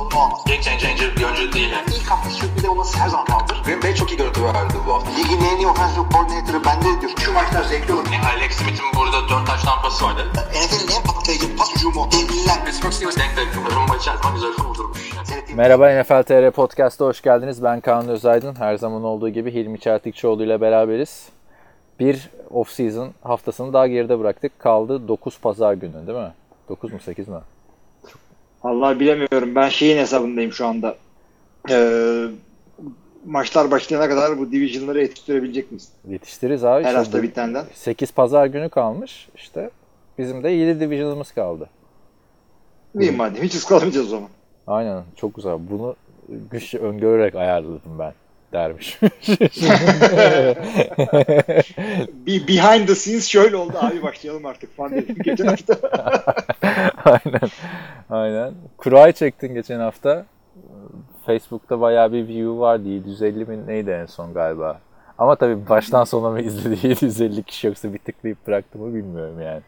sorunu olmaz. Game changer bir oyuncu değil. Yani. İlk hafta sürpriz olması her zaman kaldır. Green Bay çok iyi görüntü verdi bu hafta. Ligin en iyi offensive coordinator'ı bende diyor. Şu maçlar zevkli olur. Yani Alex Smith'in burada 4 taş tampası vardı. NFL'in en patlayıcı pas hücumu. Devliler. Pittsburgh Steelers denk denk. Rumba içerisinde güzel kurdurmuş. Merhaba NFL TR Podcast'a hoş geldiniz. Ben Kaan Özaydın. Her zaman olduğu gibi Hilmi Çeltikçioğlu ile beraberiz. Bir off-season haftasını daha geride bıraktık. Kaldı 9 pazar günü değil mi? 9 mu 8 mi? Vallahi bilemiyorum. Ben şeyin hesabındayım şu anda. Ee, maçlar başlayana kadar bu division'ları yetiştirebilecek misin? Yetiştiririz abi. Her hafta bitenden. 8 pazar günü kalmış. İşte bizim de 7 division'ımız kaldı. İyi madem. Hiç ıskalamayacağız o zaman. Aynen çok güzel. Bunu güç öngörerek ayarladım ben dermiş. Bir behind the scenes şöyle oldu. Abi başlayalım artık falan dedim geçen hafta. aynen. Aynen. Kura'yı çektin geçen hafta. Facebook'ta bayağı bir view vardı. 750 bin neydi en son galiba. Ama tabii baştan sona mı izledi 750 kişi yoksa bir tıklayıp bıraktı mı bilmiyorum yani.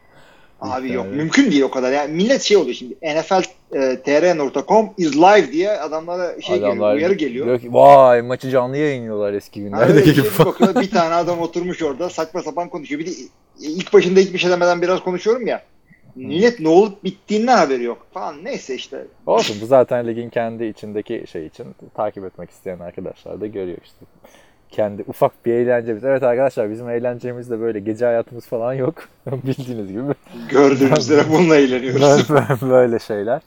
Abi yok. Mümkün değil o kadar. Yani millet şey oluyor şimdi. NFL e, trn.com is live diye adamlara şey geliyor, uyarı geliyor. diyor ki vay maçı canlı yayınlıyorlar eski günlerdeki gibi şey bakıyor, bir tane adam oturmuş orada saçma sapan konuşuyor. Bir de ilk başında hiçbir şey demeden biraz konuşuyorum ya. Millet ne olup bittiğinden haberi yok falan. Neyse işte. Olsun bu zaten ligin kendi içindeki şey için takip etmek isteyen arkadaşlar da görüyor işte. Kendi ufak bir eğlencemiz. Evet arkadaşlar bizim eğlencemiz de böyle gece hayatımız falan yok. Bildiğiniz gibi. Gördüğünüz üzere bununla eğleniyoruz. Böyle- böyle şeyler.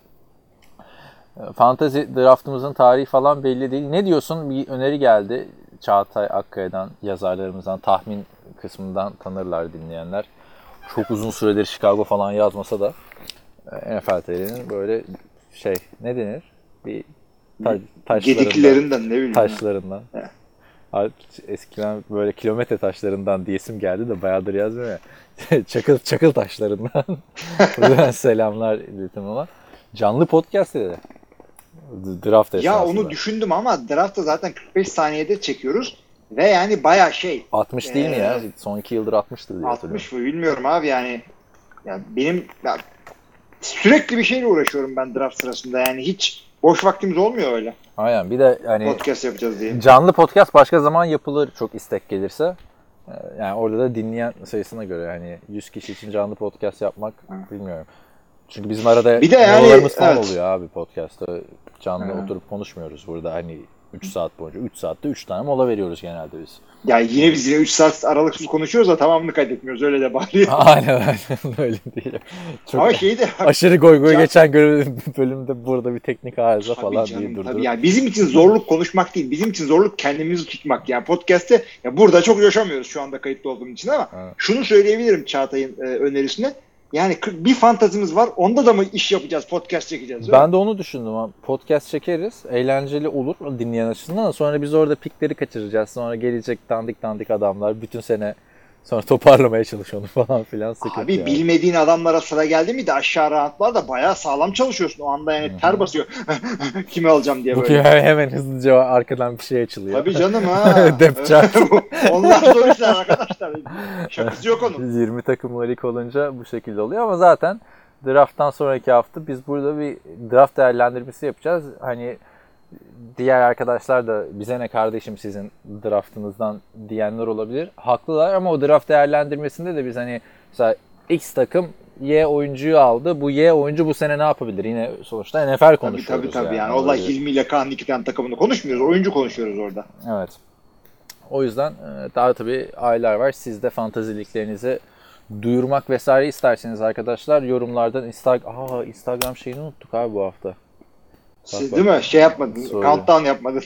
Fantasy draftımızın tarihi falan belli değil. Ne diyorsun? Bir öneri geldi. Çağatay Akkaya'dan, yazarlarımızdan, tahmin kısmından tanırlar dinleyenler. Çok uzun süredir Chicago falan yazmasa da e, NFL TR'nin böyle şey ne denir? Bir ta- taşlarından, Gediklerinden ne bileyim. taşlarından. Eskiden böyle kilometre taşlarından diyesim geldi de bayağıdır yazmıyor ya. çakıl, çakıl taşlarından. Buradan selamlar iletim ama. Canlı podcast dedi. Draft Ya esnasında. onu düşündüm ama draftta zaten 45 saniyede çekiyoruz. Ve yani baya şey 60 değil mi Ee, ya? Son 2 yıldır 60'tır diye 60 mı bilmiyorum abi yani. Ya benim ya, sürekli bir şeyle uğraşıyorum ben draft sırasında yani hiç boş vaktimiz olmuyor öyle. Aynen. Bir de hani Podcast yapacağız diye. canlı podcast başka zaman yapılır çok istek gelirse. Ee, Yani orada da dinleyen sayısına göre yani 100 kişi için canlı podcast yapmak bilmiyorum. Çünkü bizim arada Bir de yani, evet. oluyor abi podcast'ta. Canlı Hı. oturup konuşmuyoruz burada hani 3 saat boyunca. 3 saatte 3 tane mola veriyoruz genelde biz. Ya yine biz yine 3 saat aralıksız konuşuyoruz da tamamını kaydetmiyoruz öyle de bari. aynen aynen öyle değil. Çok Ama şey de aşırı goy goy Can- geçen bölümde burada bir teknik arıza Tabii falan canım, diye durdu. tabii. Yani bizim için zorluk konuşmak değil. Bizim için zorluk kendimizi tutmak. Yani podcast'te ya burada çok coşamıyoruz şu anda kayıtlı olduğum için ama Evet. şunu söyleyebilirim Çağatay'ın e, önerisine. Yani bir fantazimiz var. Onda da mı iş yapacağız, podcast çekeceğiz? Ben de onu düşündüm. Podcast çekeriz. Eğlenceli olur dinleyen açısından. Sonra biz orada pikleri kaçıracağız. Sonra gelecek dandik dandik adamlar bütün sene sonra toparlamaya çalış onu falan filan sıkıntı. Abi yani. bilmediğin adamlara sıra geldi mi de aşağı rahatlar da bayağı sağlam çalışıyorsun. O anda yani ter basıyor. Kimi alacağım diye Bu böyle. ki hemen hızlıca arkadan bir şey açılıyor. Tabii canım ha. Depçat. Onlar zor işler arkadaşlar. Şakası yok onun. Biz 20 takımlı lig olunca bu şekilde oluyor ama zaten drafttan sonraki hafta biz burada bir draft değerlendirmesi yapacağız. Hani diğer arkadaşlar da bize ne kardeşim sizin draftınızdan diyenler olabilir. Haklılar ama o draft değerlendirmesinde de biz hani mesela X takım Y oyuncuyu aldı. Bu Y oyuncu bu sene ne yapabilir? Yine sonuçta NFL Tabii konuşuyoruz. tabii tabii. Yani, olay Öyle- Hilmi ile Kaan iki tane takımını konuşmuyoruz. Oyuncu konuşuyoruz orada. Evet. O yüzden e, daha tabii aylar var. Siz de fantaziliklerinizi duyurmak vesaire isterseniz arkadaşlar yorumlardan Instagram Aa, Instagram şeyini unuttuk abi bu hafta. Siz bak. değil mi? Şey yapmadın. Sorry. Countdown yapmadın.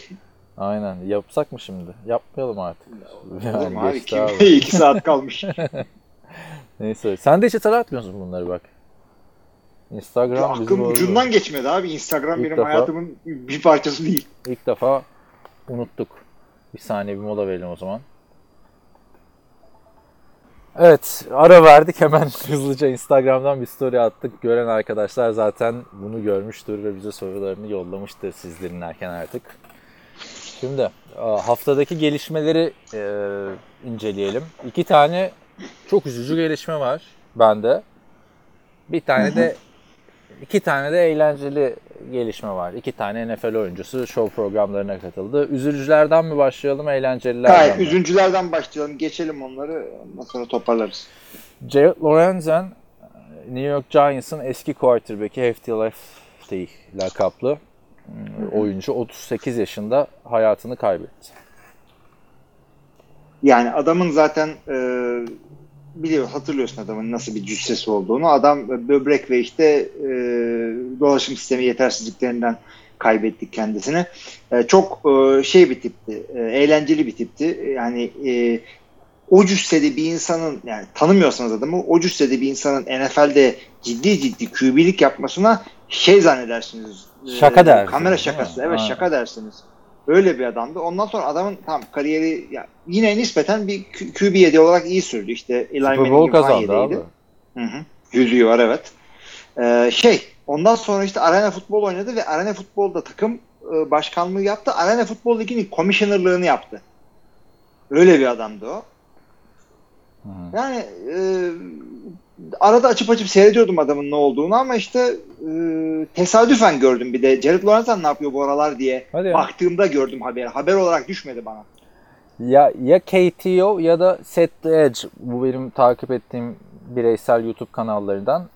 Aynen. Yapsak mı şimdi? Yapmayalım artık. Olur mu abi? abi. iki saat kalmış. Neyse. Sen de hiç hatırlatmıyorsun bunları bak. Instagram Ya bizim aklım oldu. ucundan geçmedi abi. Instagram İlk benim defa. hayatımın bir parçası değil. İlk defa unuttuk. Bir saniye bir mola verelim o zaman. Evet ara verdik hemen hızlıca Instagram'dan bir story attık. Gören arkadaşlar zaten bunu görmüştür ve bize sorularını yollamıştır siz dinlerken artık. Şimdi Aa, Haftadaki gelişmeleri e, inceleyelim. İki tane çok üzücü gelişme var bende. Bir tane de iki tane de eğlenceli gelişme var. İki tane NFL oyuncusu show programlarına katıldı. Üzücülerden mi başlayalım, eğlencelilerden Hayır, mi? üzüntülerden başlayalım. Geçelim onları. Ondan sonra toparlarız. Jared Lorenzen New York Giants'ın eski quarterback'i Hefty Lefty lakaplı hmm, oyuncu 38 yaşında hayatını kaybetti. Yani adamın zaten e, biliyor hatırlıyorsun adamın nasıl bir cüssesi olduğunu. Adam böbrek ve işte e, dolaşım sistemi yetersizliklerinden kaybettik kendisini. E, çok e, şey bir tipti, e, eğlenceli bir tipti. Yani e, o cüssede bir insanın yani tanımıyorsanız adamı o cüssede bir insanın NFL'de ciddi ciddi QB'lik yapmasına şey zannedersiniz. e, Şaka dersiniz, Kamera şakası. Evet Ha. şaka dersiniz. Öyle bir adamdı. Ondan sonra adamın tam kariyeri ya, yine nispeten bir Q- QB yedi olarak iyi sürdü. İşte Eli Super Bowl kazandı abi. Hı hı. Yüzüğü var evet. Ee, şey ondan sonra işte Arena Futbol oynadı ve Arena Futbol'da takım e, başkanlığı yaptı. Arena Futbol Ligi'nin komisyonerlığını yaptı. Öyle bir adamdı o. hı. Yani e, arada açıp açıp seyrediyordum adamın ne olduğunu ama işte e, tesadüfen gördüm bir de Jared Lorenzen ne yapıyor bu aralar diye Hadi ya. baktığımda gördüm haberi. Haber olarak düşmedi bana. Ya ya KTO ya da Set the Edge bu benim takip ettiğim bireysel YouTube kanallarından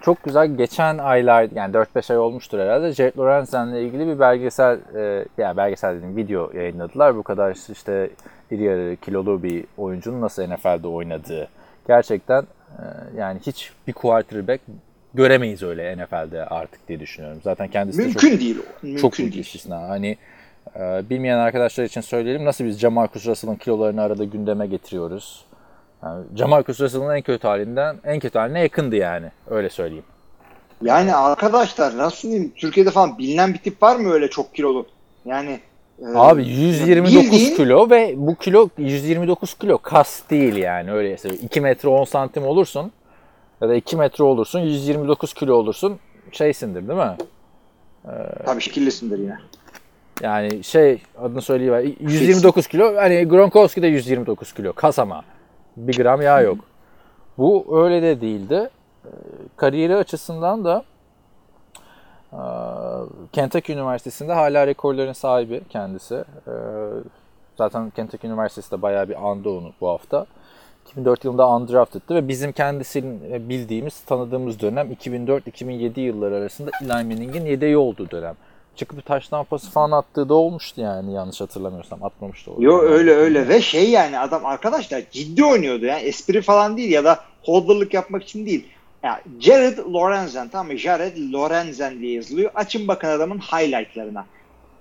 çok güzel geçen aylar yani 4-5 ay olmuştur herhalde Jared Lorenzen'le ilgili bir belgesel e, yani belgesel dedim video yayınladılar. Bu kadar işte iri yarı kilolu bir oyuncunun nasıl NFL'de oynadığı gerçekten yani hiç bir quarterback göremeyiz öyle NFL'de artık diye düşünüyorum. Zaten kendisi de çok Mümkün değil o. Mümkün çok büyük değil. istisna. Hani e, bilmeyen arkadaşlar için söyleyelim. Nasıl biz Jamarcus Russell'ın kilolarını arada gündeme getiriyoruz. Yani Jamarcus Russell'ın en kötü halinden en kötü haline yakındı yani. Öyle söyleyeyim. Yani arkadaşlar nasıl diyeyim Türkiye'de falan bilinen bir tip var mı öyle çok kilolu? Yani Abi 129 bildiğin- kilo ve bu kilo 129 kilo kas değil yani öyle söyleyeyim. 2 metre 10 santim olursun ya da 2 metre olursun 129 kilo olursun şeysindir değil mi? Tabii şekillisindir yine. Yani şey adını söyleyeyim 129 kilo hani Gronkowski de 129 kilo kas ama bir gram yağ yok. Bu öyle de değildi. Ee, Kariyeri açısından da Kentucky Üniversitesi'nde hala rekorların sahibi kendisi. Ee, Zaten Kentucky Üniversitesi de bayağı bir andı onu bu hafta. 2004 yılında undrafted'tı ve bizim kendisinin bildiğimiz, tanıdığımız dönem 2004-2007 yılları arasında Eli Manning'in yedeği olduğu dönem. Çıkıp bir taş tampası falan attığı da olmuştu yani yanlış hatırlamıyorsam. Atmamıştı o. Yo öyle öyle ve şey yani adam arkadaşlar ciddi oynuyordu yani espri falan değil ya da holderlık yapmak için değil. Ya Jared Lorenzen tamam mı? Jared Lorenzen diye yazılıyor. Açın bakın adamın highlightlarına.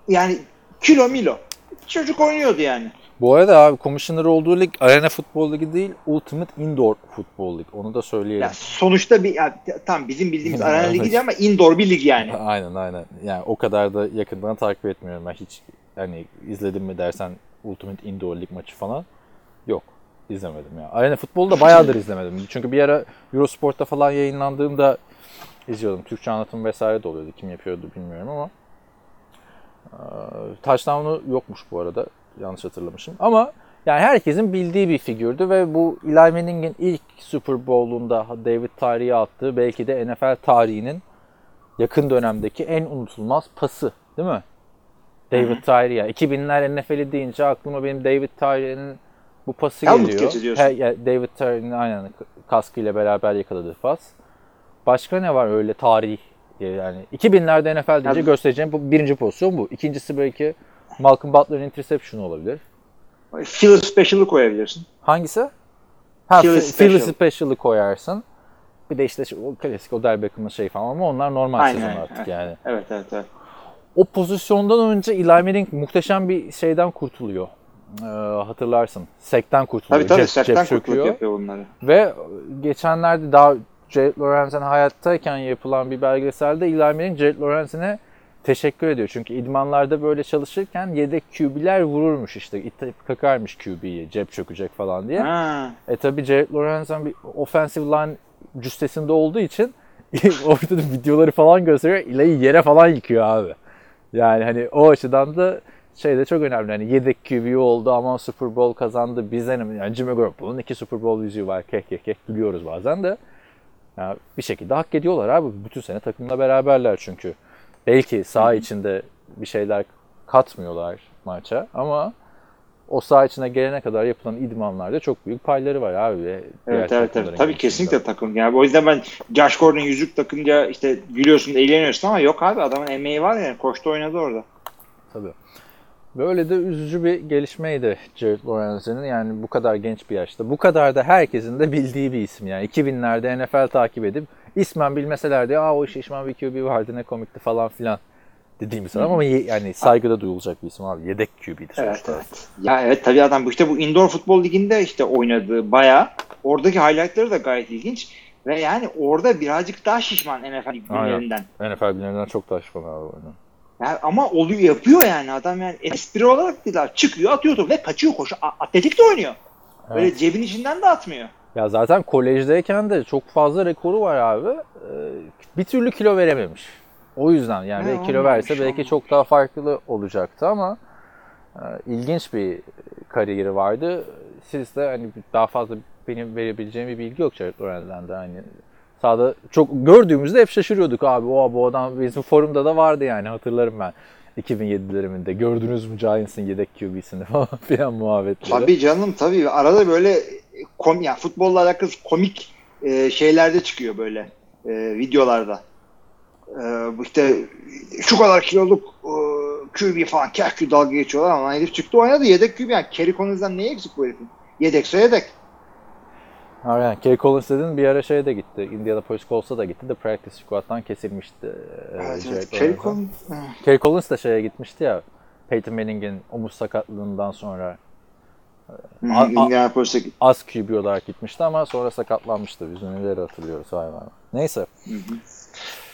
Yani kilo milo. Çocuk oynuyordu yani. Bu arada abi Commissioner olduğu lig Arena Futbol Ligi değil Ultimate Indoor Futbol Lig. Onu da söyleyelim. Ya sonuçta bir ya, tam bizim bildiğimiz arena ligi değil ama indoor bir lig yani. Aynen aynen. Yani o kadar da yakından takip etmiyorum ben hiç hani izledim mi dersen Ultimate Indoor Lig maçı falan yok izlemedim ya. Arena futbolu da bayağıdır izlemedim. Çünkü bir ara Eurosport'ta falan yayınlandığımda izliyordum. Türkçe anlatım vesaire de oluyordu. Kim yapıyordu bilmiyorum ama Ee, touchdown'u yokmuş bu arada. Yanlış hatırlamışım. Ama yani herkesin bildiği bir figürdü ve bu Eli Manning'in ilk Super Bowl'unda David Tyree'ye attığı belki de NFL tarihinin yakın dönemdeki en unutulmaz pası değil mi? David Tyree. 2000'ler NFL'i deyince aklıma benim David Tyree'nin bu pası Helmut geliyor. catch'i diyorsun. He, ya David Tyree'nin aynen kaskıyla beraber yakaladığı pas. Başka ne var öyle tarih diye yani. 2000'lerde NFL deyince Ya- göstereceğim bu birinci pozisyon bu. İkincisi belki Malcolm Butler'ın interception olabilir. Phil Special'ı koyabilirsin. Hangisi? Ha, Philly Philly Special. Special'ı koyarsın. Bir de işte şu, o klasik Odell Beckham'ın şey falan ama onlar normal Aynen, sezon artık yani. Evet evet evet. O pozisyondan önce Eli Manning muhteşem bir şeyden kurtuluyor. Ee, hatırlarsın. Sekten kurtuluyor. Tabii tabii Cep- sertten cep yapıyor bunları. Ve geçenlerde daha Jared Lorenzen hayattayken yapılan bir belgeselde Manning Jared Lorenzen'e teşekkür ediyor. Çünkü idmanlarda böyle çalışırken yedek QB'ler vururmuş işte. İtip kakarmış QB'yi cep çökecek falan diye. Ha. E tabi Jared Lorenzen bir offensive line cüstesinde olduğu için orada da videoları falan gösteriyor. İlayı yere falan yıkıyor abi. Yani hani o açıdan da şey de çok önemli. Hani yedek QB oldu ama Super Bowl kazandı. Bizden mi? Yani Jimmy Garoppolo'nun iki Super Bowl yüzüğü var. Kek kek kek gülüyoruz bazen de. Yani bir şekilde hak ediyorlar abi. Bütün sene takımla beraberler çünkü. Belki saha içinde bir şeyler katmıyorlar maça ama o saha içine gelene kadar yapılan idmanlarda çok büyük payları var abi. Evet evet evet. Tabii kesinlikle takım. Yani o yüzden ben Josh Gordon yüzük takınca işte gülüyorsun, eğleniyorsun ama yok abi adamın emeği var yani. Koştu oynadı orada. Tabii. Böyle de üzücü bir gelişmeydi Jared Lorenz'in. Yani bu kadar genç bir yaşta. Bu kadar da herkesin de bildiği bir isim. Yani 2000'lerde NFL takip edip ismen bilmeselerdi aa o şişman bir QB vardı ne komikti falan filan dediğimiz adam ama yani saygıda duyulacak bir isim abi. Yedek QB'di Evet, sonuçta. evet. Ya evet tabii adam bu işte bu indoor futbol liginde işte oynadı bayağı. Oradaki highlightları da gayet ilginç. Ve yani orada birazcık daha şişman NFL günlerinden. NFL bilenden çok taşman abi. oyunu. Yani ama oluyor yapıyor yani adam yani espri olarak değil. Çıkıyor atıyor topu ve kaçıyor koşu. Atletik de oynuyor. Böyle Evet. cebin içinden de atmıyor. Ya zaten kolejdeyken de çok fazla rekoru var abi. Ee, bir türlü kilo verememiş. O yüzden yani He, kilo verse belki olmamış. çok daha farklı olacaktı ama e, ilginç bir kariyeri vardı. Siz de hani daha fazla benim verebileceğim bir bilgi yok Jared Lorenzen'de hani sahada çok gördüğümüzde hep şaşırıyorduk abi. O bu adam bizim forumda da vardı yani hatırlarım ben. 2007'leriminde gördünüz mü Giants'ın yedek QB'sini falan filan muhabbetleri. Tabii canım tabii. Arada böyle kom yani futbolla alakalı komik e, şeylerde çıkıyor böyle e, videolarda. E, işte şu kadar kiloluk e, QB falan kahkü dalga geçiyorlar ama herif çıktı oynadı yedek QB yani Kerry Collins'den neye eksik bu herifin? Yedekse yedek. Aynen. Kerry Collins dedin bir ara şeye de gitti. Indianapolis Colts'a da gitti de practice squad'dan kesilmişti. e, Evet. Kerry. Collins Kerry Collins da şeye gitmişti ya. Peyton Manning'in omuz sakatlığından sonra Hı, Indianapolis'e az QB olarak gitmişti ama sonra sakatlanmıştı. Biz neleri hatırlıyoruz vay vay. Neyse.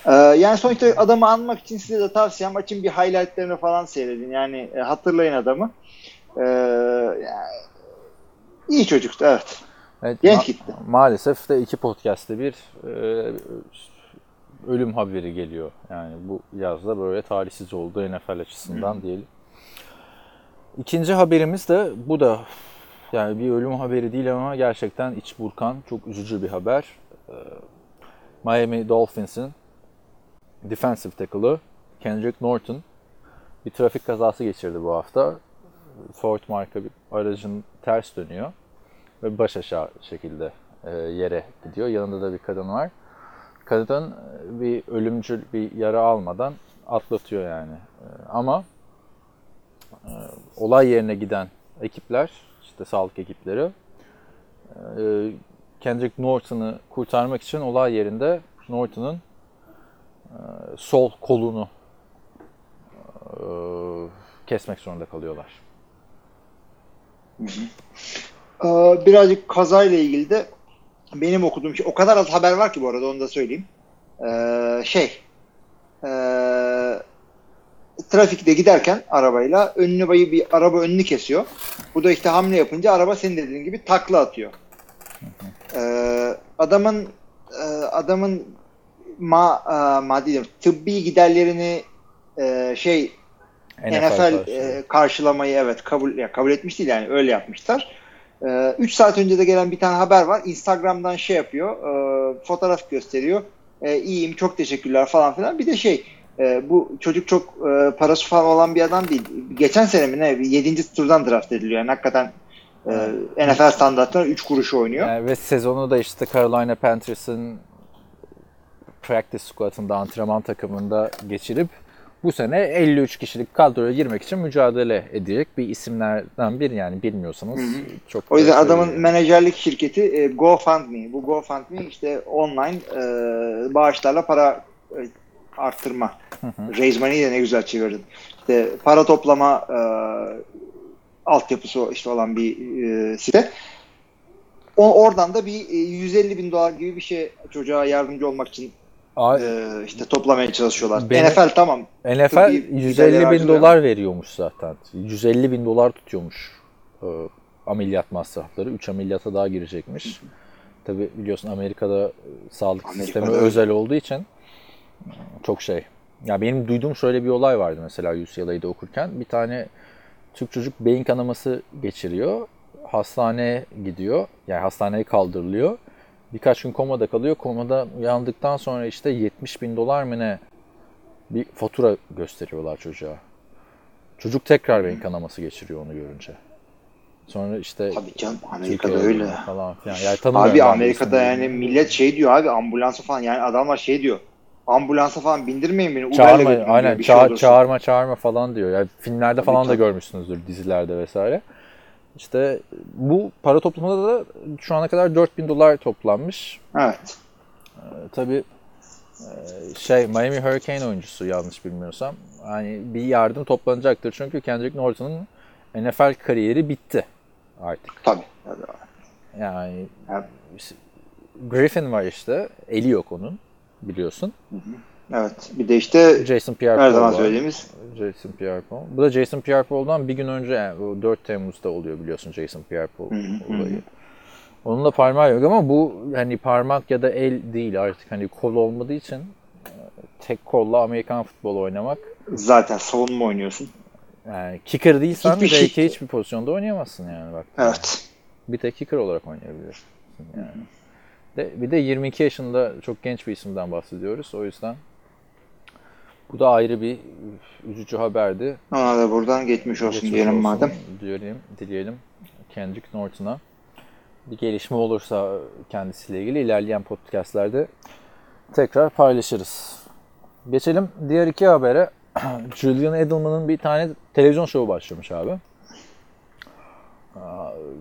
Ee, yani sonuçta adamı anmak için size de tavsiyem açın bir highlightlarını falan seyredin. Yani e, hatırlayın adamı. Ee, yani, iyi çocuktu evet. Evet, Genç ma- gitti. Maalesef de iki podcast'te bir e, ölüm haberi geliyor. Yani bu yazda böyle talihsiz oldu NFL açısından diyelim. İkinci haberimiz de bu da yani bir ölüm haberi değil ama gerçekten iç burkan çok üzücü bir haber. Ee, Miami Dolphins'in defensive tackle'ı Kendrick Norton bir trafik kazası geçirdi bu hafta. Ford marka bir aracın ters dönüyor ve baş aşağı şekilde e, yere gidiyor. Yanında da bir kadın var. Kadın e, bir ölümcül bir yara almadan atlatıyor yani. E, ama olay yerine giden ekipler, işte sağlık ekipleri e, Kendrick Norton'u kurtarmak için olay yerinde Norton'un e, sol kolunu kesmek zorunda kalıyorlar. Ee, birazcık kazayla ilgili de benim okuduğum şey o kadar az haber var ki bu arada onu da söyleyeyim. Ee, şey ee, trafikte giderken arabayla önünü bayı bir araba önünü kesiyor. Bu da işte hamle yapınca araba senin dediğin gibi takla atıyor. Ee, adamın e, adamın ma, e, maddi diyorum, tıbbi giderlerini e, şey NFL, karşılığı. e, karşılamayı evet kabul ya kabul etmiş değil yani öyle yapmışlar. 3 saat önce de gelen bir tane haber var. Instagram'dan şey yapıyor. e, fotoğraf gösteriyor. E, iyiyim çok teşekkürler falan filan. Bir de şey e, bu çocuk çok e, parası falan olan bir adam değil. Geçen sene mi ne 7. turdan draft ediliyor. Yani hakikaten e, NFL standartlarına 3 kuruş oynuyor. Yani ve sezonu da işte Carolina Panthers'ın practice squad'ında antrenman takımında geçirip bu sene 53 kişilik kadroya girmek için mücadele edecek bir isimlerden biri yani bilmiyorsanız çok O yüzden da adamın söyleyeyim. menajerlik şirketi e, GoFundMe. Bu GoFundMe işte online e, bağışlarla para e, arttırma. Raise money'i de ne güzel çevirdin. İşte para toplama e, altyapısı işte olan bir e, site. O, oradan da bir e, 150 bin dolar gibi bir şey çocuğa yardımcı olmak için Aa, e, işte toplamaya çalışıyorlar. Benim- NFL tamam. NFL tıbbi 150 giderleri bin dolar veriyormuş zaten. 150 bin dolar tutuyormuş e, ameliyat masrafları. 3 ameliyata daha girecekmiş. Tabi biliyorsun Amerika'da e, sağlık Amerika'da sistemi öyle. özel olduğu için e, çok şey Ya benim duyduğum şöyle bir olay vardı mesela UCLA'da okurken. Bir tane Türk çocuk beyin kanaması geçiriyor. Hastaneye gidiyor. Yani hastaneye kaldırılıyor. Birkaç gün komada kalıyor. Komada uyandıktan sonra işte 70 bin dolar mı ne bir fatura gösteriyorlar çocuğa. Çocuk tekrar beyin kanaması geçiriyor onu görünce. Sonra işte Tabii canım Amerika'da öyle. falan filan. Yani Abi Amerika'da yani millet şey diyor abi ambulansa falan yani adamlar şey diyor. Ambulansa falan bindirmeyin beni. Çağırma götürün diyor, aynen bir şey çağır, olursa. çağırma çağırma falan diyor. Yani filmlerde Tabii, falan da tabii. görmüşsünüzdür dizilerde vesaire. İşte bu para toplamada da şu ana kadar 4000 dolar toplanmış. Evet. Ee, tabii e, şey Miami Hurricane oyuncusu yanlış bilmiyorsam. Hani bir yardım toplanacaktır. Çünkü Kendrick Norton'un NFL kariyeri bitti artık. Tabii. Yani Evet. Griffin var işte. Eli yok onun biliyorsun. Evet. Bir de işte Jason Pierre-Paul her zaman söylediğimiz Jason Pierre-Paul. Bu da Jason Pierre-Paul'dan bir gün önce yani o 4 Temmuz'da oluyor biliyorsun Jason Pierre-Paul olayı. Onun da parmağı yok ama bu hani parmak ya da el değil artık hani kol olmadığı için e, tek kolla Amerikan futbolu oynamak zaten savunma oynuyorsun. yani kicker değilsen Hiçbir şey- belki hiçbir pozisyonda oynayamazsın yani bak. Evet. Bir tek kicker olarak oynayabilirsin yani. De, bir de 22 yaşında çok genç bir isimden bahsediyoruz. O yüzden bu da ayrı bir üzücü haberdi. Ona da buradan geçmiş olsun Geçmiş diyelim olsun madem. Diyelim, dileyelim Kendrick Norton'a. Bir gelişme olursa kendisiyle ilgili ilerleyen podcastlerde tekrar paylaşırız. Geçelim diğer iki habere. Julian Edelman'ın bir tane televizyon şovu başlamış abi.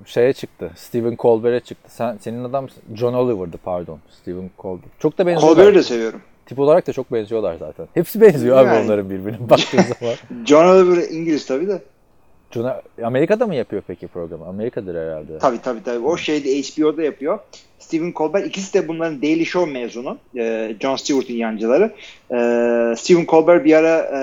Şeye çıktı. Stephen Colbert'e çıktı. Sen senin adam John Oliver'dı pardon. Stephen Colbert. Çok da benziyorlar. Colbert'i de seviyorum. Tip olarak da çok benziyorlar zaten. Hepsi benziyor abi Yani. onların birbirine baktığın zaman. John Oliver İngiliz tabii de. John, Amerika'da mı yapıyor peki programı? Amerika'dır herhalde. Tabii tabii tabii. O şeyde HBO'da yapıyor. Stephen Colbert ikisi de bunların Daily Show mezunu. Ee, Jon Stewart'ın yancıları. Ee, Stephen Colbert bir ara e,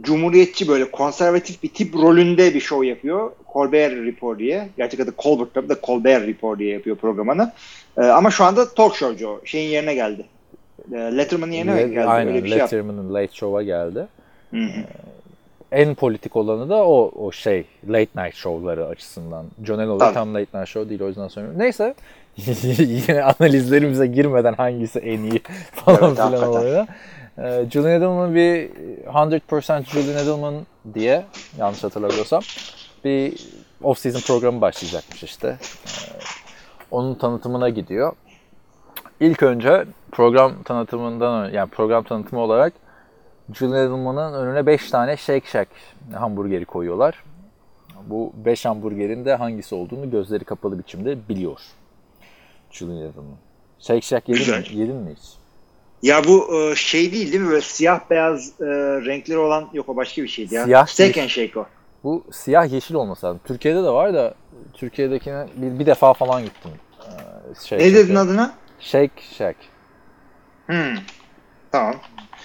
cumhuriyetçi böyle konservatif bir tip rolünde bir show yapıyor. Colbert Report diye. Gerçek adı Colbert tabii de Colbert Report diye yapıyor programını. Ee, ama şu anda talk showcu. o. Şeyin yerine geldi. Ee, Letterman'ın yerine Le- geldi. Aynen. Öyle bir şey. Letterman'ın Late Show'a geldi. Hı hı. En politik olanı da o o şey Late Night Show'ları açısından. John Tabii. tam Late Night Show değil o yüzden söylüyorum. Neyse. Yine analizlerimize girmeden hangisi en iyi falan Evet, filan hakikaten. oluyor. Ee, Julian Edelman bir 100% Julian Edelman diye yanlış hatırlamıyorsam bir off-season programı başlayacakmış işte. Ee, onun tanıtımına gidiyor. İlk önce program tanıtımından yani program tanıtımı olarak Julian Edelman'ın önüne 5 tane Shake Shack hamburgeri koyuyorlar. Bu 5 hamburgerin de hangisi olduğunu gözleri kapalı biçimde biliyor. Julian Edelman. Shake Shack yedin mi? Güzel. Yedin mi hiç? Ya bu e, şey değil değil mi? Böyle siyah beyaz e, renkleri olan yok o başka bir şeydi ya. Siyah Steak and Shake o. Bu siyah yeşil olması lazım. Türkiye'de de var da Türkiye'dekine bir, bir defa falan gittim. Ee, Shake Ne dedin adına? Shake Shack. Hmm. Tamam.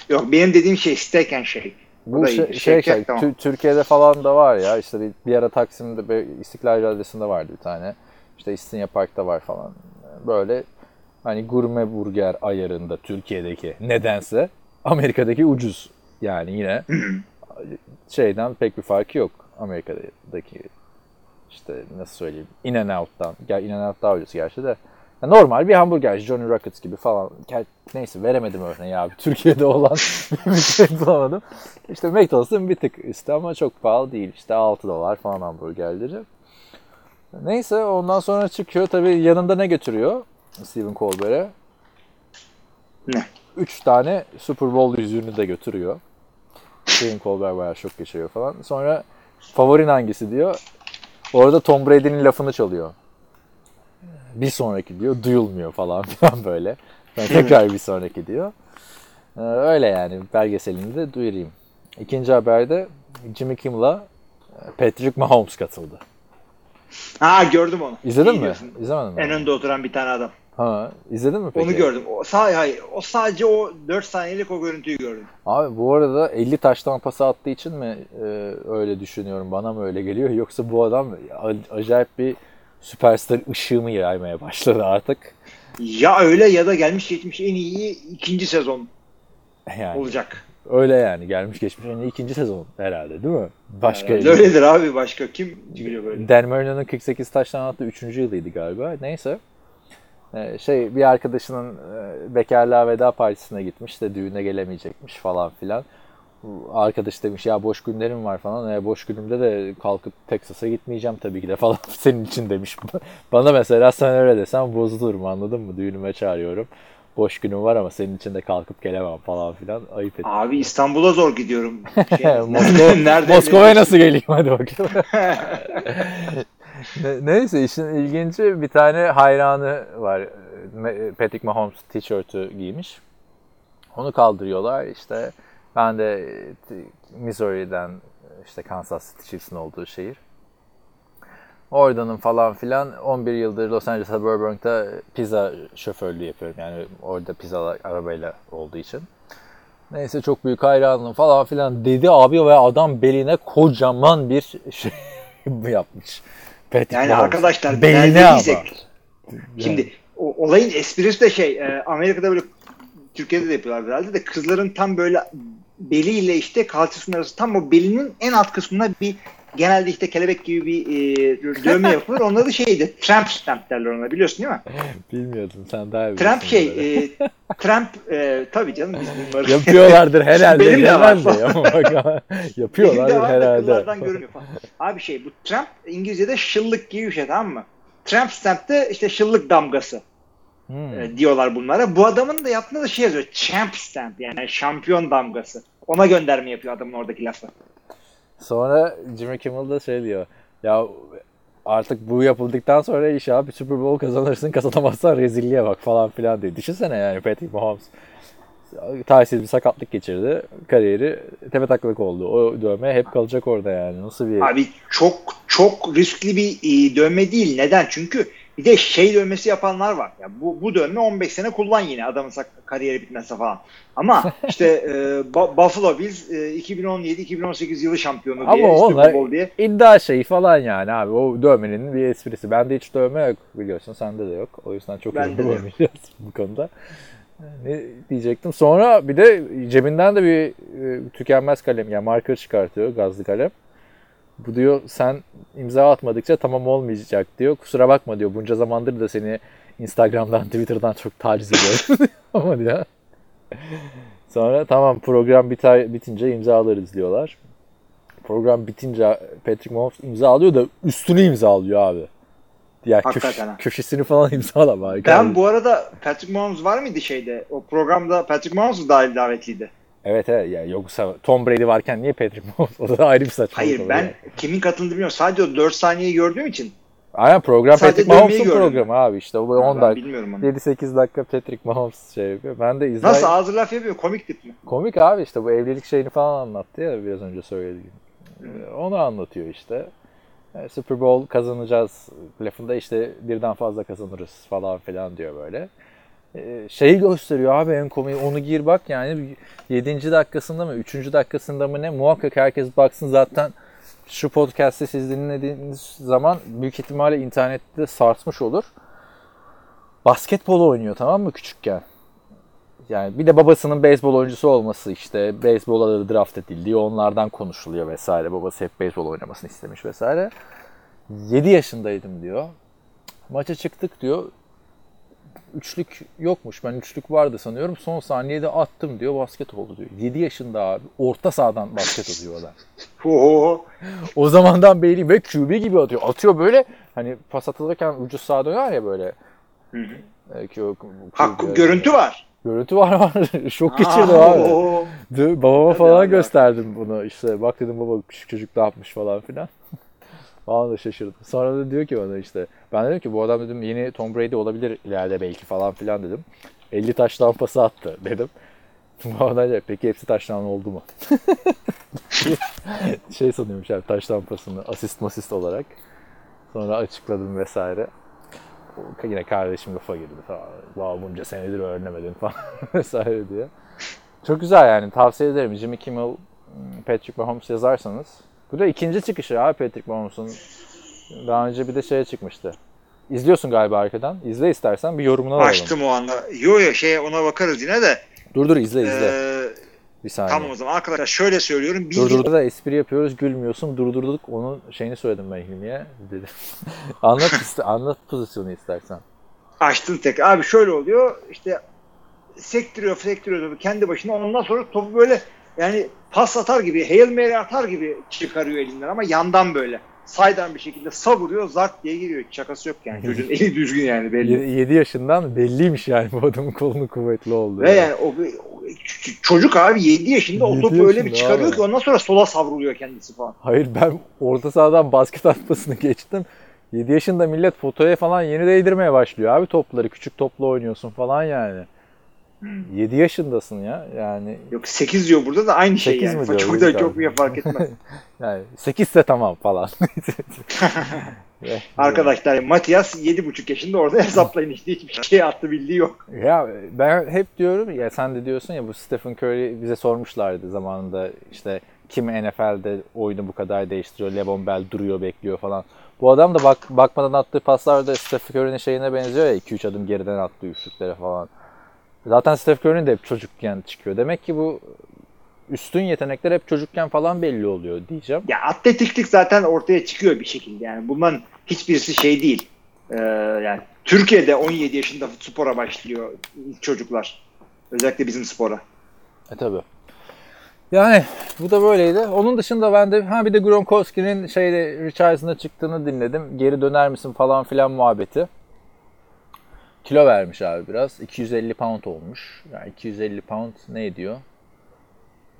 Yok benim dediğim şey Steak and Shake. Bu şey, şey, Shack, şey, tamam. Tü- Türkiye'de falan da var ya işte bir, bir ara Taksim'de bir İstiklal Caddesi'nde vardı bir tane. İşte İstinye Park'ta var falan. Böyle hani gurme burger ayarında Türkiye'deki nedense Amerika'daki ucuz. Yani yine şeyden pek bir farkı yok Amerika'daki işte nasıl söyleyeyim In and Out'tan. Gel In and Out daha ucuz gerçi de. Normal bir hamburger Johnny Rockets gibi falan. Neyse veremedim örneği abi. Türkiye'de olan bir şey bulamadım. İşte McDonald's'ın bir tık üstü ama çok pahalı değil. İşte 6 dolar falan hamburgerleri. Neyse ondan sonra çıkıyor. Tabii yanında ne götürüyor Stephen Colbert'e? Ne? 3 tane Super Bowl yüzüğünü de götürüyor. Stephen Colbert bayağı şok geçiriyor falan. Sonra favorin hangisi diyor. Orada Tom Brady'nin lafını çalıyor. Bir sonraki diyor duyulmuyor falan filan böyle. Sonra tekrar bir sonraki diyor. Ee, öyle yani belgeselini de duyurayım. İkinci haberde Jimmy Kimmel'a e, Patrick Mahomes katıldı. Ha gördüm onu. İzledin İyi mi? diyorsun. İzlemedin mi? En önde oturan bir tane adam. Ha, izledin mi peki? Onu gördüm. O, sa hayır, o sadece o 4 saniyelik o görüntüyü gördüm. Abi bu arada 50 taştan pası attığı için mi e, öyle düşünüyorum? Bana mı öyle geliyor? Yoksa bu adam acayip bir süperstar ışığı mı yaymaya başladı artık? Ya öyle ya da gelmiş geçmiş en iyi ikinci sezon. Yani olacak. öyle yani gelmiş geçmiş en iyi ikinci sezon herhalde değil mi? Başka Yani öyledir abi başka kim biliyor böyle. Dan Marino'nun 48 taştan attığı 3. yılıydı galiba. Neyse. Ee, şey bir arkadaşının e, bekarlığa veda partisine gitmiş de düğüne gelemeyecekmiş falan filan. Arkadaş demiş ya boş günlerim var falan. E, boş günümde de kalkıp Texas'a gitmeyeceğim tabii ki de falan senin için demiş. Bana mesela sen öyle desen bozulurum anladın mı? Düğünüme çağırıyorum. Boş günüm var ama senin için de kalkıp gelemem falan filan. Ayıp et. Abi İstanbul'a zor gidiyorum. Şey, Moskova, nerede Moskova'ya nasıl geleyim hadi bakalım. Ne- Neyse işin ilginci bir tane hayranı var. Patrick Mahomes tişörtü giymiş. Onu kaldırıyorlar. İşte ben de e, Missouri'den işte Kansas City Chiefs'in olduğu şehir. Oradanım falan filan 11 yıldır Los Angeles'a Burbank'ta pizza şoförlüğü yapıyorum. Yani orada pizza arabayla olduğu için. Neyse çok büyük hayranım falan filan dedi abi ve adam beline kocaman bir şey yapmış. Patrick Yani Mahomes. arkadaşlar beline ama. Şimdi o, olayın esprisi de şey e, Amerika'da böyle Türkiye'de de yapıyorlar herhalde de kızların tam böyle beliyle işte kalçasının arası tam o belinin en alt kısmına bir genelde işte kelebek gibi bir e, dövme yapılır. Onları da şeydi tramp stamp derler ona biliyorsun değil mi? Bilmiyordum sen daha iyi Tramp şey e, tramp e, tabii canım biz bunları Yapıyorlardır herhalde. Benim de var. bak, Benim de Yapıyorlardır herhalde. falan. Abi şey bu Trump İngilizce'de şıllık gibi bir şey tamam mı? Trump stamp'te işte şıllık damgası Hmm. e, diyorlar bunlara. Bu adamın da yaptığı da şey yazıyor. Champ stamp yani şampiyon damgası. Ona gönderme yapıyor adamın oradaki lafı. Sonra Jimmy Kimmel da şey diyor. Ya artık bu yapıldıktan sonra iş abi Super Bowl kazanırsın kazanamazsan rezilliğe bak falan filan diyor. Düşünsene yani Patrick Mahomes talihsiz bir sakatlık geçirdi. Kariyeri tepe taklak oldu. O dövme hep kalacak orada yani. Nasıl bir... Abi çok çok riskli bir e, dövme değil. Neden? Çünkü bir de şey dövmesi yapanlar var. Ya bu, bu dövme 15 sene kullan yine adamın kariyeri bitmezse falan. Ama işte e, Buffalo Bills e, 2017-2018 yılı şampiyonu diye Ama onlar diye. iddia şeyi falan yani abi. O dövmenin bir esprisi. Bende hiç dövme yok biliyorsun. Sende de yok. O yüzden çok yapamayacağız bu konuda. Ne diyecektim. Sonra bir de cebinden de bir e, tükenmez kalem yani marker çıkartıyor gazlı kalem. Bu diyor sen imza atmadıkça tamam olmayacak diyor. Kusura bakma diyor. Bunca zamandır da seni Instagram'dan, Twitter'dan çok taciz ediyorum. Ama diyor. Sonra tamam program biter, bitince imzalarız diyorlar. Program bitince Patrick Mahomes imza alıyor da üstünü imzalıyor abi. Ya köş- köşesini falan imzalama. Ben bu arada Patrick Mahomes var mıydı şeyde? O programda Patrick Mahomes mu dahil davetliydi? Evet evet ya yoksa Tom Brady varken niye Patrick Mahomes? O da ayrı bir saçmalık. Hayır ben yani. kimin katıldığını bilmiyorum. Sadece o 4 saniyeyi gördüğüm için. Aynen program Sadece Patrick Mahomes'un programı abi işte. O Ben 10 dakika. bilmiyorum onu. 7-8 dakika Patrick Mahomes şey yapıyor. Ben de izler. Nasıl ağzı laf yapıyor? Komik tip mi? Komik abi işte bu evlilik şeyini falan anlattı ya biraz önce söylediğim. Ee, Onu anlatıyor işte. Ee, Super Bowl kazanacağız lafında işte birden fazla kazanırız falan filan diyor böyle. Ee, Şeyi gösteriyor abi en komik onu gir bak yani 7. dakikasında mı 3. dakikasında mı ne muhakkak herkes baksın zaten şu podcast'i siz dinlediğiniz zaman büyük ihtimalle internette sarsmış olur. Basketbol oynuyor tamam mı küçükken. Yani bir de babasının beyzbol oyuncusu olması işte beyzbola da draft edildiği onlardan konuşuluyor vesaire. Babası hep beyzbol oynamasını istemiş vesaire. 7 yaşındaydım diyor. Maça çıktık diyor. Üçlük yokmuş. Ben üçlük vardı sanıyorum. Son saniyede attım diyor. Basket oldu diyor. 7 yaşında abi. Orta sahadan basket atıyor adam. Oho. O zamandan beri ve QB gibi atıyor. Atıyor böyle hani pas atılırken ucu sağa döner ya böyle. Hı hı. Ee, Q- Hak, QB görüntü var. Görüntü var var. Şok geçirdi abi. babama Tabii falan abi. gösterdim bunu. İşte bak dedim baba küçük çocuk ne yapmış falan filan. Falan da şaşırdım. Sonra da diyor ki bana işte ben dedim ki bu adam dedim yeni Tom Brady olabilir ileride belki falan filan dedim. 50 taş lampası attı dedim. Bu da peki hepsi taştan oldu mu? şey sanıyormuş abi taş lampasını asist masist olarak. Sonra açıkladım vesaire. Yine kardeşim lafa girdi falan. Wow, bunca senedir öğrenemedin falan vesaire diye. Çok güzel yani tavsiye ederim. Jimmy Kimmel, Patrick Mahomes yazarsanız. Bu da ikinci çıkışı abi Patrick Mahomes'un. Daha önce bir de şeye çıkmıştı. İzliyorsun galiba arkadan. İzle istersen bir yorumunu alalım. Açtım o anda. Yo yo şey ona bakarız yine de. Dur dur izle izle. Ee, Bir saniye. Tamam o zaman arkadaşlar şöyle söylüyorum. Bir Durdurdu da espri yapıyoruz gülmüyorsun. Durdurduk onun şeyini söyledim ben Hilmi'ye. Dedi. anlat iste- anlat pozisyonu istersen. açtın tek. Abi şöyle oluyor. İşte sektiriyor sektiriyor topu kendi başına. Ondan sonra topu böyle yani pas atar gibi, Hail Mary atar gibi çıkarıyor elinden ama yandan böyle. Saydan bir şekilde savuruyor, zart diye giriyor. Şakası yok yani. Çocuğun eli düzgün yani belli. 7 yaşından belliymiş yani bu adamın kolunun kuvvetli olduğu. Ve yani o, o- çocuk abi 7 yaşında o topu öyle bir çıkarıyor abi. ki ondan sonra sola savruluyor kendisi falan. Hayır ben orta sahadan basket atmasını geçtim. 7 yaşında millet fotoya falan yeni değdirmeye başlıyor abi topları. Küçük topla oynuyorsun falan yani. 7 yaşındasın ya yani. Yok 8 diyor burada da aynı şey yani. mi diyor? Çok da çok mu fark etmez. yani 8 ise tamam falan. Arkadaşlar Matias 7,5 yaşında orada hesaplayın işte hiçbir şey attı bildiği yok. Ya ben hep diyorum ya sen de diyorsun ya bu Stephen Curry bize sormuşlardı zamanında işte kim NFL'de oyunu bu kadar değiştiriyor. Levon Bell duruyor bekliyor falan. Bu adam da bak bakmadan attığı paslar da Stephen Curry'nin şeyine benziyor ya 2-3 adım geriden attığı üçlüklere falan. Zaten Stephen Curry'nin de hep çocukken çıkıyor. Demek ki bu üstün yetenekler hep çocukken falan belli oluyor diyeceğim. Ya atletiklik zaten ortaya çıkıyor bir şekilde yani. Bundan hiçbirisi şey değil. Ee, yani Türkiye'de 17 yaşında spora başlıyor çocuklar. Özellikle bizim spora. E tabi. Yani bu da böyleydi. Onun dışında ben de ha bir de Gronkowski'nin şeyde Richardson'a çıktığını dinledim. Geri döner misin falan filan muhabbeti. Kilo vermiş abi biraz. 250 pound olmuş. Yani 250 pound ne ediyor?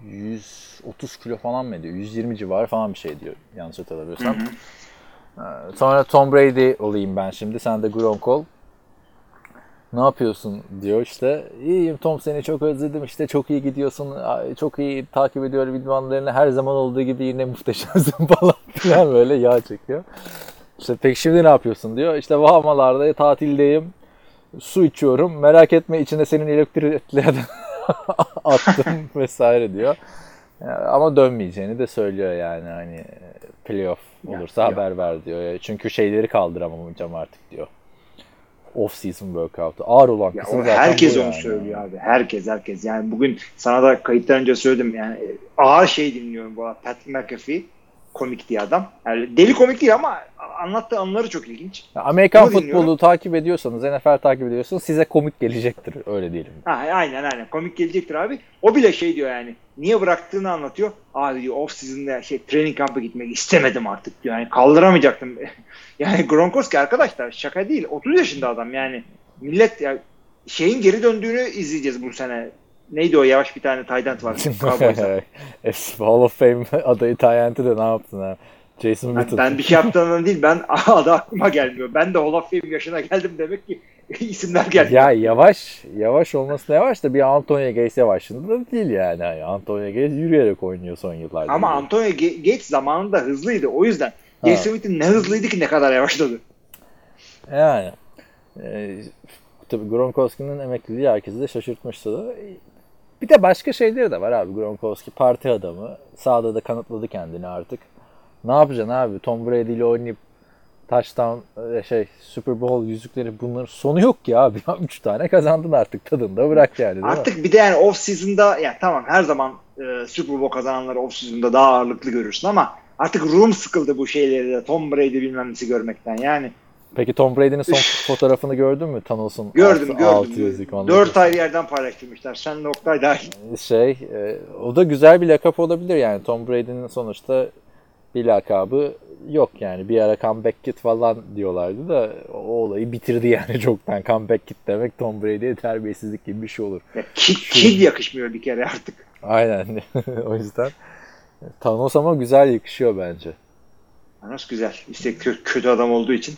130 kilo falan mı ediyor? 120 civarı falan bir şey diyor yanlış hatırlamıyorsam. Sonra Tom Brady olayım ben şimdi. Sen de Gronk ol. Ne yapıyorsun diyor işte. İyiyim Tom seni çok özledim işte çok iyi gidiyorsun. Çok iyi takip ediyorum idmanlarını. Her zaman olduğu gibi yine muhteşemsin falan filan böyle yağ çekiyor. İşte peki şimdi ne yapıyorsun diyor. İşte Bahamalarda tatildeyim. Su içiyorum. Merak etme içine senin elektriklerden attım vesaire diyor. Ya, Ama dönmeyeceğini de söylüyor yani hani playoff olursa Ya, haber ver diyor. Çünkü şeyleri kaldıramayacağım artık diyor. Off season workout'u. Ağır olan Ya kısım zaten herkes onu yani. söylüyor abi. Herkes herkes. Yani bugün sana da kayıttan önce söyledim. Yani ağır şey dinliyorum bu. Pat McAfee komik diye adam. Yani deli komik değil ama anlattığı anıları çok ilginç. Ya Amerikan Bunu futbolu dinliyorum. takip ediyorsanız, NFL takip ediyorsanız size komik gelecektir. Öyle diyelim. Ha, aynen aynen komik gelecektir abi. O bile şey diyor yani niye bıraktığını anlatıyor. Abi diyor off season'da şey training kamp'a gitmek istemedim artık diyor. Yani kaldıramayacaktım. yani Gronkowski arkadaşlar şaka değil. 30 yaşında adam yani. Millet ya şeyin geri döndüğünü izleyeceğiz bu sene. Neydi o yavaş bir tane end var. Hall of Fame adayı Tyent'i de ne yaptın ha? Jason Ben, Witten. ben bir şey yaptığımdan değil ben adı aklıma gelmiyor. Ben de Hall of Fame yaşına geldim demek ki isimler geldi. Ya yavaş, yavaş olmasına yavaş da bir Antonio Gates yavaşında da değil yani. yani Antonio Gates yürüyerek oynuyor son yıllarda. Ama Antonio Ge- Gates zamanında hızlıydı. O yüzden Jason Witten ne hızlıydı ki ne kadar yavaşladı. Yani. E, tabii Gronkowski'nin emekliliği herkesi de şaşırtmıştı da. Bir de başka şeyleri de var abi. Gronkowski parti adamı. Sahada da kanıtladı kendini artık. Ne yapacaksın abi? Tom Brady ile oynayıp touchdown e, şey Super Bowl yüzükleri bunların sonu yok ki abi. 3 tane kazandın artık tadında bırak yani değil mi? Artık bir de yani off season'da ya tamam her zaman e, Super Bowl kazananları off season'da daha ağırlıklı görürsün ama artık room sıkıldı bu şeyleri de Tom Brady bilmem nesi görmekten yani. Peki Tom Brady'nin son fotoğrafını gördün mü? Thanos'un Gördüm altı- gördüm. yüzük, onu Dört gördüm. ayrı yerden paylaştırmışlar. Sen de Oktay dahil. şey e, o da güzel bir lakap olabilir yani Tom Brady'nin sonuçta bir lakabı yok yani bir ara comeback kit falan diyorlardı da o olayı bitirdi yani çoktan comeback kit demek Tom Brady'ye terbiyesizlik gibi bir şey olur. Ya, kid, kid yakışmıyor bir kere artık. Aynen o yüzden Thanos ama güzel yakışıyor bence. Nasıl güzel. İşte kö- kötü adam olduğu için.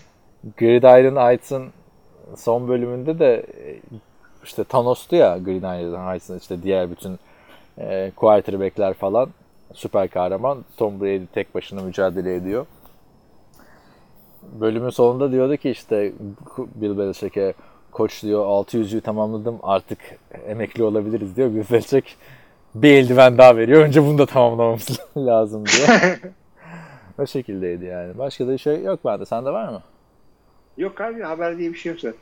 Gridiron Heights'ın son bölümünde de e, işte Thanos'tu ya Gridiron Heights'ın işte diğer bütün e, quarterback'ler falan süper kahraman. Tom Brady tek başına mücadele ediyor. Bölümün sonunda diyordu ki işte Bill Belichick'e koç diyor 600'ü tamamladım artık emekli olabiliriz diyor. Bill Belichick bir eldiven daha veriyor. Önce bunu da tamamlamamız lazım diyor. o şekildeydi yani. Başka da bir şey yok bende. Sende var mı? Yok abi haber diye bir şey yok zaten.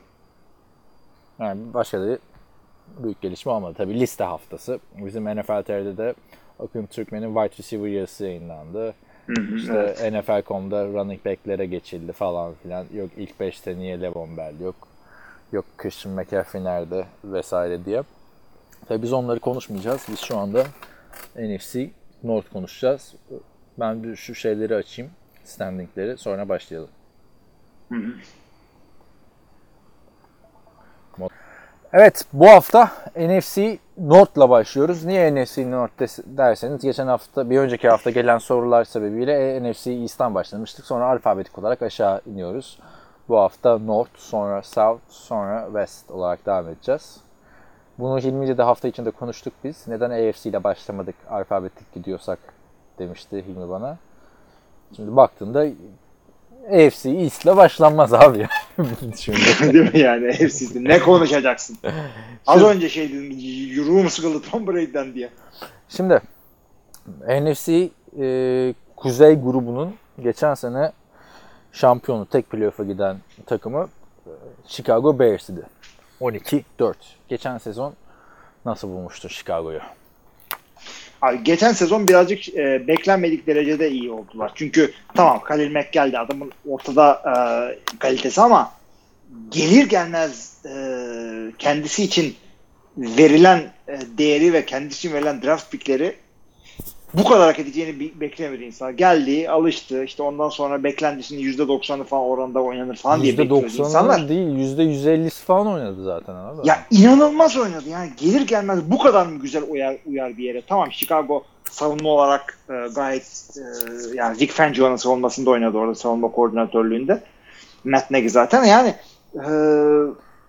Yani başka da büyük gelişme olmadı. Tabii liste haftası. Bizim NFL TR'de de Akın Türkmen'in wide receiver yazısı yayınlandı. Hı hı, İşte evet. NFL.com'da running back'lere geçildi falan filan. Yok ilk 5'te niye Levon Bell yok. Yok Christian McCaffrey nerede vesaire diye. Tabii biz onları konuşmayacağız. Biz şu anda NFC North konuşacağız. Ben bir şu şeyleri açayım. Standingleri sonra başlayalım. Hı Evet bu hafta NFC North'la başlıyoruz. Niye NFC North derseniz geçen hafta bir önceki hafta gelen sorular sebebiyle NFC East'ten başlamıştık. Sonra alfabetik olarak aşağı iniyoruz. Bu hafta North, sonra South, sonra West olarak devam edeceğiz. Bunu Hilmi de hafta içinde konuştuk biz. Neden AFC ile başlamadık alfabetik gidiyorsak demişti Hilmi bana. Şimdi baktığında AFC East ile başlanmaz abi. Şimdi. Değil mi yani hepsi ne konuşacaksın? Az önce şey dedim yürüğüm sıkıldı Tom Brady'den diye. Şimdi NFC e, Kuzey grubunun geçen sene şampiyonu tek playoff'a giden takımı e, Chicago Bears'idi. 12-4. Geçen sezon nasıl bulmuştun Chicago'yu? Geçen sezon birazcık e, beklenmedik derecede iyi oldular. Çünkü tamam Khalil Mack geldi adamın ortada e, kalitesi ama gelir gelmez e, kendisi için verilen e, değeri ve kendisi için verilen draft pickleri bu kadar hak edeceğini beklemedi insan. Geldi, alıştı. İşte ondan sonra beklentisinin %90'ı falan oranda oynanır falan diye bekliyordu insanlar. %90'ı değil %150'si falan oynadı zaten abi. Ya inanılmaz oynadı. Yani gelir gelmez bu kadar mı güzel uyar, uyar bir yere. Tamam Chicago savunma olarak e, gayet e, yani Vic Fangio'nun savunmasında oynadı orada savunma koordinatörlüğünde. Matt Nagy zaten. Yani e,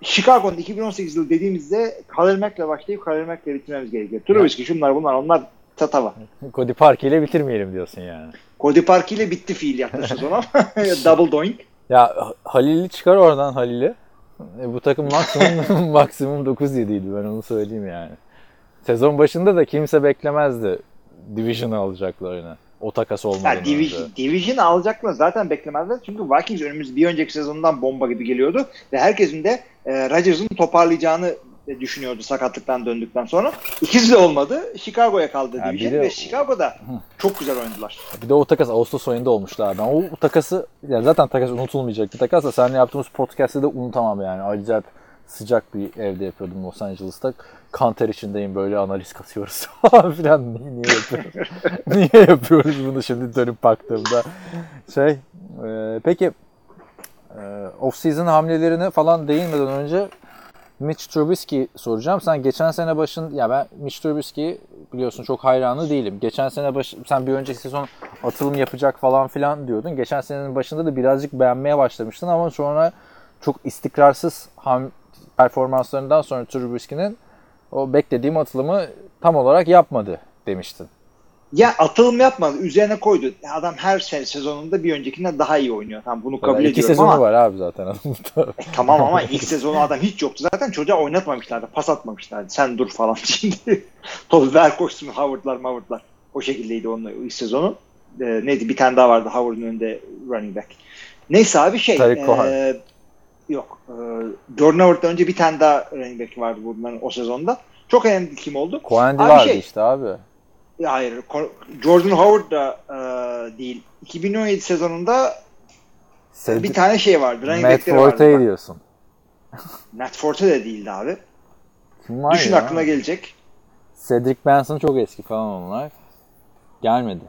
Chicago'nun 2018 yılı dediğimizde Khalil Mack'le başlayıp Khalil Mack'le bitirmemiz gerekiyor. Trubisky şunlar bunlar onlar tatava. Cody Parkey ile bitirmeyelim diyorsun yani. Cody Parkey ile bitti fiil sezon ama double doink. Ya Halil'i çıkar oradan Halil'i. E, bu takım maksimum maksimum 9-7 idi ben onu söyleyeyim yani. Sezon başında da kimse beklemezdi Division'ı alacaklarını. O takas olmadan Division, önce. Division alacaklar zaten beklemezler. Çünkü Vikings önümüz bir önceki sezondan bomba gibi geliyordu. Ve herkesin de e, Rodgers'ın toparlayacağını düşünüyordu sakatlıktan döndükten sonra. İkisi de olmadı. Chicago'ya kaldı Yani Division de- ve Chicago'da çok güzel oynadılar. Bir de o takas Ağustos ayında olmuştu abi. Ben o, o takası ya zaten takas unutulmayacak bir takas da seninle yaptığımız podcast'te de unutamam yani. Acayip sıcak bir evde yapıyordum Los Angeles'ta. Kanter içindeyim böyle analiz katıyoruz falan filan. Niye, niye yapıyoruz? niye yapıyoruz bunu şimdi dönüp baktığımda? Şey, e, peki e, off-season hamlelerine falan değinmeden önce Mitch Trubisky soracağım. Sen geçen sene başın ya ben Mitch Trubisky biliyorsun çok hayranı değilim. Geçen sene baş, sen bir önceki sezon atılım yapacak falan filan diyordun. Geçen senenin başında da birazcık beğenmeye başlamıştın ama sonra çok istikrarsız ham performanslarından sonra Trubisky'nin o beklediğim atılımı tam olarak yapmadı demiştin. Ya atılım yapmadı. Üzerine koydu. Adam her se- sezonunda bir öncekinden daha iyi oynuyor. Tamam bunu kabul İki ediyorum sezonu ama var abi zaten adamda. E, tamam ama ilk sezonu adam hiç yoktu. Zaten çocuğa oynatmamışlardı. Pas atmamışlardı. Sen dur falan şimdi. Topu ver koşsun Howard'lar Howard'lar. O şekildeydi onun ilk sezonu. E, neydi bir tane daha vardı Howard'ın önünde running back. Neyse abi şey. Cohen. e, yok. E, Jordan Howard'dan önce bir tane daha running back vardı bunların o sezonda. Çok önemli kim oldu? Abi vardı şey- işte abi. Hayır. Jordan Howard da e, değil. 2017 sezonunda Cedric- bir tane şey vardı. Matt back'leri vardı. Forte diyorsun. Matt Forte de değildi abi. Kim var Düşün ya? aklına gelecek. Cedric Benson çok eski falan onlar. Gelmedi.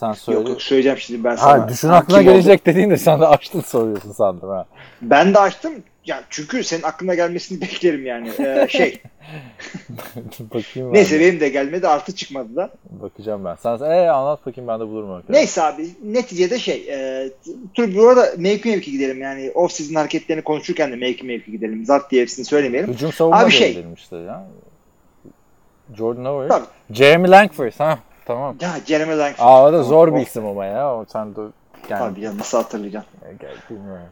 Sen söyle. Yok yok söyleyeceğim şimdi ben sana. ha, düşün aklına kim oldu? gelecek dediğinde sen de açtın soruyorsun sandım ha. Ben de açtım. Ya çünkü senin aklına gelmesini beklerim yani. Ee, şey. Bakayım ben. neyse de. benim de gelmedi. Artı çıkmadı da. Bakacağım ben. Sen ee, anlat bakayım ben de bulurum. arkadaşlar. Neyse abi neticede şey. E, tur bu arada mevki mevki gidelim. Yani off season hareketlerini konuşurken de mevki mevki gidelim. Zart diye hepsini söylemeyelim. Hücum savunma Abi şey- işte ya. Jordan Howard. Tabii. Jeremy Langford ha. Tamam. Ya Jeremy Langford. Aa o da zor bir O- isim ama ya. O sen de yani, Tabii ya nasıl hatırlayacağım. Gel- bilmiyorum.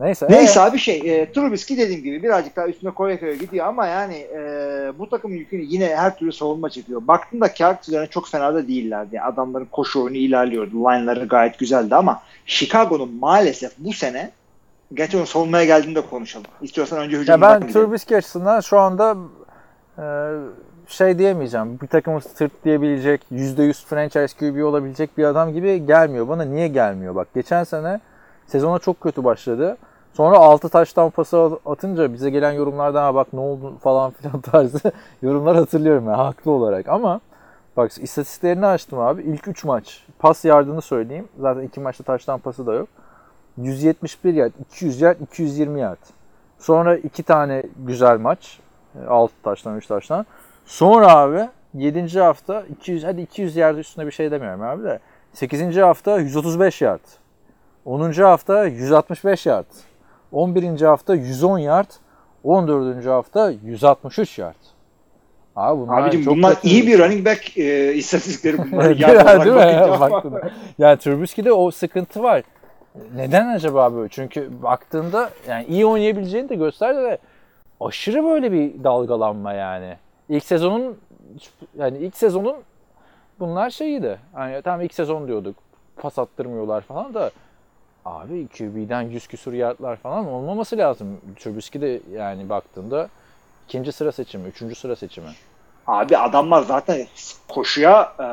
Neyse. Neyse ee, abi şey e, Trubisky dediğim gibi birazcık daha üstüne koya koya gidiyor ama yani e, bu takımın yükünü yine her türlü savunma çekiyor. Baktığında kağıt üzerine çok fena da değillerdi. Yani adamların koşu oyunu ilerliyordu. Line'ları gayet güzeldi ama Chicago'nun maalesef bu sene Gerçi onu savunmaya geldiğinde konuşalım. İstiyorsan önce Ya hücumdan ben gidelim. Trubisky açısından şu anda e, şey diyemeyeceğim. Bir takımı sırtlayabilecek, %100 franchise QB olabilecek bir adam gibi gelmiyor. Bana niye gelmiyor? Bak geçen sene sezona çok kötü başladı. Sonra 6 taştan pası atınca bize gelen yorumlardan "Ha bak ne oldu falan filan tarzı yorumlar hatırlıyorum ya haklı olarak. Ama bak istatistiklerini açtım abi. İlk 3 maç pas yardını söyleyeyim. Zaten 2 maçta taştan pası da yok. 171 yard, 200 yard, 220 yard. Sonra 2 tane güzel maç. 6 taştan 3 taştan. Sonra abi 7. hafta 200 hadi 200 yard üstünde bir şey demiyorum abi de. 8. hafta 135 yard. 10. hafta 165 yard. 11. hafta 110 yard. 14. hafta 163 yard. Abi bunlar Abicim çok bunlar iyi bir running back e, istatistikleri bunlar. Değil Yard olarak mi? Baktığında. yani Trubisky'de o sıkıntı var. Neden acaba böyle? Çünkü baktığında yani iyi oynayabileceğini de gösterdi de aşırı böyle bir dalgalanma yani. İlk sezonun yani ilk sezonun bunlar şeyiydi. Hani tam ilk sezon diyorduk. Pas attırmıyorlar falan da abi QB'den 100 küsur yardlar falan olmaması lazım. Trubisky de yani baktığında ikinci sıra seçimi, üçüncü sıra seçimi. Abi adamlar zaten koşuya e,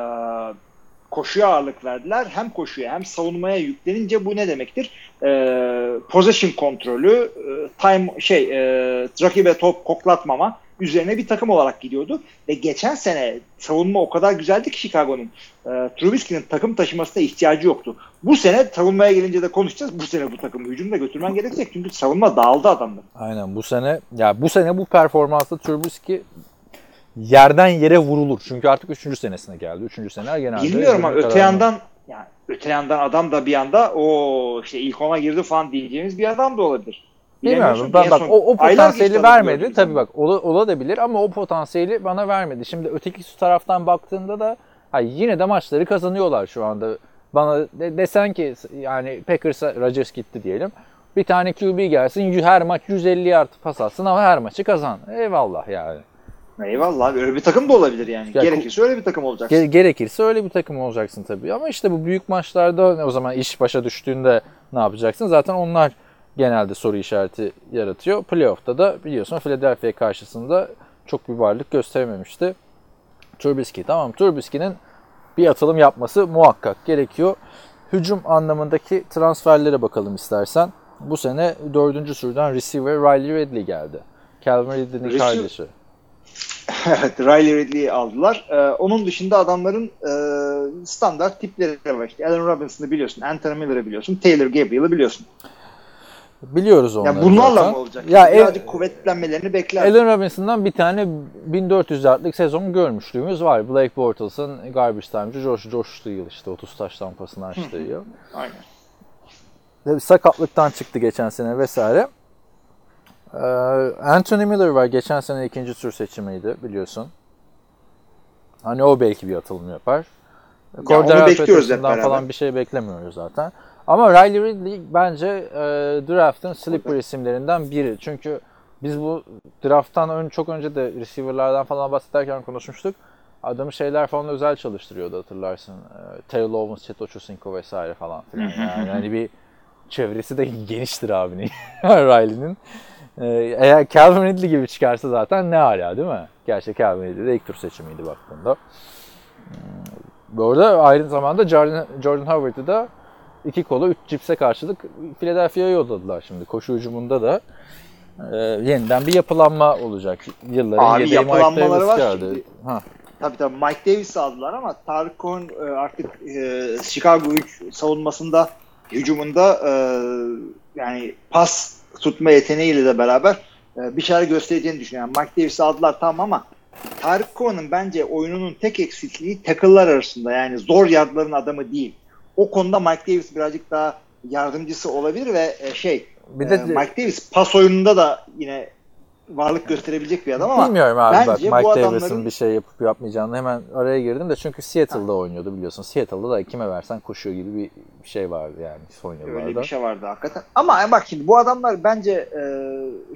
koşuya ağırlık verdiler. Hem koşuya hem savunmaya yüklenince bu ne demektir? E, possession kontrolü, e, time şey e, rakibe top koklatmama üzerine bir takım olarak gidiyordu. Ve geçen sene savunma o kadar güzeldi ki Chicago'nun. E, Trubisky'nin takım taşımasına ihtiyacı yoktu. Bu sene savunmaya gelince de konuşacağız. Bu sene bu takımı hücumda götürmen gerekecek. Çünkü savunma dağıldı adamlar. Aynen bu sene ya bu sene bu performansla Trubisky yerden yere vurulur. Çünkü artık 3. senesine geldi. 3. sene genelde. Bilmiyorum ama öte yandan yani öte yandan adam da bir anda o işte ilk ona girdi falan diyeceğimiz bir adam da olabilir. Bilmiyorum. Bak son o, o potansiyeli vermedi. Tabii bak ola, olabilir ama o potansiyeli bana vermedi. Şimdi öteki su taraftan baktığında da ha, yine de maçları kazanıyorlar şu anda. Bana de, desen ki yani Packers'a Rodgers gitti diyelim. Bir tane QB gelsin her maç 150 yard pas atsın ama her maçı kazan. Eyvallah yani. Eyvallah abi öyle bir takım da olabilir yani. Ya, Gerekirse öyle bir takım olacaksın. Ge- gerekirse öyle bir takım olacaksın tabii. Ama işte bu büyük maçlarda o zaman iş başa düştüğünde ne yapacaksın? Zaten onlar genelde soru işareti yaratıyor. Playoff'ta da biliyorsun Philadelphia karşısında çok bir varlık gösterememişti. Trubisky tamam Trubisky'nin bir atılım yapması muhakkak gerekiyor. Hücum anlamındaki transferlere bakalım istersen. Bu sene dördüncü sürüden receiver Riley Ridley geldi. Calvin Ridley'nin kardeşi. evet Riley Ridley'i aldılar. Ee, onun dışında adamların e, standart tipleri var. İşte Allen Robinson'ı biliyorsun. Anthony Miller'ı biliyorsun. Taylor Gabriel'ı biliyorsun. Biliyoruz onları Ya bunlarla zaten. mı olacak? Ya Yani Birazcık kuvvetlenmelerini bekler. Allen Robinson'dan bir tane 1400 yardlık sezon görmüşlüğümüz var. Blake Bortles'ın garbage time'cı Josh, Josh yıl işte 30 taş tampasını açtığı yıl. Aynen. Sakatlıktan çıktı geçen sene vesaire. Ee, Anthony Miller var. Geçen sene ikinci tur seçimiydi biliyorsun. Hani o belki bir atılım yapar. Onu Cordell bekliyoruz hep Patterson'dan beraber. falan bir şey beklemiyoruz zaten. Ama Riley Ridley bence e, draft'ın sleeper isimlerinden biri. Çünkü biz bu draft'tan ön, çok önce de receiver'lardan falan bahsederken konuşmuştuk. Adamı şeyler falan özel çalıştırıyordu hatırlarsın. E, Taylor Owens, Cheto Chusinko vesaire falan filan. Yani hani bir çevresi de geniştir abinin Riley'nin. E, eğer Calvin Ridley gibi çıkarsa zaten ne hala değil mi? Gerçi Calvin Ridley de ilk tur seçimiydi baktığında. Bu arada aynı zamanda Jordan, Jordan Howard'ı da iki kolu üç cipse karşılık Philadelphia'ya yolladılar şimdi. Koşu hücumunda da e, yeniden bir yapılanma olacak. Yılların Abi yapılanmaları Davis var geldi. şimdi. Ha. Tabii tabii Mike Davis'i aldılar ama Tarık Cohen e, artık e, Chicago 3 savunmasında hücumunda e, yani pas tutma yeteneğiyle de beraber e, bir şeyler göstereceğini düşünüyorum. Mike Davis'i aldılar tamam ama Tarık Cohen'ın bence oyununun tek eksikliği tackle'lar arasında yani zor yardların adamı değil. O konuda Mike Davis birazcık daha yardımcısı olabilir ve e, şey Bir e, de Mike Davis pas oyununda da yine varlık gösterebilecek bir adam ama Bilmiyorum abi bak bence Mike bu Davis'in adamların- bir şey yapıp yapmayacağını hemen araya girdim de çünkü Seattle'da oynuyordu biliyorsun. Seattle'da da kime versen koşuyor gibi bir bir şey vardı yani son yıllarda. Öyle bir şey vardı hakikaten. Ama bak şimdi bu adamlar bence e,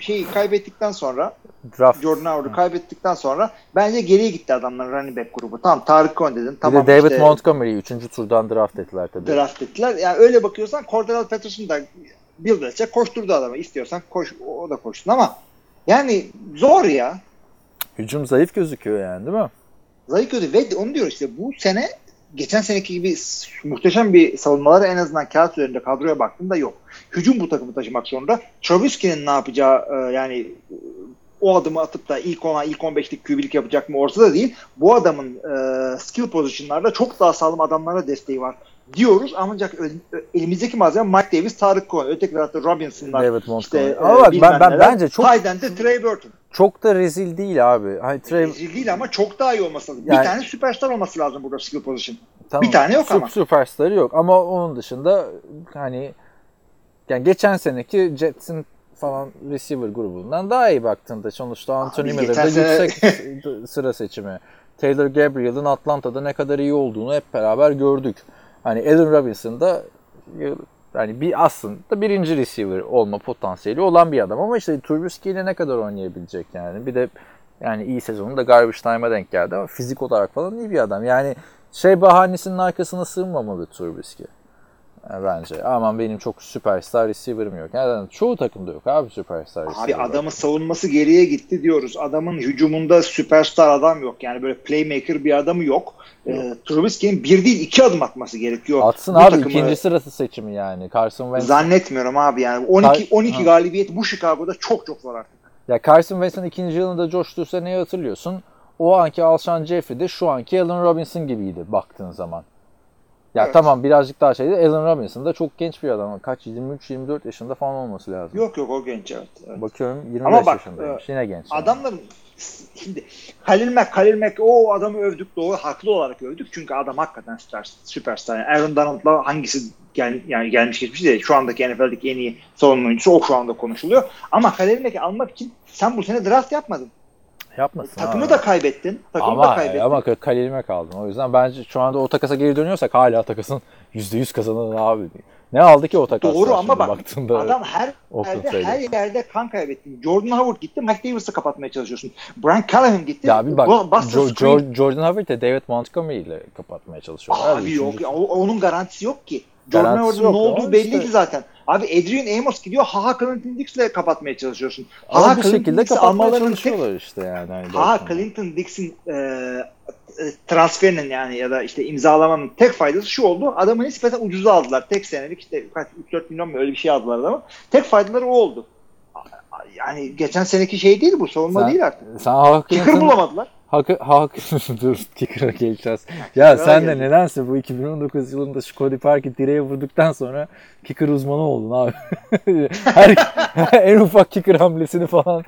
şeyi kaybettikten sonra Draft. Jordan Howard'ı kaybettikten sonra bence geriye gitti adamların running back grubu. Tamam Tarık Cohen dedin. Bir Tamam de David işte Montgomery'i 3. turdan draft ettiler tabii. draft ettiler. Yani öyle bakıyorsan Cordell Patterson da Bill Belichick koşturdu adamı. İstiyorsan koş, o da koşsun ama yani zor ya. Hücum zayıf gözüküyor yani değil mi? Zayıf gözü ve onu diyor işte bu sene geçen seneki gibi muhteşem bir savunmaları en azından kağıt üzerinde kadroya baktığında yok. Hücum bu takımı taşımak zorunda. Trubisky'nin ne yapacağı e, yani o adımı atıp da ilk 10'a ilk 15'lik QB'lik yapacak mı ortada değil. Bu adamın e, skill pozisyonlarda çok daha sağlam adamlara desteği var diyoruz. Ancak elimizdeki malzeme Mike Davis, Tarık Cohen. Öteki tarafta Robinson'lar. David işte, Montgomery. e, Ama bak ben, ben neler. bence çok Tight end'de Trey Burton. çok da rezil değil abi. Hani Trey, Rezil değil ama çok daha iyi olması lazım. Yani- bir tane süperstar olması lazım burada skill position. Tamam. Bir tane yok Süp- ama. Süperstarı yok ama onun dışında hani yani geçen seneki Jets'in falan receiver grubundan daha iyi baktığında sonuçta Anthony Miller'da sene- yüksek sıra seçimi. Taylor Gabriel'ın Atlanta'da ne kadar iyi olduğunu hep beraber gördük. Hani Allen Robinson da yani bir aslında birinci receiver olma potansiyeli olan bir adam ama işte Trubisky ile ne kadar oynayabilecek yani. Bir de yani iyi sezonunda garbage time'a denk geldi ama fizik olarak falan iyi bir adam. Yani şey bahanesinin arkasına sığınmamalı Trubisky. Yani bence. Aman benim çok süperstar receiver'ım yok. Yani çoğu takımda yok abi süperstar receiver. Abi adamın savunması geriye gitti diyoruz. Adamın hücumunda süperstar adam yok. Yani böyle playmaker bir adamı yok. Ee, Trubisky'nin bir değil iki adım atması gerekiyor. Atsın Bu abi takımı ikinci sırası seçimi yani. Carson Wentz. Zannetmiyorum abi yani. 12 Kar- 12 Ha. galibiyet bu Chicago'da çok çok var artık. Ya Carson Wentz'in ikinci yılında coştuğu seneyi hatırlıyorsun. O anki Alshon Jeffrey de şu anki Allen Robinson gibiydi baktığın zaman. Ya Evet. tamam birazcık daha şeydi. Allen Robinson da çok genç bir adam. Kaç? 23-24 yaşında falan olması lazım. Yok yok o genç evet. evet. Bakıyorum 25 Ama bak, yaşındaymış. Yine genç. yani. Adamların şimdi Halil Mack, Halil Mack o adamı övdük doğru haklı olarak övdük çünkü adam hakikaten süper, süperstar. Yani Aaron Donald'la hangisi gel, yani gelmiş geçmiş değil. Şu andaki NFL'deki en iyi savunma oyuncusu o şu anda konuşuluyor. Ama Halil Mack'i almak için sen bu sene draft yapmadın. Yapmasın Takımı abi. da kaybettin. Takımı da Ama, kaybettin. ama Kalilime kaldın. O yüzden bence şu anda o takasa geri dönüyorsak hala takasın %100 kazanan abi. Ne aldı ki o takas? Doğru ama bak baktığında adam her yerde, her yerde kan kaybettin. Jordan Howard gitti, Mike Davis'ı kapatmaya çalışıyorsun. Brian Callahan gitti. Ya bir bak Jo- Jo- Jordan Howard de David Montgomery ile kapatmaya çalışıyor. Abi yok ya, onun garantisi yok ki. Jordan Garantisi Howard'ın ne olduğu belliydi işte. zaten. Abi Adrian Amos gidiyor. Haha Clinton Dix'le kapatmaya çalışıyorsun. Haha Clinton şekilde Dix'i kapatmaya almalarının tek- çalışıyorlar işte yani. Hani Haha. Clinton Dix'in e, transferinin yani ya da işte imzalamanın tek faydası şu oldu. Adamı nispeten ucuza aldılar. Tek senelik işte kaç 3-4 milyon mu öyle bir şey aldılar adamı. Tek faydaları o oldu. Yani geçen seneki şey değil bu. Savunma Sen- değil artık. Sen Kicker bulamadılar. Hak, hak, dur kicker'a geleceğiz. Ya Kicker'a sen de nedense bu 2019 yılında şu Cody Park'i direğe vurduktan sonra kicker uzmanı oldun abi. Her, en ufak kicker hamlesini falan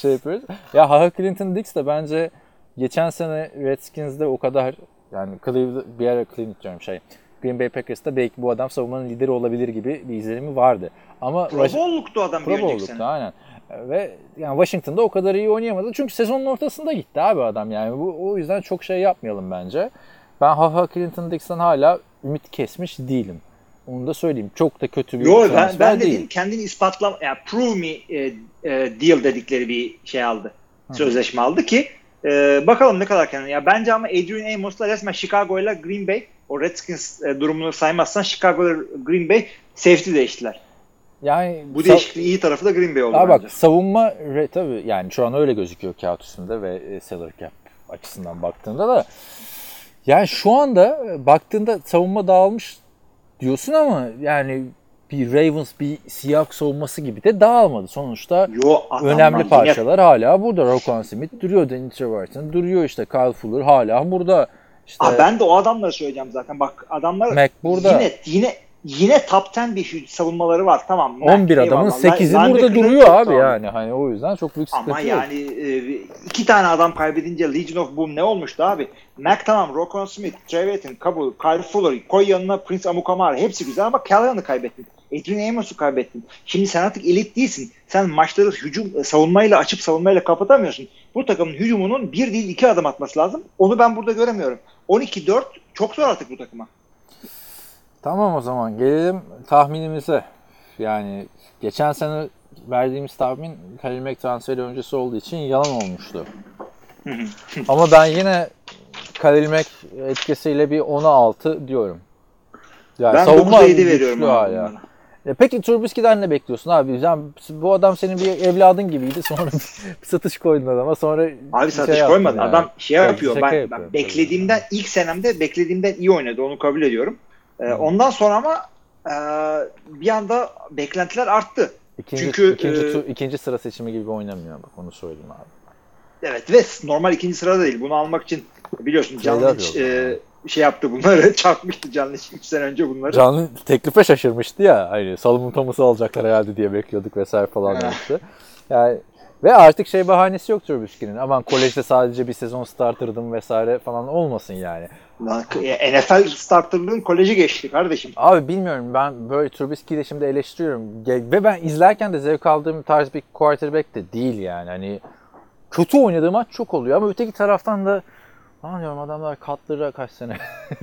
şey yapıyoruz. Ya Hawk Clinton Dix de bence geçen sene Redskins'de o kadar yani Cleveland, bir ara Cleveland diyorum şey Green Bay Packers'ta belki bu adam savunmanın lideri olabilir gibi bir izlenimi vardı. Ama Pro Bowl'luktu adam bir Pro önceki Bowl'lukta sene. aynen. Ve yani Washington'da o kadar iyi oynayamadı. Çünkü sezonun ortasında gitti abi adam yani. Bu, o yüzden çok şey yapmayalım bence. Ben Haha Clinton Dix'ten hala ümit kesmiş değilim. Onu da söyleyeyim. Çok da kötü bir Yo ben, ben de değil. kendini ispatla yani prove me e, e, deal dedikleri bir şey aldı. Sözleşme aldı ki e, bakalım ne kadar kendini. Ya bence ama Adrian Amos'la resmen Chicago ile Green Bay o Redskins e, durumunu saymazsan Chicago ile Green Bay safety değiştiler. Yani Bu değişikliğin iyi tarafı da Green Bay oldu bence. bak savunma re, tabii yani şu an öyle gözüküyor kağıt üstünde ve e, salary cap açısından baktığında da yani şu anda e, baktığında savunma dağılmış diyorsun ama yani bir Ravens bir Seahawks savunması gibi de dağılmadı. Sonuçta Yo, önemli yine- parçalar hala burada. Rokon Smith duruyor, Danny Trevorton duruyor işte Kyle Fuller hala burada. İşte Aa, ben de o adamları söyleyeceğim zaten. Bak adamlar Mac burada. yine yine yine top 10 bir savunmaları var. Tamam. Mac, 11 adamın eyvallah. 8'i Linebacker burada da duruyor abi sağlam. yani. Hani o yüzden çok büyük sıkıntı Ama yok. yani e, iki tane adam kaybedince Legion of Boom ne olmuştu abi? Mac tamam, Rokon Smith, Trevathan, Kabul, Kyle Fuller, koy yanına Prince Amukamara hepsi güzel ama Callahan'ı kaybettin. Adrian Amos'u kaybettin. Şimdi sen artık elit değilsin. Sen maçları hücum e, savunmayla açıp savunmayla kapatamıyorsun. Bu takımın hücumunun bir değil iki adım atması lazım. Onu ben burada göremiyorum. 12-4 çok zor artık bu takıma. Tamam o zaman gelelim tahminimize. Yani geçen sene verdiğimiz tahmin Khalil Mack transferi öncesi olduğu için yalan olmuştu. Ama ben yine Khalil Mack etkisiyle bir 10'a 6 diyorum. Yani Ben savunma 9'a 7 veriyorum hala. E peki Trubisky'den ne bekliyorsun abi? Yani bu adam senin bir evladın gibiydi. Sonra bir satış koydun adama. Sonra Abi şey satış yaptın koymadın. yani. Adam şey yapıyor. Ben, yapıyor. ben beklediğimden ilk senemde beklediğimden iyi oynadı. Onu kabul ediyorum. Ee, ondan sonra ama e, bir anda beklentiler arttı. İkinci, Çünkü, ikinci, e, tu- ikinci sıra seçimi gibi oynamıyor bak onu söyleyeyim abi. Evet ve normal ikinci sırada değil. Bunu almak için biliyorsun Can Şeyler Lynch yok. e, şey yaptı bunları. Çarpmıştı Can Lynch 3 sene önce bunları. Canlı teklife şaşırmıştı ya. Hani Solomon Thomas'ı alacaklar herhalde diye bekliyorduk vesaire falan demişti. Yani ve artık şey bahanesi yok Trubisky'nin. Aman kolejde sadece bir sezon starterdım vesaire falan olmasın yani. NFL starterlığın koleji geçti kardeşim. Abi bilmiyorum ben böyle Trubisky'yi de şimdi eleştiriyorum. Ve ben izlerken de zevk aldığım tarz bir quarterback de değil yani. Hani kötü oynadığı maç çok oluyor ama öteki taraftan da Lan diyorum adamlar katlara kaç sene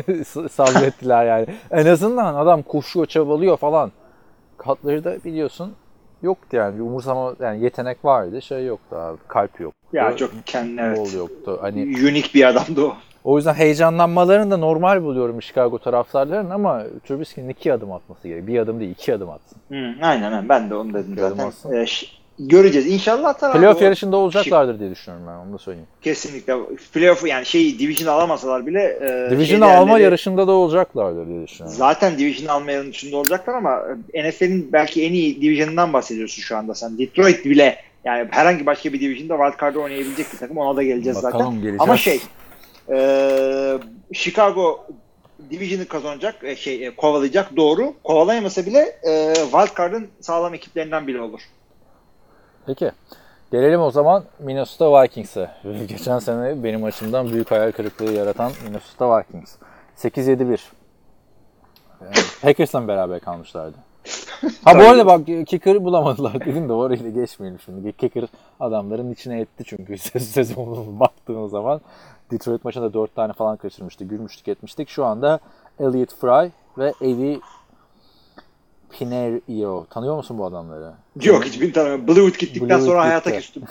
sabrettiler yani. En azından adam koşuyor, çabalıyor falan. Katları da biliyorsun yoktu yani. Bir umursama yani yetenek vardı, şey yoktu abi. Kalp yoktu. Ya çok kendi evet. Yoktu. Hani Unik bir adamdı o. o yüzden heyecanlanmalarını da normal buluyorum Chicago taraftarlarının ama Trubisky'nin iki adım atması gerekiyor. Bir adım değil, iki adım atsın. Hı, aynen aynen. Ben de onu dedim Gördüm zaten. Ee, göreceğiz. İnşallah abi Playoff yarışında olacaklardır diye düşünüyorum ben, onu da söyleyeyim. Kesinlikle. Playoff yani şey division alamasalar bile e, Division şey alma değerleri- yarışında da olacaklardır diye düşünüyorum. Zaten division alma yarışında olacaklar ama e, NFL'in belki en iyi division'ından bahsediyorsun şu anda sen. Detroit bile yani herhangi başka bir division'da wildcard'ı oynayabilecek bir takım. Ona da geleceğiz Bakalım, zaten. geleceğiz. Ama şey e, Chicago division'ı kazanacak, e, şey e, kovalayacak doğru. Kovalayamasa bile e, wildcard'ın sağlam ekiplerinden biri olur. Peki. Gelelim o zaman Minnesota Vikings'e. Geçen sene benim açımdan büyük hayal kırıklığı yaratan Minnesota Vikings. 8-7-1. Yani Packers'la beraber kalmışlardı. Ha bu arada bak kicker bulamadılar dedim de orayı da geçmeyelim şimdi. Kicker adamların içine etti çünkü sezonun baktığın zaman Detroit maçında 4 tane falan kaçırmıştı. Gülmüştük etmiştik. Şu anda Elliot Fry ve Evi Pinerio. Tanıyor musun bu adamları? Yok hiçbirini tanımıyorum. Blewett gittikten Blewett sonra gitti. hayata küstüm.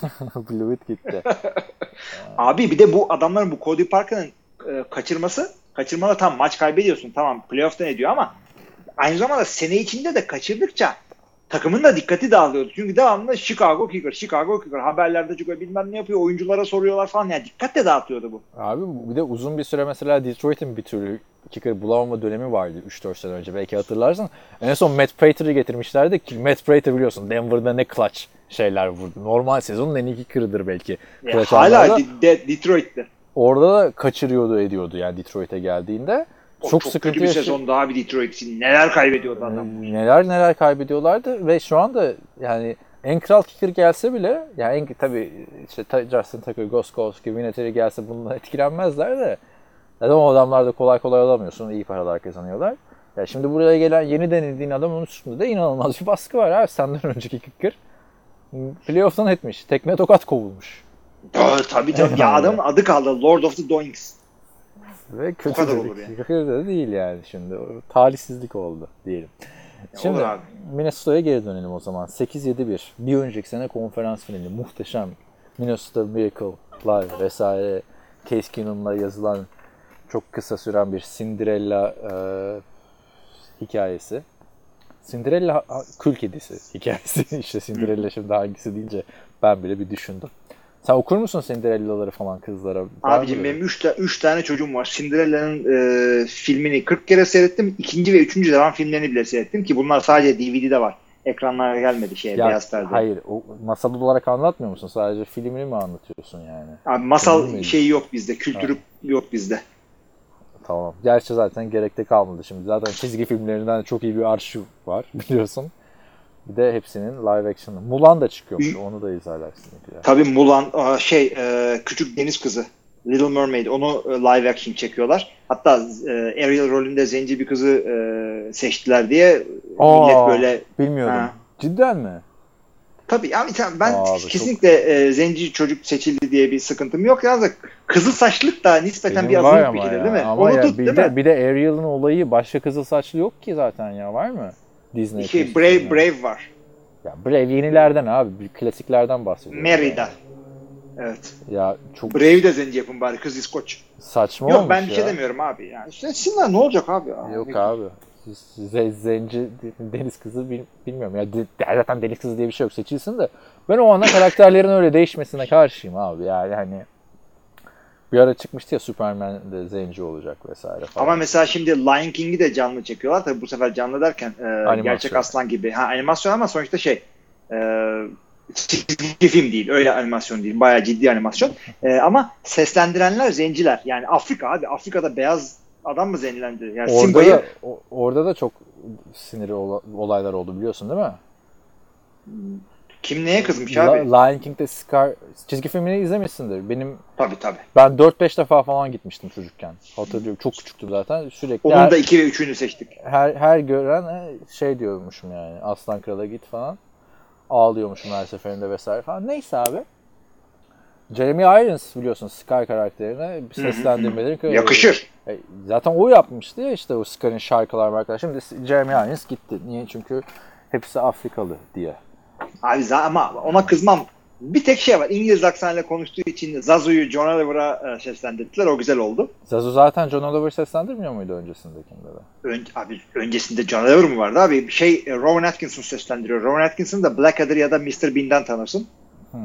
Blewett gitti. Abi bir de bu adamların bu Cody Parker'ın e, kaçırması kaçırmalar tam maç kaybediyorsun tamam playoff'ta ne diyor ama aynı zamanda sene içinde de kaçırdıkça takımın da dikkati dağılıyordu. Çünkü devamlı Chicago Kicker, Chicago Kicker haberlerde çıkıyor bilmem ne yapıyor oyunculara soruyorlar falan yani dikkat de dağıtıyordu bu. Abi bir de uzun bir süre mesela Detroit'in bir türlü kicker bulamama dönemi vardı 3-4 sene önce belki hatırlarsan. En son Matt Prater'ı getirmişlerdi ki Matt Prater biliyorsun Denver'da ne clutch şeyler vurdu. Normal sezonun en iyi kicker'ıdır belki. Ya hala de- Detroit'te. Orada da kaçırıyordu ediyordu yani Detroit'e geldiğinde. O çok, çok, sıkıntı kötü bir yaşıyor- sezon daha bir Detroit için. Neler kaybediyordu adam. Ee, neler neler kaybediyorlardı ve şu anda yani en kral kicker gelse bile yani en, tabii işte Justin Tucker, Goskowski, Vinatieri gelse bundan etkilenmezler de neden o adamlar da kolay kolay alamıyorsun. iyi paralar kazanıyorlar. Ya şimdi buraya gelen yeni denildiğin adamın üstünde de inanılmaz bir baskı var abi. Senden önceki kicker playoff'tan etmiş. Tekme tokat kovulmuş. Tabii tabii. ya adamın adı kaldı. Lord of the Doings. Ve kötü kadar de olur yani. kicker de değil yani şimdi. O Talihsizlik oldu diyelim. Şimdi. Minnesota'ya geri dönelim o zaman. 8-7-1. Bir önceki sene konferans finali. Muhteşem. Minnesota Miracle'lar vesaire. Case Keenum'la yazılan çok kısa süren bir Cinderella e, hikayesi. Cinderella kül kedisi hikayesi. işte Cinderella şimdi hangisi deyince ben bile bir düşündüm. Sen okur musun Cinderella'ları falan kızlara? Abicim benim 3 ta- üç tane çocuğum var. Cinderella'nın e, filmini 40 kere seyrettim. İkinci ve üçüncü devam filmlerini bile seyrettim ki bunlar sadece DVD'de var. Ekranlara gelmedi şey Ya, beyaz perde. Hayır, o masal olarak anlatmıyor musun? Sadece filmini mi anlatıyorsun yani? Abi masal şeyi yok bizde. Kültürü yok bizde. Tamam. Gerçi zaten gerekte kalmadı şimdi. Zaten çizgi filmlerinden çok iyi bir arşiv var biliyorsun. Bir de hepsinin live action'ı. Mulan da çıkıyormuş. Onu da izlersin. Ya. Tabii Mulan şey e, küçük deniz kızı Little Mermaid onu e, live action çekiyorlar. Hatta e, Ariel rolünde zenci bir kızı seçtiler diye Aa, millet böyle Bilmiyordum. Ha. Cidden mi? Tabii yani ben Abi, çok- kesinlikle e, zenci çocuk seçildi diye bir sıkıntım yok. Yalnız kızıl saçlık da nispeten Benim bir azınlık bir ya. değil mi? Ama Onu ya, tut bir değil de, mi? Bir de Ariel'ın olayı başka kızıl saçlı yok ki zaten ya. Var mı? Disney. Şey, Brave, üstünden. Brave var. Ya Brave yenilerden abi. Klasiklerden bahsediyorum. Merida. Evet. Ya çok Brave de zenci yapın bari kız İskoç. saçma Yok olmuş ben bir şey demiyorum abi. Yani seçsinler ne olacak abi? ya? Yok abi. Z- zenci deniz kızı bil- bilmiyorum ya de- zaten deniz kızı diye bir şey yok seçilsin de ben o anda karakterlerin öyle değişmesine karşıyım abi yani hani bir ara çıkmıştı ya Superman de zenci olacak vesaire falan. Ama mesela şimdi Lion King'i de canlı çekiyorlar. Tabii bu sefer canlı derken e, gerçek aslan gibi. Ha animasyon ama sonuçta şey e, çizgi film değil. Öyle animasyon değil. Bayağı ciddi animasyon. E, ama seslendirenler zenciler. Yani Afrika abi. Afrika'da beyaz adam mı zenlendi? Yani orada Simba'yı da, orada da çok siniri ola- olaylar oldu biliyorsun değil mi? Kim neye kızmış La- abi? Lion King'de Scar çizgi filmini izlemişsindir. Benim Tabii tabii. ben 4-5 defa falan gitmiştim çocukken. Hatırlıyorum. Çok küçüktüm zaten. Sürekli Onun her, da 2 ve 3'ünü seçtik. her, her gören e, şey diyormuşum yani. Aslan Kral'a git falan. Ağlıyormuşum her seferinde vesaire falan. Neyse abi. Jeremy Irons biliyorsun Scar karakterine seslendirmeleri Yakışır. E, Zaten o yapmıştı ya işte o Scar'ın şarkılar var. Şimdi Jeremy Irons gitti. Niye? Çünkü hepsi Afrikalı diye. Abi ama ona kızmam. Bir tek şey var. İngiliz aksanıyla konuştuğu için Zazu'yu John Oliver'a e, seslendirdiler. O güzel oldu. Zazu zaten John Oliver seslendirmiyor muydu öncesindekinde de? Ön, abi öncesinde John Oliver mı vardı abi? Şey e, Rowan Atkinson seslendiriyor. Rowan Atkinson da Blackadder ya da Mr. Bean'den tanırsın. Hmm.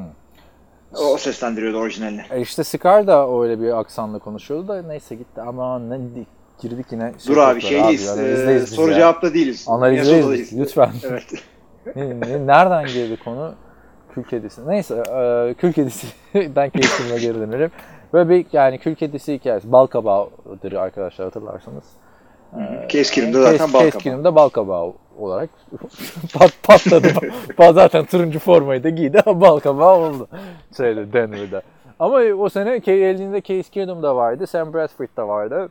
O seslendiriyordu orijinalini. E işte Scar da öyle bir aksanla konuşuyordu da neyse gitti ama ne girdik yine. Dur abi şeydeyiz. abi, e, soru cevapta değiliz. Analizdeyiz lütfen. Evet. Ne- ne- Nereden girdi konu? Kül kedisi. Neyse e, kül kedisinden keyifime geri dönerim. Böyle bir yani kül kedisi hikayesi. Balkabağıdır arkadaşlar hatırlarsanız. Keskirim'de zaten Kes- balkaba. Keskirim'de balkabağı olarak pat, patladı. Zaten turuncu formayı da giydi ama balkabağı oldu. Şeyde Denver'da. Ama o sene elinde Case Keenum da vardı. Sam Bradford da vardı.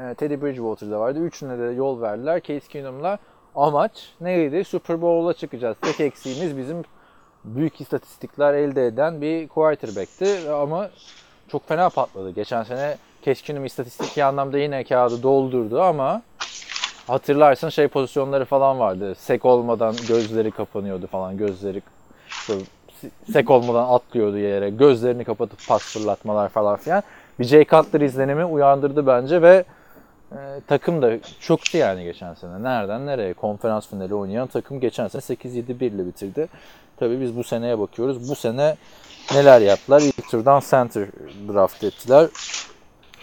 e, Teddy Bridgewater da vardı. Üçüne de yol verdiler. Case Keenum'la amaç neydi? Super Bowl'a çıkacağız. Tek eksiğimiz bizim büyük istatistikler elde eden bir quarterback'ti ama çok fena patladı. Geçen sene Keenum istatistik anlamda yine kağıdı doldurdu ama hatırlarsın şey pozisyonları falan vardı. Sek olmadan gözleri kapanıyordu falan. Gözleri sek olmadan atlıyordu yere. Gözlerini kapatıp pas fırlatmalar falan filan. Bir Jay Cutler izlenimi uyandırdı bence ve e, takım da çoktu yani geçen sene. Nereden nereye? Konferans finali oynayan takım geçen sene 8-7-1 ile bitirdi. Tabii biz bu seneye bakıyoruz. Bu sene neler yaptılar? İlk turdan center draft ettiler.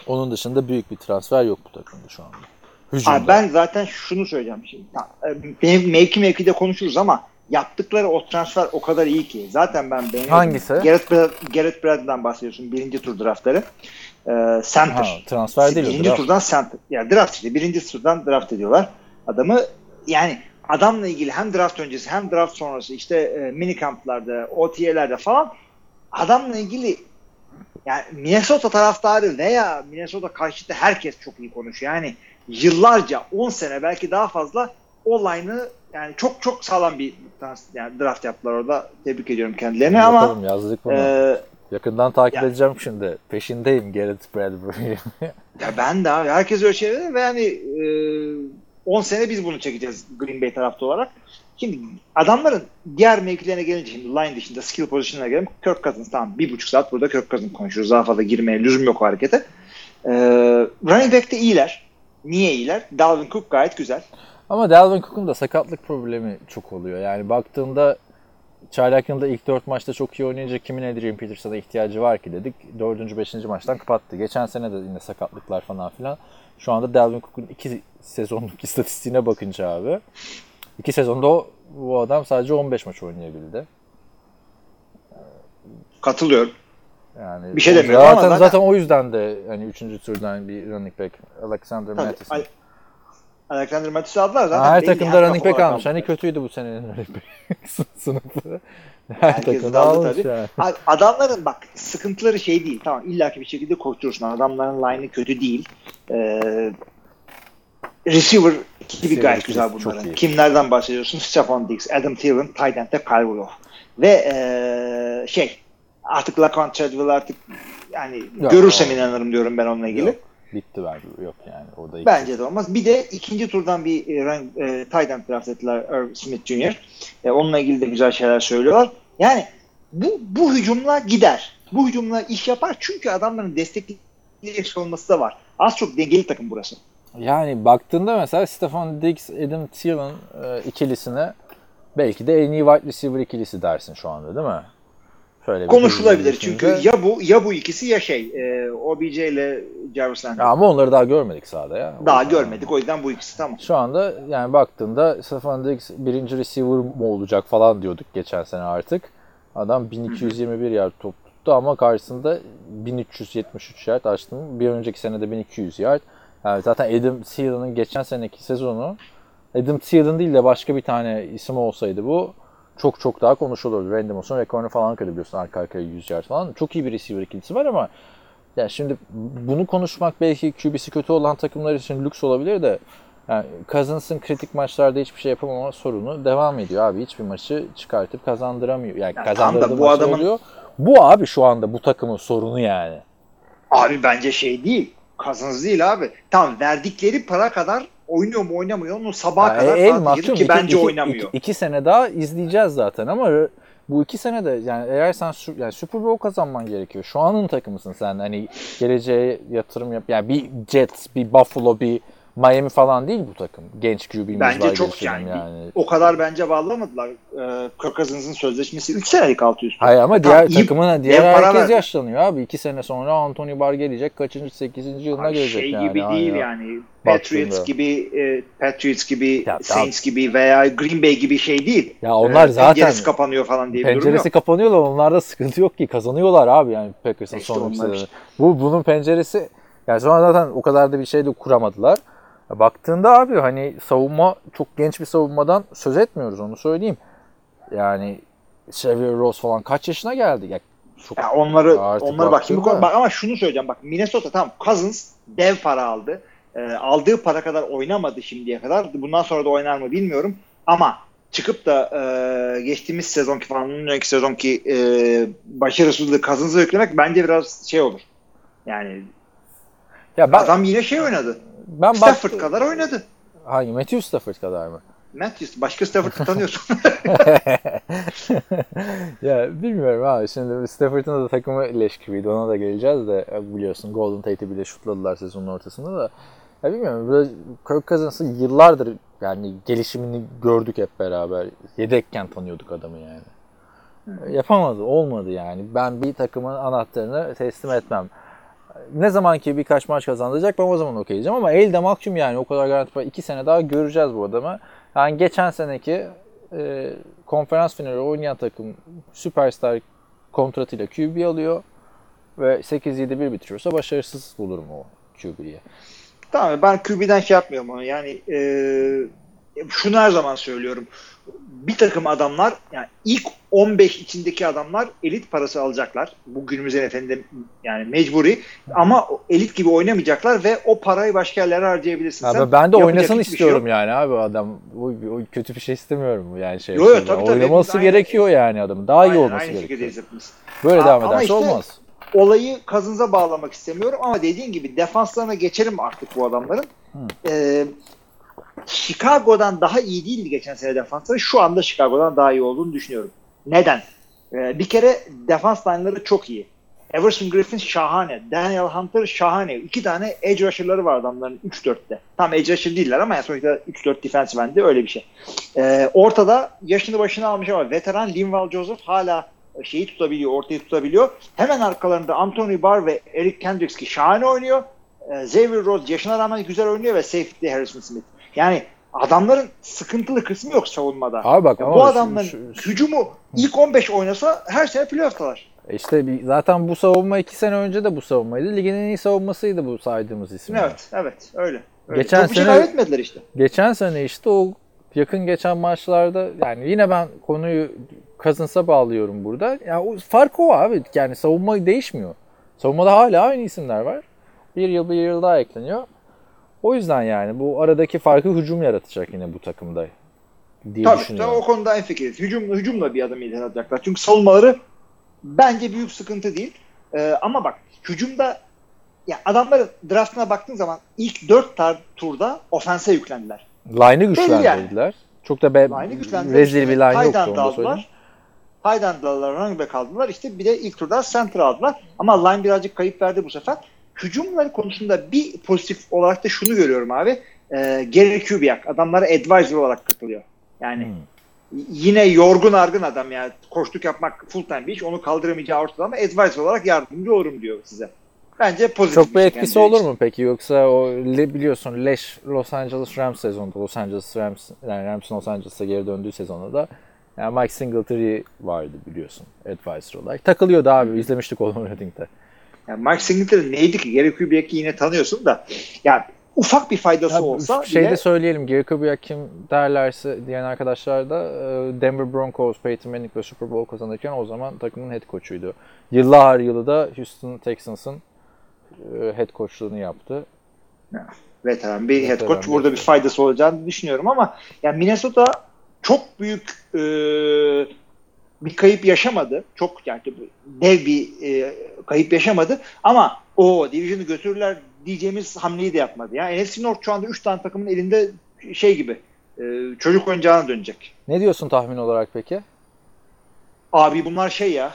Onun dışında büyük bir transfer yok bu takımda şu anda. Hücumda. Abi ben zaten şunu söyleyeceğim şimdi. E, Benim mevki mevkide konuşuruz ama yaptıkları o transfer o kadar iyi ki. Zaten ben beğeniyorum. Hangisi? Garrett, Brad, Bradley'den bahsediyorsun. Birinci tur draftları. Ee, center. Ha, transfer değil Birinci draft. turdan center. Yani draft işte. Birinci turdan draft ediyorlar. Adamı yani adamla ilgili hem draft öncesi hem draft sonrası işte e, mini kamplarda, OTA'lerde falan adamla ilgili yani Minnesota taraftarı veya Minnesota karşıtı herkes çok iyi konuşuyor. Yani yıllarca 10 sene belki daha fazla o line'ı yani çok çok sağlam bir yani draft yaptılar orada. Tebrik ediyorum kendilerini ama yazdık bunu. e, Yakından takip ya- edeceğim şimdi. Peşindeyim Garrett Bradbury. ya ben de abi herkes öyle şey dedi ve yani e, 10 sene biz bunu çekeceğiz Green Bay tarafta olarak. Şimdi adamların diğer mevkilerine gelince şimdi line dışında skill pozisyonuna gelelim. Kirk Cousins tamam bir buçuk saat burada Kirk Cousins konuşuyoruz. Daha fazla girmeye lüzum yok harekete. Ee, running back'te iyiler. Niye iyiler? Dalvin Cook gayet güzel. Ama Dalvin Cook'un da sakatlık problemi çok oluyor. Yani baktığında çaylak yılda ilk 4 maçta çok iyi oynayınca kimin Adrian Peterson'a ihtiyacı var ki dedik. 4. 5. maçtan kapattı. Geçen sene de yine sakatlıklar falan filan. Şu anda Dalvin Cook'un 2 sezonluk istatistiğine bakınca abi. 2 sezonda o, bu adam sadece 15 maç oynayabildi. Katılıyorum. Yani Bir şey demiyorum ama zaten, zaten- zaten o yüzden de hani 3. turdan bir running back Alexander. Al- Alexander Mattis'i aldılar zaten. Ha, her takımda running back almış. Hani kötüydü bu senenin running back sınıfı. Her Herkes takımda aldı almış tabii. yani. Adamların bak sıkıntıları şey değil. Tamam illaki bir şekilde koşturursun. Adamların line'ı kötü değil. Ee, receiver gibi Receiver gayet güzel çok bunların. iyi. Kimlerden bahsediyorsun? Stephon Diggs, Adam Thielen, tight end'de Kyle Rudolph. Ve ee, şey artık Laquan Treadwell artık yani Yok, görürsem o- inanırım diyorum ben onunla ilgili. Yok, bitti bence. Yok yani. O da iki. Bence de olmaz. Bir de ikinci turdan bir e, rank- e, tight end draft ettiler Irv Smith Jr. E, onunla ilgili de güzel şeyler söylüyorlar. Yani bu, bu hücumla gider. Bu hücumla iş yapar çünkü adamların destekleyici olması da var. Az çok dengeli takım burası. Yani baktığında mesela Stefan Diggs, Adam Thielen e, ikilisine belki de en iyi wide receiver ikilisi dersin şu anda değil mi? Şöyle Konuşulabilir çünkü ya bu ya bu ikisi ya şey e, OBJ ile Jarvis Landry. Ama onları daha görmedik sahada ya. O Daha yüzden. görmedik o yüzden bu ikisi tamam. Şu anda yani baktığında Stefan Diggs birinci receiver mu olacak falan diyorduk geçen sene artık. Adam 1221 yard top tuttu ama karşısında 1373 yard açtı. Bir önceki sene de 1200 yard. Yani zaten Adam Thielen'ın geçen seneki sezonu Adam Thielen değil de başka bir tane isim olsaydı bu çok çok daha konuşulurdu. Randy Moss'un rekorunu falan kırabiliyorsun arka arkaya 100 yard falan. Çok iyi bir receiver ikilisi var ama yani şimdi bunu konuşmak belki QB'si kötü olan takımlar için lüks olabilir de yani Cousins'ın kritik maçlarda hiçbir şey yapamama sorunu devam ediyor abi. Hiçbir maçı çıkartıp kazandıramıyor. Yani Ya kazandırdığı bu adamın- oluyor. Bu abi şu anda bu takımın sorunu yani. Abi bence şey değil. Cousins değil abi. Tamam verdikleri para kadar oynuyor mu oynamıyor mu sabaha Yani kadar el tartışılır mahkum ki iki- bence iki- oynamıyor. Iki, iki sene daha izleyeceğiz zaten ama bu iki sene de yani eğer sen yani Super Bowl kazanman gerekiyor. Şu anın takımısın sen. Hani geleceğe yatırım yap. Yani bir Jets, bir Buffalo, bir Miami falan değil bu takım. Genç QB'miz Bence çok yani, yani. o kadar bence bağlamadılar. Ee, Kirk Cousins'ın sözleşmesi 3 senelik altı üstü. Hayır ama diğer iyi- takımına diğer herkes verdi. yaşlanıyor abi. İki sene sonra Anthony Barr gelecek. Kaçıncı? Sekizinci yılına Abi gelecek şey yani. gibi değil Aynen. yani. Patriots Baktığında. gibi e, Patriots gibi Ya, Saints gibi veya Green Bay gibi şey değil. Ya onlar Ee, zaten penceresi kapanıyor falan diye bir durum penceresi yok. kapanıyorlar. Onlarda sıkıntı yok ki. Kazanıyorlar abi yani Packers'ın İşte son işte. Bu bunun penceresi yani sonra zaten o kadar da bir şey de kuramadılar. Ya Baktığında abi hani savunma çok genç bir savunmadan söz etmiyoruz onu söyleyeyim. Yani Xavier Rose falan kaç yaşına geldi? Ya çok Ya onları onları bak şimdi bak ama şunu söyleyeceğim bak Minnesota tamam Cousins dev para aldı. Ee, aldığı para kadar oynamadı şimdiye kadar. Bundan sonra da oynar mı bilmiyorum. Ama çıkıp da e, geçtiğimiz sezonki falan önceki sezonki e, başarısızlığı Cousins'a yüklemek bence biraz şey olur. Yani ya ben adam yine şey oynadı. Ben Stafford baktım- kadar oynadı. Hangi Matthew Stafford kadar mı? Matthews başka Stafford'ı tanıyorsun. ya bilmiyorum abi şimdi Stafford'ın da takımı leş gibiydi ona da geleceğiz de e, biliyorsun Golden Tate'i bile şutladılar sezonun ortasında da ya bilmiyorum böyle Kirk Cousins'ı yıllardır yani gelişimini gördük hep beraber yedekken tanıyorduk adamı yani. Yapamadı olmadı yani ben bir takımın anahtarını teslim etmem. Ne zaman ki birkaç maç kazandıracak ben o zaman okey diyeceğim ama elde mahkum yani o kadar garanti var. İki sene daha göreceğiz bu adamı. Yani geçen seneki e, konferans finali oynayan takım süperstar kontratıyla QB alıyor ve 8-7-1 bitiriyorsa başarısız bulurum o QB'ye. Tamam ben QB'den şey yapmıyorum onu. Yani e, şunu her zaman söylüyorum. Bir takım adamlar yani ilk 15 içindeki adamlar elit parası alacaklar. Bu günümüzün efendim yani mecburi. Ama elit gibi oynamayacaklar ve o parayı başka yerlere harcayabilirsin. Abi Sen ben de oynasın şey istiyorum yok. yani abi adam. O, o kötü bir şey istemiyorum yani şey. Yo, yo, açısından. tabii, tabii. Oynaması aynı- gerekiyor yani adamın. Daha iyi Aynen, olması aynı gerekiyor. Böyle devam ederse işte- olmaz. Olayı kazınıza bağlamak istemiyorum ama dediğin gibi defanslarına geçelim artık bu adamların. Ee, Chicago'dan daha iyi değildi geçen sene defansları. Şu anda Chicago'dan daha iyi olduğunu düşünüyorum. Neden? Ee, bir kere defans line'ları çok iyi. Everson Griffin şahane. Daniel Hunter şahane. İki tane edge rusher'ları var adamların 3-4'te. Tam edge rusher değiller ama yani sonuçta 3-4 defensive end'de öyle bir şey. Ee, ortada yaşını başına almış ama veteran Linval Joseph hala şeyi tutabiliyor, ortayı tutabiliyor. Hemen arkalarında Anthony Barr ve Eric Kendricks ki şahane oynuyor. Ee, Xavier Rhodes yaşına rağmen güzel oynuyor ve safety Harrison Smith. Yani adamların sıkıntılı kısmı yok savunmada. Abi bak Ya bu şu- adamların şu- hücumu ilk 15 oynasa her sene playoff'talar. İşte bir, zaten bu savunma iki sene önce de bu savunmaydı. Ligin en iyi savunmasıydı bu saydığımız isimler. Evet, evet öyle. öyle. Geçen Çok şey sene- kaybetmediler işte. Geçen sene işte o yakın geçen maçlarda yani yine ben konuyu Cousins'a bağlıyorum burada. Ya o fark o abi. Yani savunma değişmiyor. Savunmada hala aynı isimler var. Bir yıl bir yıl daha ekleniyor. O yüzden yani bu aradaki farkı hücum yaratacak yine bu takımda diye Tabii, tabii düşünüyorum. o konuda en fikiriz. Hücum, hücumla bir adım ileri atacaklar. Çünkü savunmaları bence büyük sıkıntı değil. Ee, ama bak hücumda ya adamların draftına baktığın zaman ilk 4 tar- turda ofense yüklendiler. Line'ı güçlendirdiler. Çok da be, rezil bir line yoktu onu da söyleyeyim. end aldılar, running back aldılar. İşte bir de ilk turda center aldılar. Ama line birazcık kayıp verdi bu sefer. Hücumları konusunda bir pozitif olarak da şunu görüyorum abi. E, Gary Kubiak adamlara advisor olarak katılıyor. Yani Hmm. yine yorgun argın adam yani koştuk yapmak full time bir iş onu kaldıramayacağı ortada ama advisor olarak yardımcı olurum diyor size. Bence pozitif Çok bir şey etkisi kendileri olur mu peki yoksa o biliyorsun leş Los Angeles Rams sezonunda Los Angeles Rams yani Rams'ın Los Angeles'a geri döndüğü sezonda da yani Mike Singletary vardı biliyorsun advisor olarak. Takılıyordu abi izlemiştik onu Redding'de. Yani Mike Singletary neydi ki? Gary Kubiak'ı yine tanıyorsun da yani ufak bir faydası Ya, olsa şeyde bile söyleyelim Gary Kubiak kim derlerse diyen arkadaşlar da e, Denver Broncos Peyton Manning ve Super Bowl kazanırken o zaman takımın head coach'uydu. Yıllar yılı da Houston Texans'ın e, head coach'luğunu yaptı. veteran bir head coach bir burada bir faydası olacağını düşünüyorum ama yani Minnesota çok büyük e, bir kayıp yaşamadı. Çok yani dev bir e, kayıp yaşamadı ama o division'ı götürürler diyeceğimiz hamleyi de yapmadı. Yani NFC North şu anda 3 tane takımın elinde şey gibi e, çocuk oyuncağına dönecek. Ne diyorsun tahmin olarak peki? Abi bunlar şey ya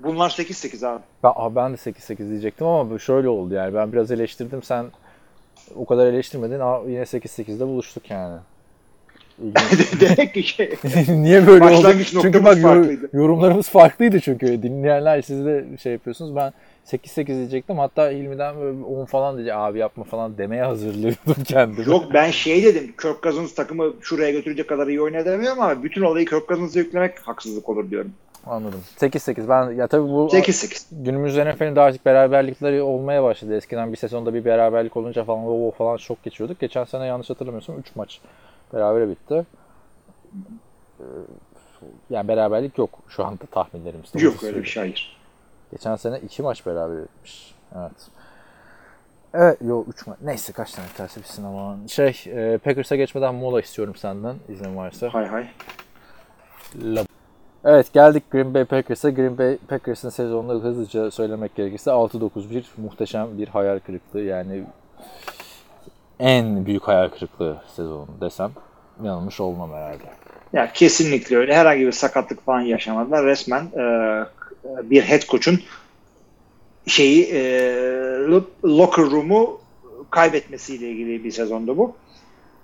bunlar 8-8 abi. Ben, abi ben de 8-8 diyecektim ama şöyle oldu yani. Ben biraz eleştirdim. Sen o kadar eleştirmedin. Yine 8-8'de buluştuk yani. Demek ki şey. Niye böyle oldu? Çünkü bak farklıydı. yorumlarımız farklıydı çünkü. Dinleyenler siz de şey yapıyorsunuz. Ben 8-8 diyecektim. Hatta İlmi'den böyle 10 falan diyecek. Abi yapma falan demeye hazırlıyordum kendimi. Yok ben şey dedim. Kirk Cousins takımı şuraya götürecek kadar iyi oynayamıyorum ama bütün olayı Kirk Cousins'a yüklemek haksızlık olur diyorum. Anladım. 8-8. Ben ya tabii bu 8-8. günümüz NFL'inde artık beraberlikleri olmaya başladı. Eskiden bir sezonda bir beraberlik olunca falan o falan şok geçiyorduk. Geçen sene yanlış hatırlamıyorsam 3 maç berabere bitti. Ee, Yani beraberlik yok şu anda tahminlerimizde. Yok öyle bir şey hayır. Geçen sene 2 maç beraber bitmiş. Evet. Evet, yok 3 maç. Neyse kaç tane tersi bitsin ama. Şey, e, Packers'a geçmeden mola istiyorum senden izin varsa. Hay hay. La- Evet geldik Green Bay Packers'a. Green Bay Packers'ın sezonunu hızlıca söylemek gerekirse 6-9-1 muhteşem bir hayal kırıklığı. Yani en büyük hayal kırıklığı sezonu desem yanılmış olmam herhalde. Ya kesinlikle öyle. Herhangi bir sakatlık falan yaşamadılar. Resmen e, bir head coach'un şeyi e, locker room'u kaybetmesiyle ilgili bir sezondu bu.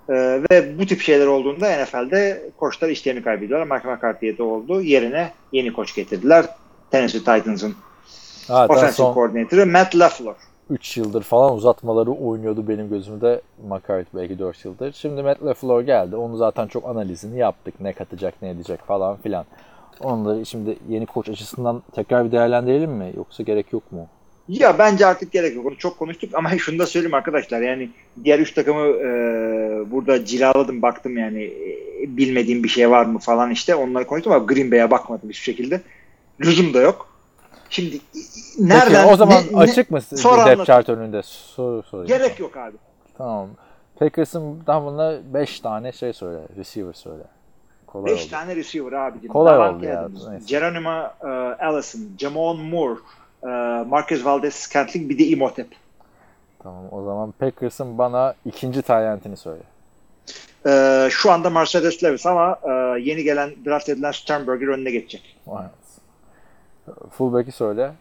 E, ve bu tip şeyler olduğunda NFL'de koçlar işlerini kaybediyorlar. Mike McCarthy'ye de oldu. Yerine yeni koç getirdiler. Tennessee Titans'ın offensive son coordinator'ı Matt LaFleur. 3 yıldır falan uzatmaları oynuyordu benim gözümde. McCarthy belki 4 yıldır. Şimdi Matt LaFleur geldi. Onu zaten çok analizini yaptık. Ne katacak, ne edecek falan filan. Onları şimdi yeni koç açısından tekrar bir değerlendirelim mi? Yoksa gerek yok mu? Ya bence artık gerek yok. Onu çok konuştuk ama şunu da söyleyeyim arkadaşlar. Yani diğer üç takımı e, burada cilaladım baktım yani e, bilmediğim bir şey var mı falan işte onları konuştum ama Green Bay'e bakmadım hiçbir şekilde. Lüzum da yok. Şimdi nereden Peki, o zaman ne- ne- açık mı Sonra depth chart önünde? Soru sorayım. Gerek yok abi. Tamam. Packers'ın bana 5 tane şey söyle. Receiver söyle. Kolay 5 oldu. tane receiver abicim. Kolay Davante oldu ya. Geronimo e, Allison, Jamon Moore, e, Marquez Valdez Scantling bir de Imhotep. Tamam o zaman Packers'ın bana ikinci tayyentini söyle. E, şu anda Mercedes Lewis ama e, yeni gelen draft edilen Sternberger önüne geçecek. Vay. Fullback'i söyle.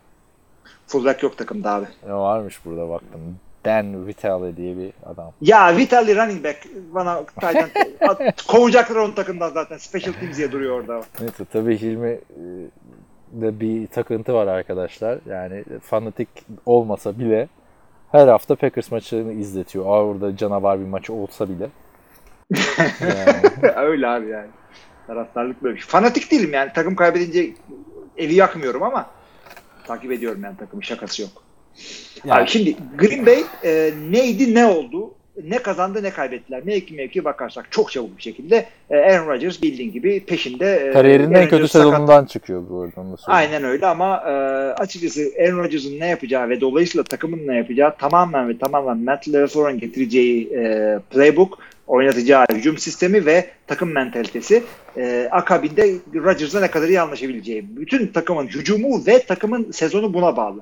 Fullback yok takımda abi. Ya varmış burada baktım. Dan Vitale diye bir adam. Ya Vitali running back bana at- kovacaklar onun takımdan zaten. Special teams diye duruyor orada. Neyse tabii Hilmi e, de bir takıntı var arkadaşlar. Yani fanatik olmasa bile her hafta Packers maçını izletiyor. Orada canavar bir maçı olsa bile. Yani, Öyle abi yani. Taraftarlık böyle bir şey. Fanatik değilim yani. Takım kaybedince evi yakmıyorum ama takip ediyorum yani takımın şakası yok. yani Abi şimdi Green Bay e, neydi ne oldu? Ne kazandı ne kaybettiler. Mevki mevki bakarsak çok çabuk bir şekilde e, Aaron Rodgers bildiğin gibi peşinde. e, kariyerinin en kötü sezonundan çıkıyor bu arada. Aynen öyle ama e, açıkçası Aaron Rodgers'ın ne yapacağı ve dolayısıyla takımın ne yapacağı tamamen ve tamamen Matt LaFleur'un getireceği e, playbook, oynatacağı hücum sistemi ve takım mentalitesi e, akabinde Rodgers'la ne kadar iyi anlaşabileceği. Bütün takımın hücumu ve takımın sezonu buna bağlı.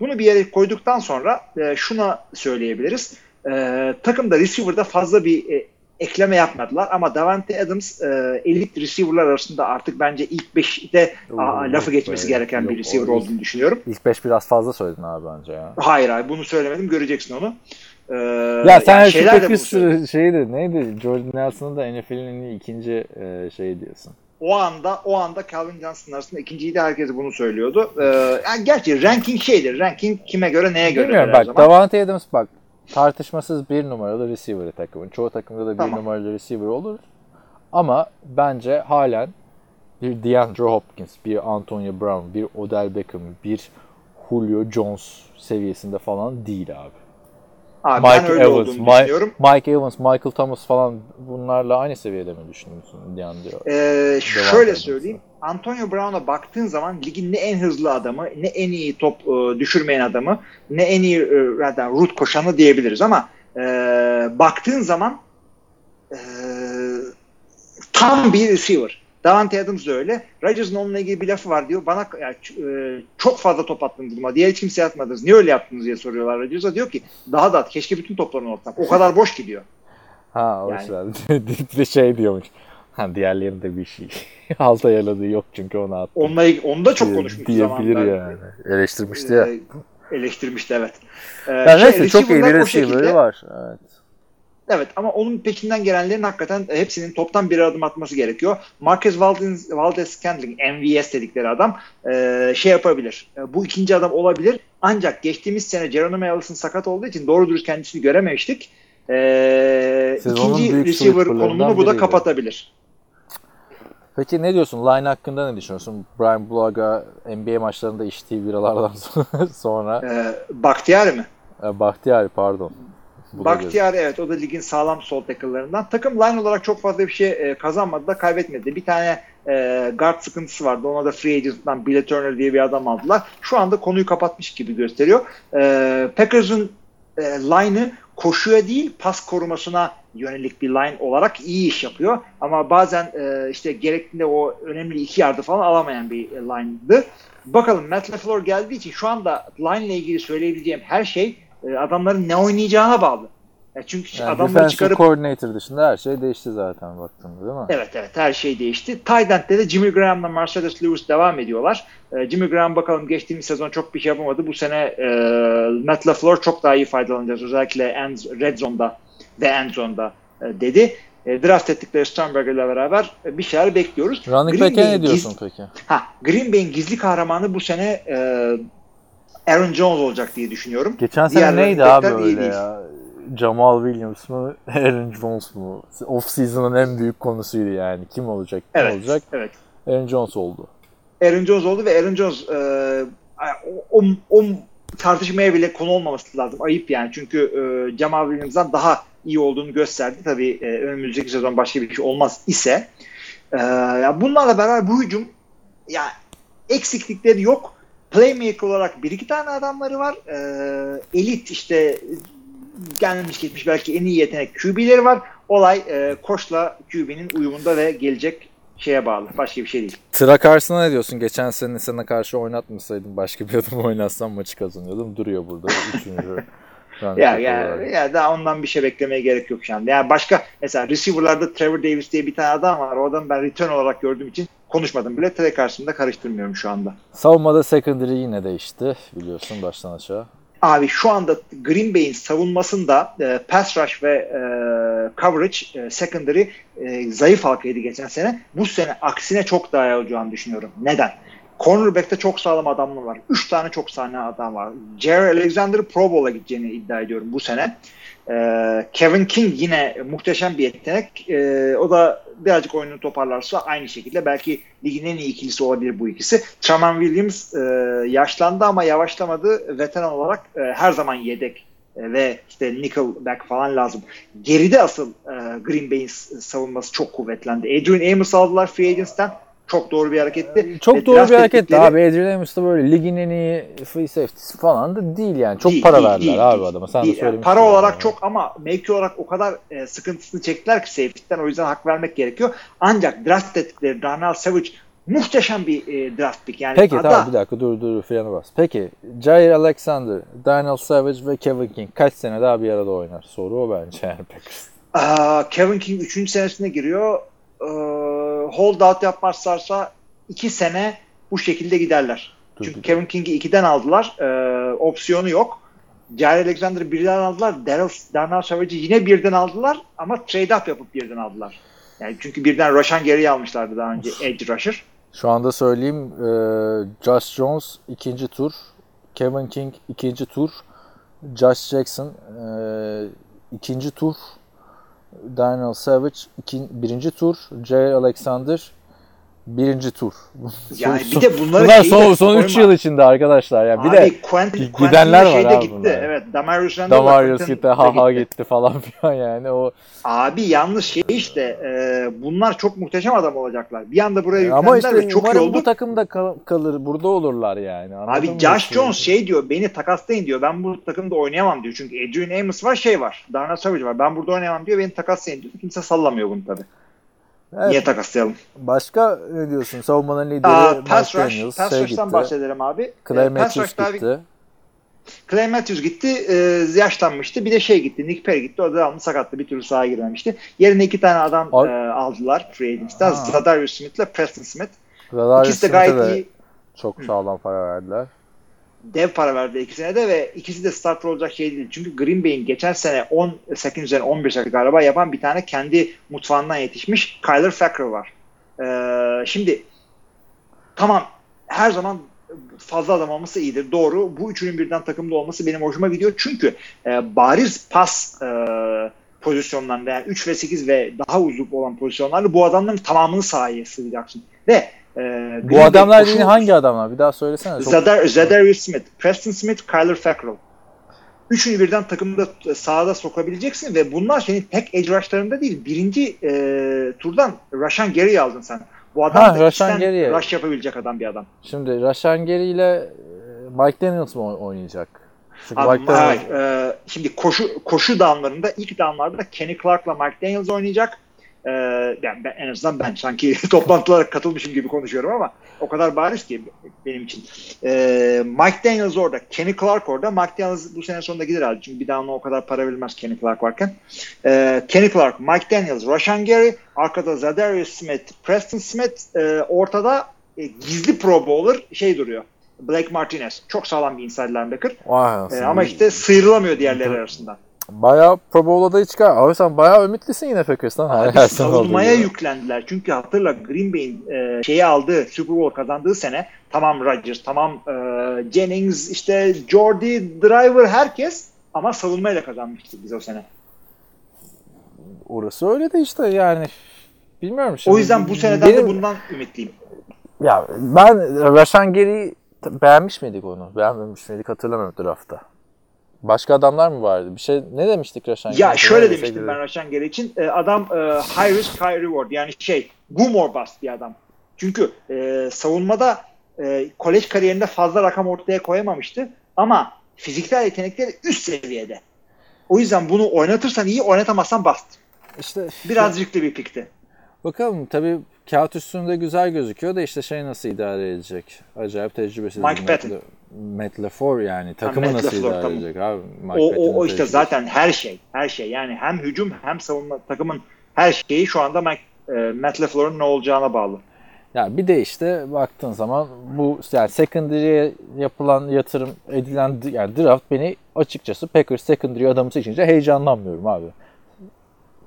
Bunu bir yere koyduktan sonra e, şuna söyleyebiliriz. E, takımda receiver'da fazla bir e, ekleme yapmadılar ama Davante Adams e, elit receiver'lar arasında artık bence ilk 5'te Oo, lafı geçmesi be. gereken Yok, bir receiver olduğunu düşünüyorum. İlk 5 biraz fazla söyledin abi bence ya. Hayır hayır bunu söylemedim göreceksin onu. Ee, Ya sen yani şeyler de. Packers şeydi neydi? Jordan Nelson'ın da NFL'in en iyi ikinci e, şey diyorsun. o anda o anda Calvin Johnson arasında ikinciydi herkes bunu söylüyordu. Ee, yani gerçi ranking şeydir. Ranking kime göre neye göre Bilmiyorum bak. Davante Adams bak tartışmasız bir numaralı receiver takımın. Çoğu takımda da bir Tamam. numaralı receiver olur. Ama bence halen bir DeAndre Hopkins, bir Antonio Brown, bir Odell Beckham, bir Julio Jones seviyesinde falan değil abi. Abi ben Mike öyle Evans, olduğunu Mike, düşünüyorum. Mike Evans, Michael Thomas falan bunlarla aynı seviyede mi düşünüyorsun DeAndre? Ee, şöyle söyleyeyim. Antonio Brown'a baktığın zaman ligin ne en hızlı adamı, ne en iyi top e, düşürmeyen adamı, ne en iyi e, zaten root koşanı diyebiliriz ama e, baktığın zaman e, tam bir receiver. Davante Adams da öyle. Rodgers'ın onunla ilgili bir lafı var diyor. Bana yani, e, çok fazla top attınız ama diğer hiç kimseye atmadınız. Niye öyle yaptınız diye soruyorlar Rodgers'a. Diyor ki daha da at. Keşke bütün toplarını atsam. O kadar boş gidiyor. Ha o Yani- yüzden şey diyormuş. Ha diğerlerinde bir şey. Alta yaladığı yok çünkü onu attı. Onunla onu da çok diye- konuşmuştu Diyebilir zamanında. yani. Eleştirmişti ya. Ee, eleştirmişti evet. Ee, Yani şey, neyse çok iyi bir receiver'ı var. Evet. Evet ama onun peşinden gelenlerin hakikaten hepsinin toptan bir adım atması gerekiyor. Marquez Valdez, Valdez Scantling, MVS dedikleri adam e, şey yapabilir. E, bu ikinci adam olabilir. Ancak geçtiğimiz sene Geronimo Allison sakat olduğu için doğru dürüst kendisini görememiştik. E, ikinci büyük receiver konumunu bu da kapatabilir. Peki ne diyorsun? Line hakkında ne düşünüyorsun? Brian Blog'a NBA maçlarında içtiği biralardan sonra E, Bahtiyar mı? e, Bahtiyari pardon. Bahtiyar evet o da ligin sağlam sol tackle'larından. Takım line olarak çok fazla bir şey e, kazanmadı da kaybetmedi. Bir tane e, guard sıkıntısı vardı. Ona da free agent'dan Billy Turner diye bir adam aldılar. Şu anda konuyu kapatmış gibi gösteriyor. E, Packers'ın e, line'ı koşuya değil pas korumasına yönelik bir line olarak iyi iş yapıyor. Ama bazen e, işte gerektiğinde o önemli iki yardı falan alamayan bir e, line'dı. Bakalım Matt LaFleur geldiği için şu anda line ile ilgili söyleyebileceğim her şey adamların ne oynayacağına bağlı. Ya çünkü Yani adamları çıkarıp coordinator dışında her şey değişti zaten baktığında değil mi? Evet evet her şey değişti. End'de de Jimmy Graham'la Marcellus Lewis devam ediyorlar. E, Jimmy Graham bakalım geçtiğimiz sezon çok bir şey yapamadı. Bu sene e, Matt LaFleur çok daha iyi faydalanacağız. Özellikle end, red zone'da ve end zone'da e, dedi. E, draft ettikleri Sternberger'la beraber e, bir şeyler bekliyoruz. Running back'e ne diyorsun giz- peki? Ha, Green Bay'in gizli kahramanı bu sene e, Aaron Jones olacak diye düşünüyorum. Geçen sene Diğer neydi abi öyle değil. ya? Jamal Williams mı? Aaron Jones mu? Off season'ın en büyük konusuydu yani. Kim olacak? Kim Evet, olacak? evet. Aaron Jones oldu. Aaron Jones oldu ve Aaron Jones e, o, o tartışmaya bile konu olmaması lazım. Ayıp yani. Çünkü e, Jamal Williams'dan daha iyi olduğunu gösterdi. Tabii e, önümüzdeki sezon başka bir şey olmaz ise e, ya bunlarla beraber bu hücum ya eksiklikleri yok. Playmaker olarak bir iki tane adamları var. E, elit işte gelmiş geçmiş belki en iyi yetenek QB'leri var. Olay e, Koç'la QB'nin uyumunda ve gelecek şeye bağlı. Başka bir şey değil. Sıra karşısına ne diyorsun? Geçen sene sana karşı oynatmasaydın başka bir adam oynatsam maçı kazanıyordum. Duruyor burada. Üçüncü Ya, ya, olarak. ya daha ondan bir şey beklemeye gerek yok şu anda. Yani başka mesela receiver'larda Trevor Davis diye bir tane adam var. O adamı ben return olarak gördüğüm için konuşmadım bile. Tele karşısında karıştırmıyorum şu anda. Savunmada secondary yine değişti biliyorsun baştan aşağı. Abi şu anda Green Bay'in savunmasında e, pass rush ve e, coverage e, secondary e, zayıf halkaydı geçen sene. Bu sene aksine çok daha iyi olacağını düşünüyorum. Neden? Cornerback'te çok sağlam adamlar var. Üç tane çok sağlam adam var. Jerry Alexander Pro Bowl'a gideceğini iddia ediyorum bu sene. Ee, Kevin King yine muhteşem bir yetenek. Ee, o da birazcık oyunu toparlarsa aynı şekilde belki ligin en iyi ikilisi olabilir bu ikisi. Traman Williams e, yaşlandı ama yavaşlamadı. Veteran olarak e, her zaman yedek e, ve işte nickelback falan lazım. Geride asıl e, Green Bay'in savunması çok kuvvetlendi. Adrian Amos aldılar free agents'ten. Çok doğru bir hareketti. Çok Ve doğru bir hareketti ettikleri- abi. Adrian Amos da böyle ligin en iyi free safety'si falan da değil yani. Çok Değil, para değil, verdiler değil, abi değil. adama. Sen Değil. de söylemiştin. Para yani. olarak çok ama mevki olarak o kadar e, sıkıntısını çektiler ki safety'den o yüzden hak vermek gerekiyor. Ancak draft ettikleri Darnell Savage muhteşem bir e, draft pick. Yani Peki ada- tamam bir dakika dur dur frene bas. Peki Jair Alexander, Daniel Savage ve Kevin King kaç sene daha bir arada oynar? Soru o bence yani. Aa, Kevin King 3. senesine giriyor. Ee, holdout yapmazlarsa 2 sene bu şekilde giderler. Dur, Çünkü dur. Kevin King'i 2'den aldılar. Ee, opsiyonu yok. Jair Alexander'ı birden aldılar. Daryl, Darnell Savage'ı yine birden aldılar ama trade up yapıp birden aldılar. Yani çünkü birden Rashan Gary'i almışlardı daha önce edge rusher. Şu anda söyleyeyim e, Josh Jones ikinci tur, Kevin King ikinci tur, Josh Jackson e, ikinci tur, Daniel Savage iki, birinci tur, Jay Alexander birinci tur. Yani Son- bir de bunları Bunlar son, de son 3 koyma. yıl içinde arkadaşlar. ya. Bir de Quentin, gidenler Quentin var abi gitti. bunlar. Evet, Damarius Randall da Damarius gitti, de haha gitti falan filan yani o Abi yalnız şey işte e, bunlar çok muhteşem adam olacaklar. Bir anda buraya yüklendiler ama işte ve çok iyi oldu. bu takımda kal- kalır, burada olurlar yani. Anladın Abi? Josh Jones şey diyor beni takaslayın diyor. Ben bu takımda oynayamam diyor. Çünkü Adrian Amos var şey var. Darnell Savage var. Ben burada oynayamam diyor. Beni takaslayın diyor. Kimse sallamıyor bunu tabii. Evet, Niye takaslayalım? Başka ne diyorsun? Savunmanın lideri Aa, Mike pass rush. Daniels Pass şey rush'tan gitti. bahsedelim abi. Clay pass Matthews abi- gitti. Clay Matthews gitti. E, yaşlanmıştı. Bir de şey gitti. Nick Perry gitti. O da devamlı sakattı. Bir türlü sahaya girmemişti. Yerine iki tane adam Abi- e, aldılar. Free agency'den. Ha. Zadarius Smith ile Preston Smith. Zadarius İkisi de gayet iyi. çok sağlam para verdiler. Dev para verdi ikisine de ve ikisi de starter olacak şey değil. Çünkü Green Bay'in geçen sene 10 8 üzerine 11 sakat galiba yapan bir tane kendi mutfağından yetişmiş Kyler Fackrell var. Ee, şimdi tamam her zaman fazla adam olması iyidir. Doğru. Bu üçünün birden takımda olması benim hoşuma gidiyor. Çünkü e, bariz pas e, pozisyonlarında yani 3 ve 8 ve daha uzun olan pozisyonlarda bu adamların tamamını sahaya sığacaksın. Ve e, Green Bu adamlar dediğin hangi adamlar? Bir daha söylesene. Çok... Zadar, Zadarius Smith, Preston Smith, Kyler Fackrell. Üçünü birden takımda sahada sokabileceksin ve bunlar senin tek edge rushlarında değil. Birinci e, turdan Rashan Gary'i aldın sen. Bu adam Ha, da Rashan Gary'i. rush yapabilecek adam bir adam. Şimdi Rashan Gary ile e, Mike Daniels mı oy- oynayacak? Çünkü Abi, Mike Daniels... hayır, e, şimdi koşu koşu downlarında ilk downlarda Kenny Clark'la Mike Daniels oynayacak. E, yani ben, en azından ben sanki toplantılara katılmışım gibi konuşuyorum ama o kadar bariz ki benim için. E, Mike Daniels orada, Kenny Clark orada. Mike Daniels bu sene sonunda gider herhalde. Çünkü bir daha ona o kadar para verilmez Kenny Clark varken. E, Kenny Clark, Mike Daniels, Rashan Gary, arkada Zadarius Smith, Preston Smith, e, ortada e, gizli pro bowler şey duruyor. Blake Martinez. Çok sağlam bir inside linebacker. Vay E, anasını. ama işte sıyrılamıyor diğerleri arasından. Bayağı Pro Bowl adayı çıkar. Abi sen bayağı ümitlisin yine Packers'tan. Savunmaya yüklendiler. Çünkü hatırla Green Bay'in e, şeyi aldığı, Super Bowl kazandığı sene tamam Rodgers, tamam e, Jennings, işte Jordy, Driver herkes ama savunmayla kazanmıştık biz o sene. Orası öyle de işte yani. Bilmiyorum şimdi. O yüzden bu seneden Benim- de bundan ümitliyim. Ya ben Rashan Gary'i beğenmiş miydik onu? Beğenmemiş miydik hatırlamıyorum draftta. Başka adamlar mı vardı? Bir şey ne demiştik Rashan Ya Gary'e? şöyle demiştim şey ben Rashan Gary için. E, adam e, high risk high reward yani şey boom bust bir adam. Çünkü e, savunmada e, kolej kariyerinde fazla rakam ortaya koyamamıştı ama fiziksel yetenekleri üst seviyede. O yüzden bunu oynatırsan iyi oynatamazsan bast. İşte Biraz riskli bir pikti. bakalım tabii kağıt üstünde güzel gözüküyor da işte şey nasıl idare edecek? Acayip tecrübesiz. Mike Patton. Matt, LaFleur yani takımı Matt nasıl LaFleur, idare edecek abi? Mike O, o, o işte zaten her şey. Her şey. Yani hem hücum hem savunma takımın her şeyi şu anda Mike, e, Matt LaFleur'un ne olacağına bağlı. Ya bir de işte baktığın zaman bu yani secondary'e yapılan yatırım edilen yani draft beni açıkçası Packers secondary adamı seçince heyecanlanmıyorum abi.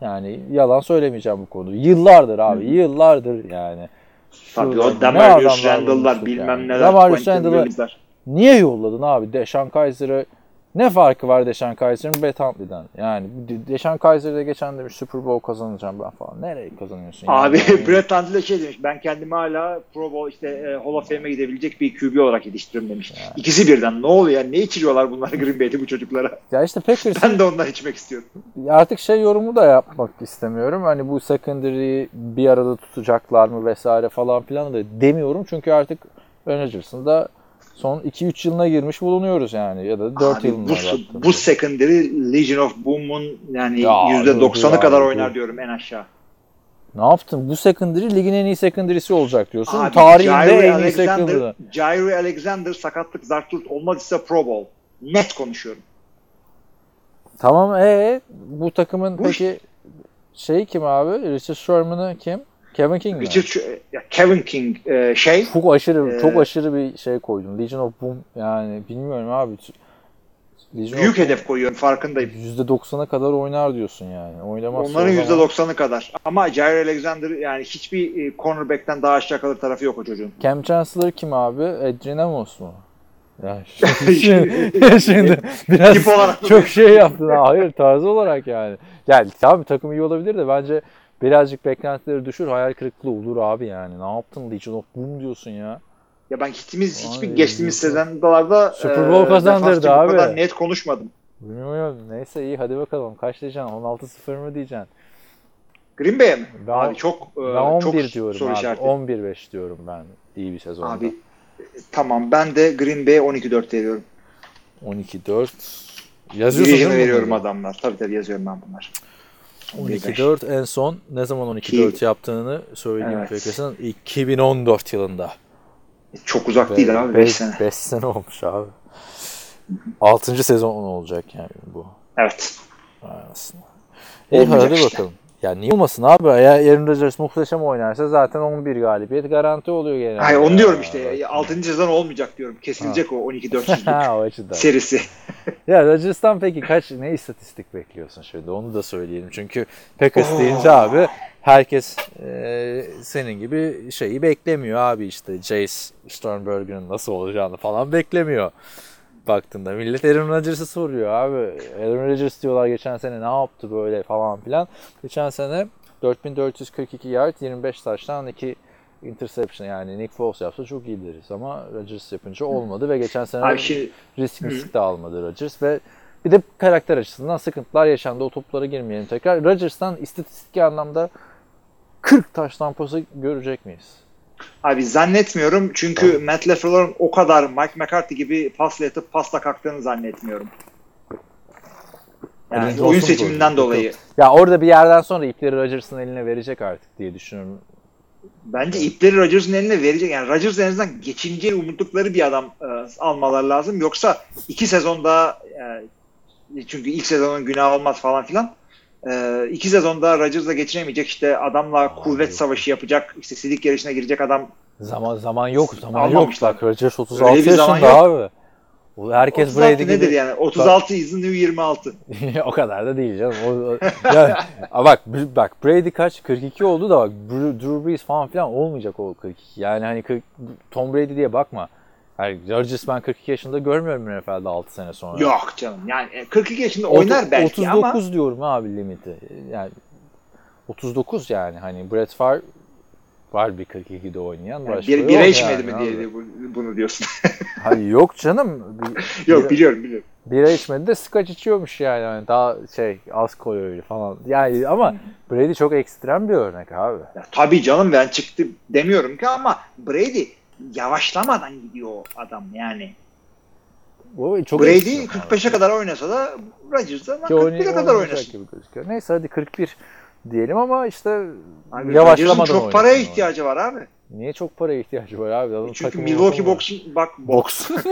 Yani yalan söylemeyeceğim bu konuda. Yıllardır abi, yıllardır yani. Şu- Tabii o adamlar Randall'lar bilmem yani. neler. Randall'ı Williams'lar. Niye yolladın abi Deshaun Kaiser'ı? Ne farkı var Deshaun Kaiser'ın Bet Huntley'den? Yani Deshaun Kaiser'de geçen demiş Super Bowl kazanacağım ben falan. Nereye kazanıyorsun? yani? Abi Yani- Brett Hundley şey demiş. Ben kendimi hala Pro Bowl işte e, Hall of Fame'e gidebilecek bir QB olarak yetiştiriyorum demiş. İkisi birden. Ne oluyor? Ne içiriyorlar bunlar Green Bay'de bu çocuklara? Ya işte Packers Ben de ondan içmek istiyorum. artık şey yorumu da yapmak istemiyorum. Hani bu secondary'i bir arada tutacaklar mı vesaire falan filan da demiyorum. Çünkü artık Aaron Rodgers'ın da son 2-3 yılına girmiş bulunuyoruz yani. Ya da 4 Abi yılına bu, baktığımızda. bu secondary Legion of Boom'un yani Ya, %90'ı dur kadar oynar dur. diyorum en aşağı. Ne yaptın? Bu secondary ligin en iyi secondary'si olacak diyorsun. Abi, Tarihinde Jairi en iyi secondary. Jairi Alexander sakatlık zarturt olmazsa Pro Bowl. Net konuşuyorum. Tamam ee bu takımın Bu peki şey kim abi? Richard Sherman'ı kim? Kevin King mi? Richard Kevin King e, şey Çok aşırı Ee, çok aşırı bir şey koydum. Legion of Boom yani bilmiyorum abi. Legion büyük of hedef koyuyorum farkındayım. %90'a kadar oynar diyorsun yani. Oynamazsa Onların o zaman- %90'ı kadar. Ama Jair Alexander yani hiçbir e, cornerback'ten daha aşağı kalır tarafı yok o çocuğun. Cam Chancellor kim abi? Adrian Amos mu? Ya şimdi, şimdi biraz Tip olarak. çok şey yaptın. ha. Hayır tarzı olarak yani. Yani tabii takım iyi olabilir de bence birazcık beklentileri düşür. Hayal kırıklığı olur abi yani. Ne yaptın Legion of Boom diyorsun ya. Ya ben hiçbir, hiçbir geçtiğimiz sezonlarda Super Bowl e, kazandırdı bu abi. kadar net konuşmadım. Bilmiyorum. Neyse iyi hadi bakalım. Kaç diyeceksin? 16-0 mı diyeceksin? Green Bay'e mi? Ben- abi çok e, Ben 11 çok diyorum soru abi. işareti. 11-5 diyorum ben. İyi bir sezonda. Abi e, tamam ben de Green Bay'e 12-4 veriyorum. 12-4. Yazıyorsun Division'ı veriyorum adamlar. Tabii tabii yazıyorum ben bunlar. 12-4 en son ne zaman 12-4 yaptığını söyleyeyim Evet. Packers'ın 2014 yılında. Çok uzak değil abi 5 sene. 5 sene olmuş abi. 6. sezon olacak yani bu. Evet. Aslında. İyi hadi işte. bakalım. Ya niye olmasın abi? Eğer Aaron Rodgers muhteşem oynarsa zaten 11 galibiyet garanti oluyor genelde. Hayır onu Ya. diyorum işte. 6. sezon olmayacak diyorum. Kesilecek o 12-4'lük ha o açıdan. serisi. Ya Rodgers'tan peki kaç ne istatistik bekliyorsun şimdi? Onu da söyleyelim. Çünkü Packers Oh. deyince abi herkes e, senin gibi şeyi beklemiyor abi işte Jace Sternberg'in nasıl olacağını falan beklemiyor. Baktığında millet Aaron Rodgers'ı soruyor abi. Aaron Rodgers diyorlar geçen sene ne yaptı böyle falan filan. Geçen sene 4442 yard, 25 taştan 2 interception yani Nick Foles yapsa çok iyi deriz ama Rodgers yapınca olmadı ve geçen sene Abi şimdi risk risk de almadı Rodgers ve bir de karakter açısından sıkıntılar yaşandı. O toplara girmeyelim tekrar. Rodgers'tan istatistik anlamda 40 taş tampası görecek miyiz? Abi zannetmiyorum çünkü Matt LaFleur'un o kadar Mike McCarthy gibi pasla yatıp pasla kalktığını zannetmiyorum. Yani Birinci oyun seçiminden bu. dolayı. Ya orada bir yerden sonra ipleri Rodgers'ın eline verecek artık diye düşünüyorum. Bence ipleri Rodgers'ın eline verecek. Yani Rodgers en azından geçineceğini umuttukları bir adam e, almaları lazım. Yoksa iki sezon daha e, çünkü ilk sezonun günah olmaz falan filan. E, iki sezon daha Rodgers'la geçinemeyecek işte adamla kuvvet savaşı yapacak işte silik yarışına girecek adam Zaman zaman yok, zaman yok. Bak Rodgers 36 Öyle yaşında abi. O herkes 36 Brady nedir gibi. yani? 36 is the new 26. o kadar da değil canım. O, o- yani, bak bak Brady kaç 42 oldu da bak Drew Drew Brees falan filan olmayacak o 42. Yani hani 40, Tom Brady diye bakma. Yani Rodgers ben 42 yaşında görmüyorum NFL'de 6 sene sonra. Yok canım. Yani e, 42 yaşında Ot- oynar belki 39 ama diyorum abi limiti. Yani 39 yani hani Brett Favre var bir 42'de oynayan. yani başka bir, yok bira yani içmedi mi abi. diye bu- bunu diyorsun. Hayır yok canım. Bir- Yok bira- biliyorum biliyorum. Bira içmedi de scotch içiyormuş yani. yani daha şey az kalorili falan. Yani ama Brady çok ekstrem bir örnek abi. Ya, tabii canım ben çıktı demiyorum ki ama Brady yavaşlamadan gidiyor o adam yani. Bu çok Brady ekstrem abi. 45'e kadar oynasa da Rodgers da Ki 41'e oynay- kadar oynasın. gibi gözüküyor. Neyse hadi 41 diyelim ama işte Abi yavaşlamadan çok paraya o. ihtiyacı var abi. Niye çok paraya ihtiyacı var abi? Adamın Çünkü Milwaukee Bucks'un bak box. Box.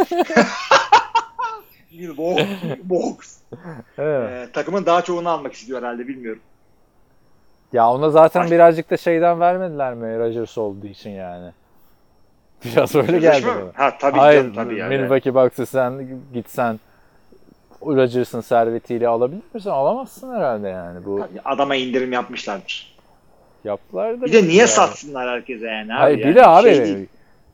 Milwaukee Bucks. evet. Ee, takımın daha çoğunu almak istiyor herhalde bilmiyorum. Ya ona zaten Baş- birazcık da şeyden vermediler mi Rodgers olduğu için yani. Biraz öyle geldi bana. Ha tabii Hayır, canım tabii yani. Milwaukee Bucks'ı sen gitsen Rodgers'ın servetiyle alabilir misin? Alamazsın herhalde yani. Bu Adama indirim yapmışlardır. yaptılar da. Bir de niye yani. satsınlar herkese yani abi? Hayır yani bir de abi şey değil.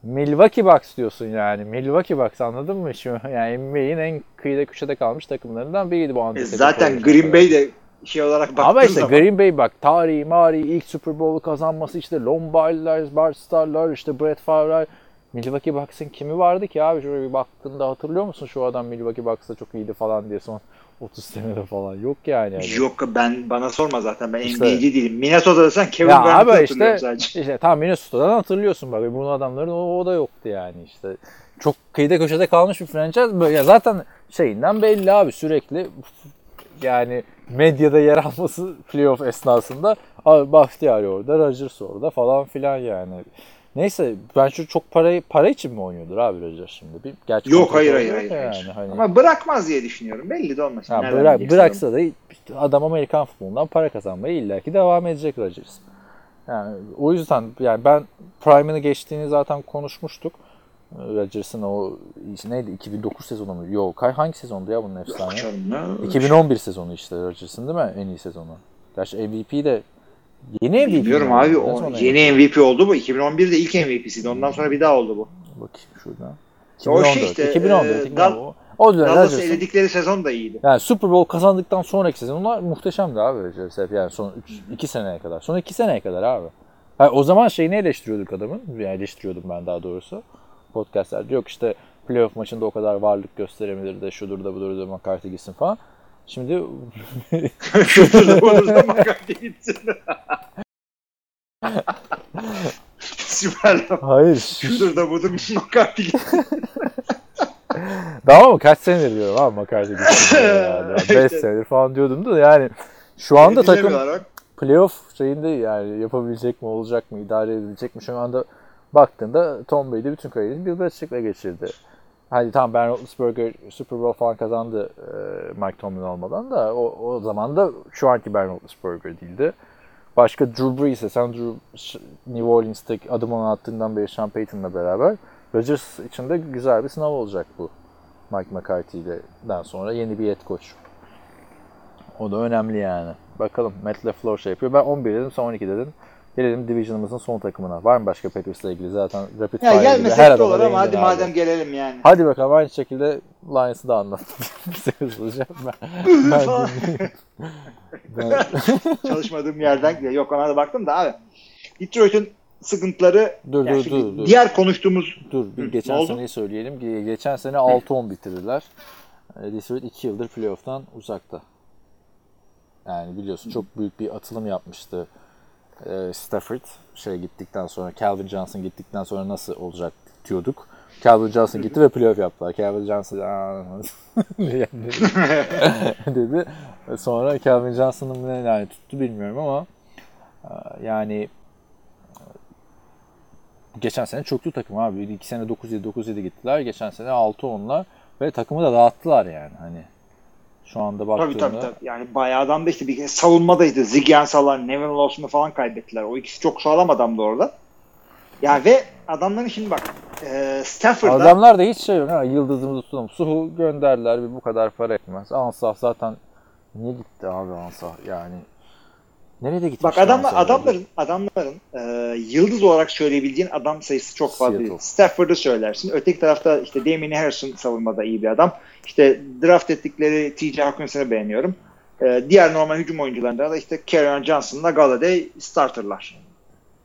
Milwaukee Bucks diyorsun yani. Milwaukee Bucks anladın mı? Şu, yani NBA'in en kıyıda köşede kalmış takımlarından biriydi bu E, Antetokounmpo. zaten Green Bay de şey olarak baktığın Ama işte zaman Green Bay bak tarihi mari ilk Super Bowl'u kazanması işte Lombardi'ler, Bart Starr'lar, işte Brett Favre'lar. Milwaukee Bucks'ın kimi vardı ki abi şöyle bir baktığında hatırlıyor musun şu adam Milwaukee Bucks'ta çok iyiydi falan diye son 30 senede falan yok yani. yani. Yok ben bana sorma zaten ben İşte- NBA'ci değilim. Minnesota'da sen Kevin Ya Garnett'ı abi işte, sadece. işte tam Minnesota'dan hatırlıyorsun bak bunun adamların o, o da yoktu yani işte. Çok kıyıda köşede kalmış bir franchise. Böyle, zaten şeyinden belli abi sürekli yani medyada yer alması playoff esnasında abi Bahtiyari orada, Rodgers orada falan filan yani. Neyse ben şu çok parayı para için mi oynuyordur abi Rodgers şimdi? Bir, gerçi Yok hayır hayır hayır. da hayır. Yani, hani, Ama bırakmaz diye düşünüyorum. Belli de olmaz. ha, Nereden bırak, bıraksa da işte adam Amerikan futbolundan para kazanmaya illaki devam edecek Rodgers. Yani o yüzden yani ben Prime'ını geçtiğini zaten konuşmuştuk. Rodgers'ın o neydi 2009 sezonu mu? Yok hangi sezondu ya bunun efsane? Canım ya. 2011 sezonu işte Rodgers'ın değil mi? En iyi sezonu. Gerçi MVP de yeni MVP. Bilmiyorum mi? abi. O, yeni MVP oldu bu. 2011'de ilk MVP'siydi. Ondan sonra bir daha oldu bu. Bakayım şuradan. O 2014. şey işte, 2014. e, 2014. Dal- o dönem Rodgers'ın- eledikleri sezon da iyiydi. yani Super Bowl kazandıktan sonraki sezonlar muhteşemdi abi Rodgers hep. Yani son 2 seneye kadar. Son 2 seneye kadar abi. Yani o zaman şeyini eleştiriyorduk adamın. Yani eleştiriyordum ben daha doğrusu. Podcastlerde yok işte playoff maçında o kadar varlık gösterebilir de şudur da budur da McCarthy gitsin falan. Şimdi Şudur da budur da McCarthy gitsin. Süper hayır. Şudur da budur McCarthy gitsin. Daha mı kaç senedir diyorum abi McCarthy gitsin diye yani. 5 İşte. senedir falan diyordum da yani şu anda takım playoff şeyinde yani yapabilecek mi olacak mı idare edilecek mi şu anda baktığında Tom Brady bütün kariyerini Bill Belichick'le geçirdi. Hadi tamam Ben Roethlisberger Super Bowl falan kazandı e, Mike Tomlin olmadan da o, o zaman da şu anki Ben Roethlisberger değildi. Başka Drew Brees'e sen Drew New Orleans'te adımını attığından beri Sean Payton'la beraber Rodgers için de güzel bir sınav olacak bu. Mike McCarthy'den sonra yeni bir head coach. O da önemli yani. Bakalım Matt LaFleur şey yapıyor. Ben 11 dedim sen 12 dedin. Gelelim Division'ımızın son takımına. Var mı başka Packers'la ilgili? Zaten Rapid Ya Fire gibi her olur ama hadi abi. madem gelelim yani. Hadi bakalım aynı şekilde Lions'ı da anlat. Bize hızlıca. Ben, ben Çalışmadığım yerden yok ona da baktım da abi. Detroit'in sıkıntıları dur yani dur dur dur. diğer konuştuğumuz Dur bir Hı, geçen seneyi söyleyelim. Ge- Geçen sene 6-10 bitirdiler. E, Detroit 2 yıldır playoff'tan uzakta. Yani biliyorsun çok büyük bir atılım yapmıştı e, Stafford şey gittikten sonra Calvin Johnson gittikten sonra nasıl olacak diyorduk. Calvin Johnson gitti ve playoff yaptılar. Calvin Johnson diye dedi. Sonra Calvin Johnson'ın ne yani tuttu bilmiyorum ama e, yani geçen sene çöktü takım abi. İki sene 9-7 9-7 gittiler. Geçen sene 6-10'lar ve takımı da dağıttılar yani. Hani şu anda tabii baktığında tabii tabii. Yani bayağı adam da işte bir savunmadaydı. Ziggy Ansah'lar, Nevin Lawson'u falan kaybettiler. O ikisi çok sağlam adamdı orada. Ya ve adamların şimdi bak e, Stafford'da Adamlar da hiç şey yok. Ha, yıldızımızı tutalım. Suhu gönderdiler bir bu kadar para etmez. Ansah zaten niye gitti abi Ansah yani. Nerede gitti? Bak adamlar, adamların adamların e, yıldız olarak söyleyebileceğin adam sayısı çok fazla. Seattle. değil. Stafford'ı söylersin. Öteki tarafta işte Damien Harrison savunmada iyi bir adam. İşte draft ettikleri TJ Hawkinson'ı beğeniyorum. E, diğer normal hücum oyuncularında da işte Kerryon Johnson'la Galladay starterlar.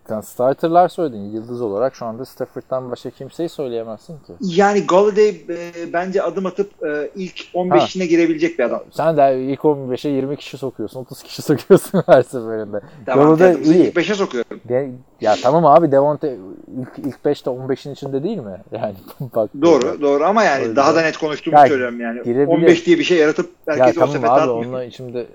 Sen starterlar söyledin. Yıldız olarak şu anda Stafford'dan başka kimseyi söyleyemezsin ki. Yani Galladay e, bence adım atıp e, ilk 15'ine girebilecek bir adam. Sen de ilk 15'e 20 kişi sokuyorsun. 30 kişi sokuyorsun her seferinde. Tamam, Galladay iyi. ilk 5'e sokuyorum. De- ya tamam abi Devonte ilk, ilk 5'te 15'in içinde değil mi? Yani bak. Doğru, doğru ama yani Öyle. daha da net konuştuğumu Ya, söylüyorum yani. girebilir. 15 diye bir şey yaratıp Ya herkesi o tamam sepete abi atmıyor. onunla içimde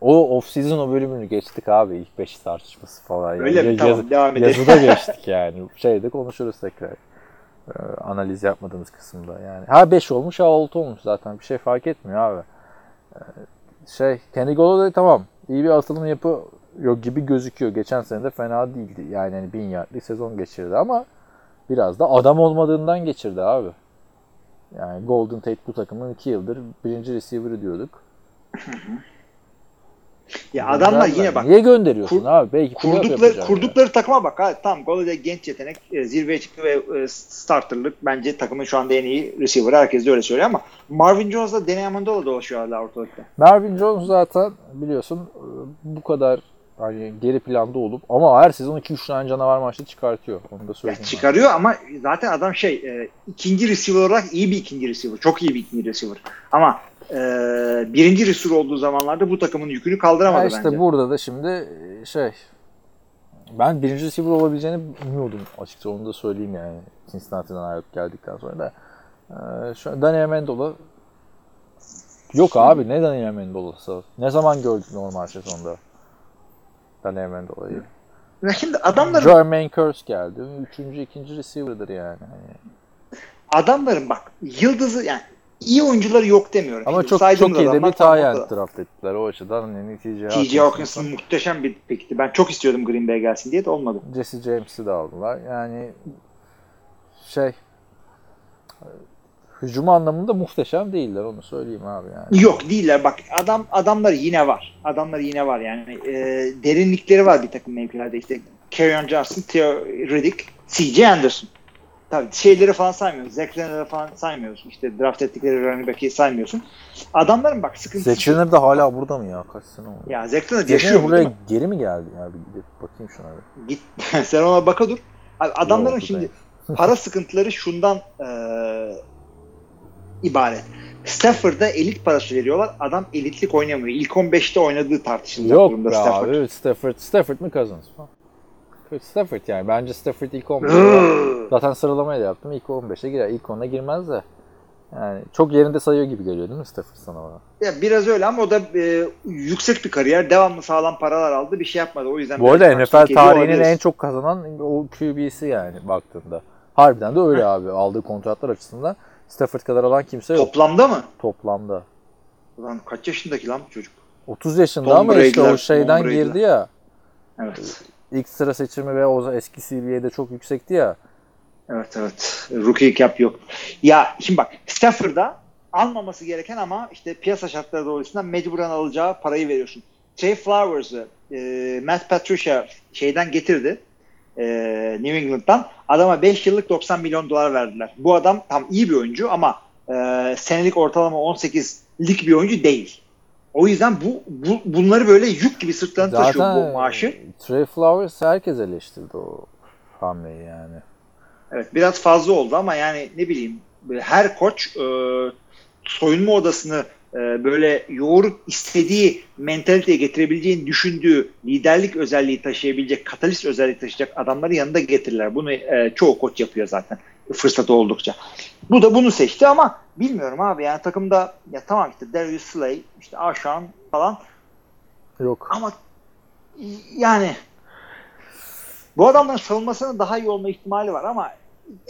o off season o bölümünü geçtik abi ilk 5 tartışması falan. Yani. Öyle mi? Ya- Tamam, devam edelim. Yazıda geçtik yani. Şeyde konuşuruz tekrar. Ee, analiz yapmadığımız kısımda yani. Ha 5 olmuş ha 6 olmuş zaten bir şey fark etmiyor abi. Ee, şey Kenny Golladay tamam iyi bir atılım yapı yok gibi gözüküyor. Geçen sene de fena değildi. Yani hani 1000 yardlık sezon geçirdi ama biraz da adam olmadığından geçirdi abi. Yani Golden Tate bu takımın 2 yıldır birinci receiver'ı diyorduk. Ya adamlar yine bak Niye gönderiyorsun kur- abi? Belki kurdukları kurdukları takıma bak ha tamam Golladay genç yetenek e, zirveye çıktı ve e, starterlık bence takımın şu anda en iyi receiver herkes de öyle söylüyor ama Marvin Jones'la Danny Amendola dolaşıyor hala ortalıkta. Marvin Jones zaten biliyorsun e, bu kadar hani geri planda olup ama her sezon 2-3 tane canavar maçta çıkartıyor. Onu da Ya söyleyeyim. ben. çıkarıyor ama zaten adam şey e, ikinci receiver olarak iyi bir ikinci receiver. Çok iyi bir ikinci receiver. Ama e, birinci receiver olduğu zamanlarda bu takımın yükünü kaldıramadı Ya işte bence. burada da şimdi e, şey ben birinci receiver olabileceğini bilmiyordum açıkçası onu da söyleyeyim yani Cincinnati'den ayrılıp geldikten sonra da. Ee, şu an Daniel Mendola yok abi ne Daniel Mendola'sı? Ne zaman gördük normal sezonda Daniel Mendola'yı? Ya şimdi adamların Jermaine Curse geldi. Üçüncü, ikinci receiver'dır yani. Adamların bak yıldızı yani iyi oyuncuları yok demiyorum. Ama Şimdi çok çok iyi de bir end draft ettiler o açıdan. Hani TJ T.J. Hawkinson muhteşem bir pikti. Ben çok istiyordum Green Bay gelsin diye de olmadı. Jesse James'i de aldılar. Yani şey hücum anlamında muhteşem değiller onu söyleyeyim abi yani. Yok değiller bak adam adamlar yine var. Adamlar yine var yani. E, derinlikleri var bir takım mevkilerde işte Kerryon Johnson, Theo Riddick, C.J. Anderson. Tabii şeyleri falan saymıyoruz. Zach Leonard'ı falan saymıyoruz. İşte draft ettikleri running back'i saymıyorsun. Adamların bak sıkıntısı. Leonard da hala burada mı ya? Kaç sene oldu? Ya Zach yaşıyor mu, buraya mi? geri mi geldi ya? Bir gidip bakayım şuna bir. Git. Sen ona baka dur. Abi adamların Yok, şimdi para sıkıntıları şundan eee ibaret. Stafford'a elit parası veriyorlar. Adam elitlik oynamıyor. İlk 15'te oynadığı tartışılacak Yok durumda Stafford. abi. Stafford. Stafford mı Cousins? Stafford yani. Bence Stafford ilk 15. Zaten sıralamayı da yaptım. İlk 15'e girer. İlk 10'a girmez de. Yani çok yerinde sayıyor gibi geliyor değil mi Stafford sana bana? Ya biraz öyle ama o da e, yüksek bir kariyer. Devamlı sağlam paralar aldı. Bir şey yapmadı. O yüzden Bu arada NFL tarihinin en çok kazanan o QB'si yani baktığında. Harbiden de öyle abi. Aldığı kontratlar açısından Stafford kadar alan kimse yok Toplamda mı? toplamda. Ulan kaç yaşındaki lan bu çocuk? 30 yaşında Tom ama işte Brady'ler, o şeyden Tom girdi ya. Evet. İlk sıra seçimi ve o eski CBA'de çok yüksekti ya. Evet evet. Rookie cap yok. Ya şimdi bak Stafford'a almaması gereken ama işte piyasa şartları dolayısıyla mecburen alacağı parayı veriyorsun. Trey Flowers'ı e, Matt Patricia şeyden getirdi. E, New England'dan. Adama 5 yıllık 90 milyon dolar verdiler. Bu adam tam iyi bir oyuncu ama e, senelik ortalama 18'lik bir oyuncu değil. O yüzden bu, bu bunları böyle yük gibi sırtlarına taşıyor bu maaşı. Trey Flowers herkes eleştirdi o hamleyi yani. Evet biraz fazla oldu ama yani ne bileyim her koç e, soyunma odasını e, böyle yoğurup istediği mentaliteye getirebileceğini düşündüğü liderlik özelliği taşıyabilecek, katalist özelliği taşıyacak adamları yanında getirirler. Bunu e, çoğu koç yapıyor zaten fırsatı oldukça. Bu da bunu seçti ama bilmiyorum abi yani takımda ya tamam işte Darius Slay, işte Aşan falan Yok. ama yani bu adamların savunmasının daha iyi olma ihtimali var ama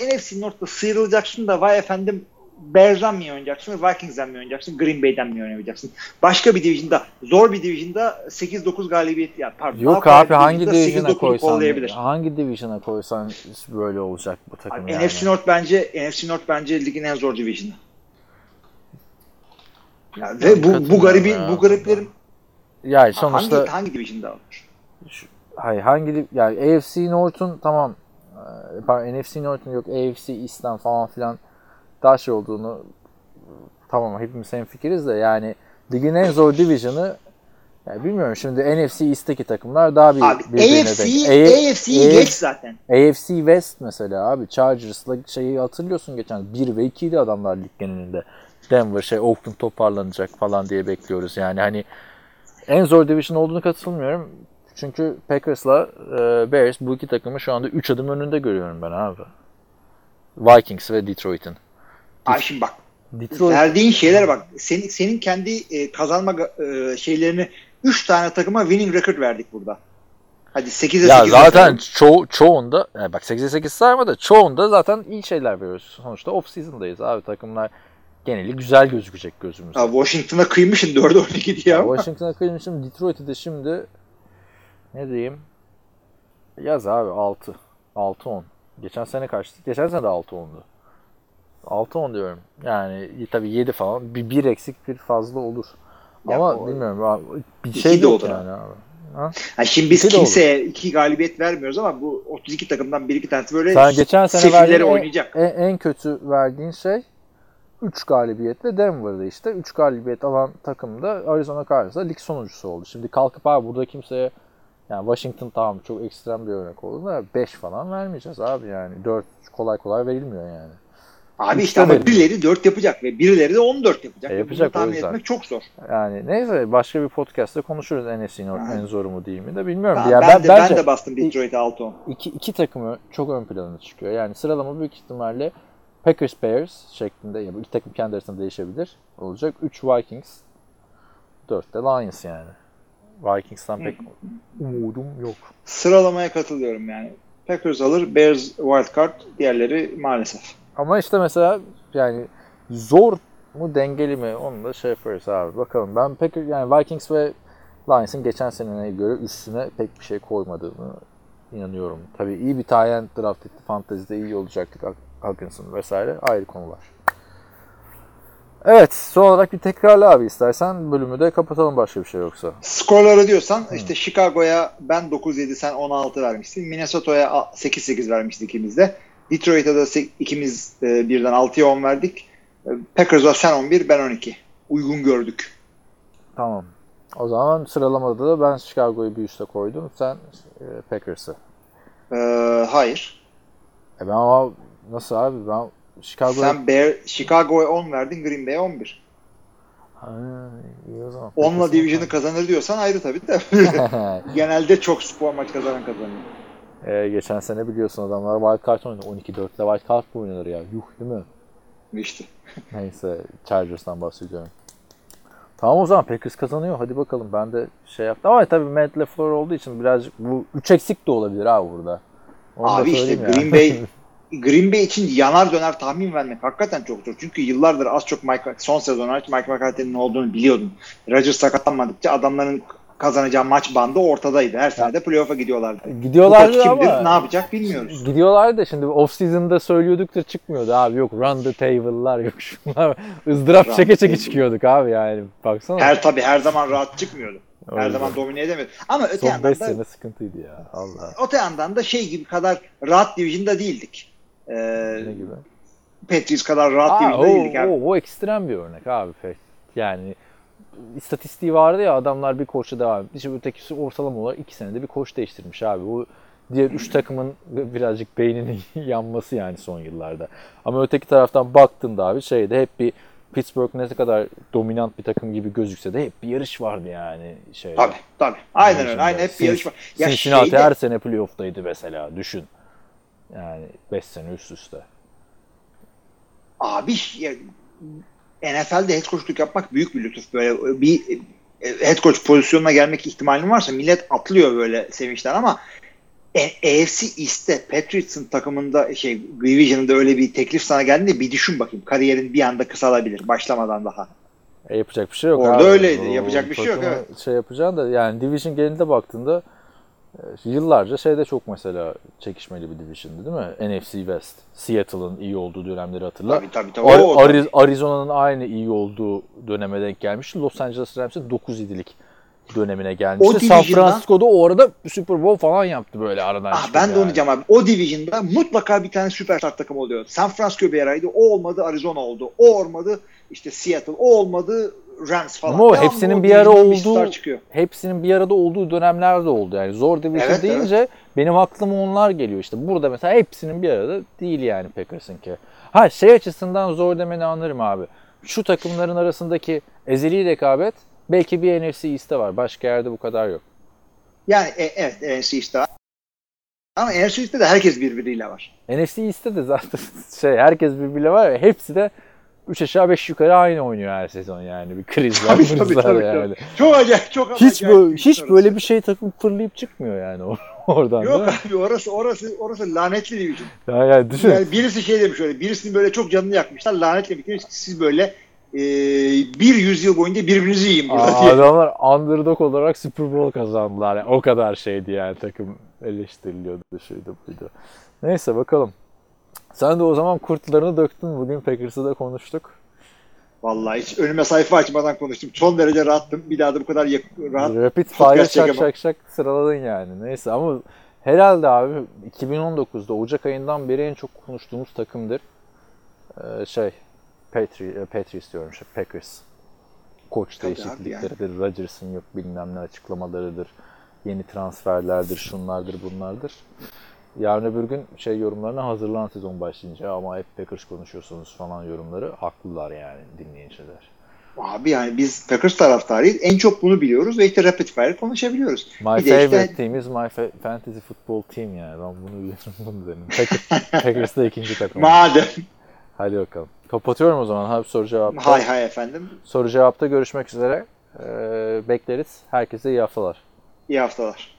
NFC North'ta sıyrılacaksın da vay efendim Bears'dan mı oynayacaksın, Vikings'den mi oynayacaksın, Green Bay'den mi oynayacaksın? Başka bir division'da, zor bir division'da 8-9 galibiyet ya pardon. Yok abi hangi division'a 8-9'u koysan hangi division'a koysan böyle olacak bu takım Abi, yani. NFC North bence NFC North bence ligin en zor division'ı. Ya ve bu bu garibi ya. bu gariplerin yani sonuçta hangi hangi division'da var? hayır hangi yani AFC North'un tamam e, pardon, NFC North'un yok AFC East'ten falan filan daha şey olduğunu tamam hepimiz hemfikiriz de yani ligin en zor division'ı yani bilmiyorum şimdi NFC East'teki takımlar daha bir Abi birbirine AFC denk. AFC'yi geç zaten. AFC West mesela abi Chargers'la şeyi hatırlıyorsun geçen 1 ve 2'ydi adamlar lig genelinde. Denver şey Oakland toparlanacak falan diye bekliyoruz yani hani en zor division olduğunu katılmıyorum. Çünkü Packers'la e, Bears bu iki takımı şu anda 3 adım önünde görüyorum ben abi. Vikings ve Detroit'in. Ay şimdi bak Detroit verdiğin şeylere bak. Senin senin kendi e, kazanma e, şeylerini 3 tane takıma winning record verdik burada. Hadi 8'e 8. ya zaten ço çoğunda yani bak 8'e 8 sayma da çoğunda zaten iyi şeyler veriyoruz. Sonuçta off season'dayız abi takımlar geneli güzel gözükecek gözümüzde. Washington'a kıymışsın 4 12 diye ama. Washington'a kıymışım. Detroit'i de şimdi ne diyeyim? Yaz abi 6. 6-10. Geçen sene kaçtı? Geçen sene de 6-10'du. 6-10 diyorum. Yani tabii 7 falan. Bir, bir eksik bir fazla olur. Ya Ama o- bilmiyorum. abi, Bir İki şey de olur yani abi. Ha? Ha, şimdi biz İki olur. kimseye 2 galibiyet vermiyoruz ama bu 32 takımdan 1 2 tanesi böyle Sen geçen sene verdiğin en, oynayacak. en, en kötü verdiğin şey 3 galibiyetle Denver'da işte. 3 galibiyet alan takım da Arizona Cardinals'da lig sonuncusu oldu. Şimdi kalkıp abi burada kimseye yani Washington tamam çok ekstrem bir örnek oldu da 5 falan vermeyeceğiz abi yani. 4 kolay kolay verilmiyor yani. Abi işte ama birileri 4 yapacak ve birileri de 14 yapacak. E, yapacak Bunu tahmin yüzden. etmek çok zor. Yani neyse başka bir podcast'te konuşuruz NFC North Aha. en zoru mu değil mi de bilmiyorum. Ben, ya ben, ben, de, bence ben de bastım Detroit'e 6-10. iki, iki takımı çok ön plana çıkıyor. Yani sıralama büyük ihtimalle Packers Bears şeklinde ya bu iki takım kendi arasında değişebilir olacak. 3 Vikings 4 de Lions yani. Vikings'tan pek umudum yok. Sıralamaya katılıyorum yani. Packers alır, Bears wild card, diğerleri maalesef. Ama işte mesela yani zor mu dengeli mi onu da şey yaparız abi. Bakalım ben Packers yani Vikings ve Lions'ın geçen seneye göre üstüne pek bir şey koymadığını inanıyorum. Tabii iyi bir tayen draft etti. Fantezi'de iyi olacaktık. Hawkinson vesaire ayrı konular. Evet son olarak bir tekrarla abi istersen bölümü de kapatalım başka bir şey yoksa. Skorları diyorsan işte Chicago'ya ben 9-7 sen 16 vermişsin. Minnesota'ya 8-8 vermiştik ikimiz de. Detroit'a da se- ikimiz e, birden 6'ya 10 verdik. E, Packers'a sen 11 ben 12. Uygun gördük. Tamam. O zaman sıralamada da ben Chicago'yu bir üste koydum. Sen e, Packers'ı. E, hayır. E ben ama nasıl abi ben Chicago'ya... Sen Bear, Chicago'ya 10 verdin Green Bay'e 11. Ha, iyi o zaman. 10'la Packers'ı Division'ı kazanır diyorsan ayrı tabii de. Genelde çok spor maç kazanan kazanıyor. Ee, geçen sene biliyorsun adamlar wild card oynadı. 12-4'le wild card mı oynanır ya? Yuh değil mi? İşte. Neyse Chargers'tan bahsediyorum. Tamam o zaman Packers kazanıyor. Hadi bakalım ben de şey yaptım. Ama tabii Matt LaFleur olduğu için birazcık bu 3 eksik de olabilir abi burada. Onu Abi işte ya. Green Bay Green Bay için yanar döner tahmin vermek hakikaten çok zor. Çünkü yıllardır az çok Mike, son sezon hariç Mike McCarthy'nin olduğunu biliyordum. Rodgers sakatlanmadıkça adamların kazanacağı maç bandı ortadaydı. Her sene de playoff'a gidiyorlardı. Bu Gidiyorlardı koç kimdir, ama ne yapacak bilmiyoruz. gidiyorlardı da şimdi off season'da söylüyorduk da çıkmıyordu abi. Yok run the table'lar yok şunlar. ızdırap Run çeke çeke çıkıyorduk abi yani. Baksana. Her tabii her zaman rahat çıkmıyordu. Her Öyle. zaman domine edemiyordu. Ama öte Son yandan 5 da sene sıkıntıydı ya. Allah. öte yandan da şey gibi kadar rahat division'da değildik. Ee, Ne gibi? Patriots kadar rahat Aa, division'da o, değildik abi. o, o ekstrem bir örnek abi. Yani istatistiği vardı ya adamlar bir koçla devam etti. İşte ötekisi ortalama olarak iki senede bir koç değiştirmiş abi. Bu diğer üç takımın birazcık beyninin yanması yani son yıllarda. Ama öteki taraftan baktığında abi şeyde hep bir Pittsburgh ne kadar dominant bir takım gibi gözükse de hep bir yarış vardı yani. Şeyde. Tabii tabii. Aynen öyle. Aynen hep bir yarış var. Ya Cincinnati şeyde- her sene playoff'taydı mesela düşün. Yani 5 sene üst üste. Abi ya, NFL'de head coachluk yapmak büyük bir lütuf. Böyle bir e, head coach pozisyonuna gelmek ihtimalin varsa millet atlıyor böyle sevinçten ama e, AFC East'te Patriots'ın takımında şey Division'da öyle bir teklif sana geldiğinde bir düşün bakayım. Kariyerin bir anda kısalabilir başlamadan daha. E yapacak bir şey yok Orada abi. öyleydi. O Yapacak bir şey yok, takıma Şey yapacaksın da yani Division genelinde baktığında yıllarca şeyde çok mesela çekişmeli bir division'dı değil mi? NFC West. Seattle'ın iyi olduğu dönemleri hatırla. Tabii tabii tabii. Ar- Ari- Arizona'nın aynı iyi olduğu döneme denk gelmişti. Los Angeles Rams'in 9 idilik dönemine gelmişti. O San Francisco'da o arada Super Bowl falan yaptı böyle aradan Ah, ben de onu yani. diyeceğim abi. O division'da mutlaka bir tane süperstar takım oluyor. San Francisco bir araydı. O olmadı Arizona oldu. O olmadı işte Seattle. O olmadı Rams falan. Ama o hepsinin o bir ara olduğu çıkıyor. hepsinin bir arada olduğu dönemler de oldu. Yani zor division Evet, deyince benim aklıma onlar geliyor işte. Burada mesela hepsinin bir arada değil yani Packers'ınki. Ha şey açısından zor demeni anlarım abi. Şu takımların arasındaki ezeli rekabet belki bir NFC East'te var. Başka yerde bu kadar yok. Yani e, evet NFC işte. Ama NFC işte de herkes birbiriyle var. NFC East'te de zaten şey herkes birbiriyle var ya hepsi de 3 aşağı 5 yukarı aynı oynuyor her sezon yani. Bir kriz var, Tabii, tabii, tabii, yani. Çok acayip, çok Hiç acayip böyle, bir hiç orası. böyle bir şey takım fırlayıp çıkmıyor yani or- oradan Yok da. abi orası orası orası lanetli division. Ya, yani düşün. Yani birisi şey demiş öyle. Birisinin böyle çok canını yakmışlar. Lanetle bitmiş. Siz böyle e, bir yüzyıl boyunca birbirinizi yiyin burada Aa, diye. adamlar underdog olarak Super Bowl kazandılar. Yani o kadar şeydi yani takım eleştiriliyordu şuydu buydu. Neyse bakalım. Sen de o zaman kurtlarını döktün. Bugün Packers'ı da konuştuk. Vallahi hiç önüme sayfa açmadan konuştum. Son derece rahattım. Bir daha da bu kadar yak- rahat. Rapid fire şak şak şak sıraladın yani. Neyse ama herhalde abi 2019'da Ocak ayından beri en çok konuştuğumuz takımdır. Ee, şey Patri e, Patriots diyorum şey Packers. Koç değişiklikleridir, Rodgers'ın yok bilmem ne açıklamalarıdır, yeni transferlerdir, şunlardır, bunlardır. Yarın öbür gün şey yorumlarına hazırlan sezon başlayınca ama hep Packers konuşuyorsunuz falan yorumları haklılar yani dinleyiciler. Abi yani biz Packers taraftarıyız. En çok bunu biliyoruz ve işte rapid fire konuşabiliyoruz. My Bir favorite işte- team is my fa- fantasy football team yani. Ben bunu biliyorum bunu dedim. Packers, Packers da ikinci takım. Madem. Hadi bakalım. Kapatıyorum o zaman. Abi soru cevapta. Hay hay efendim. Soru cevapta görüşmek üzere. e, bekleriz. Herkese iyi haftalar. İyi haftalar.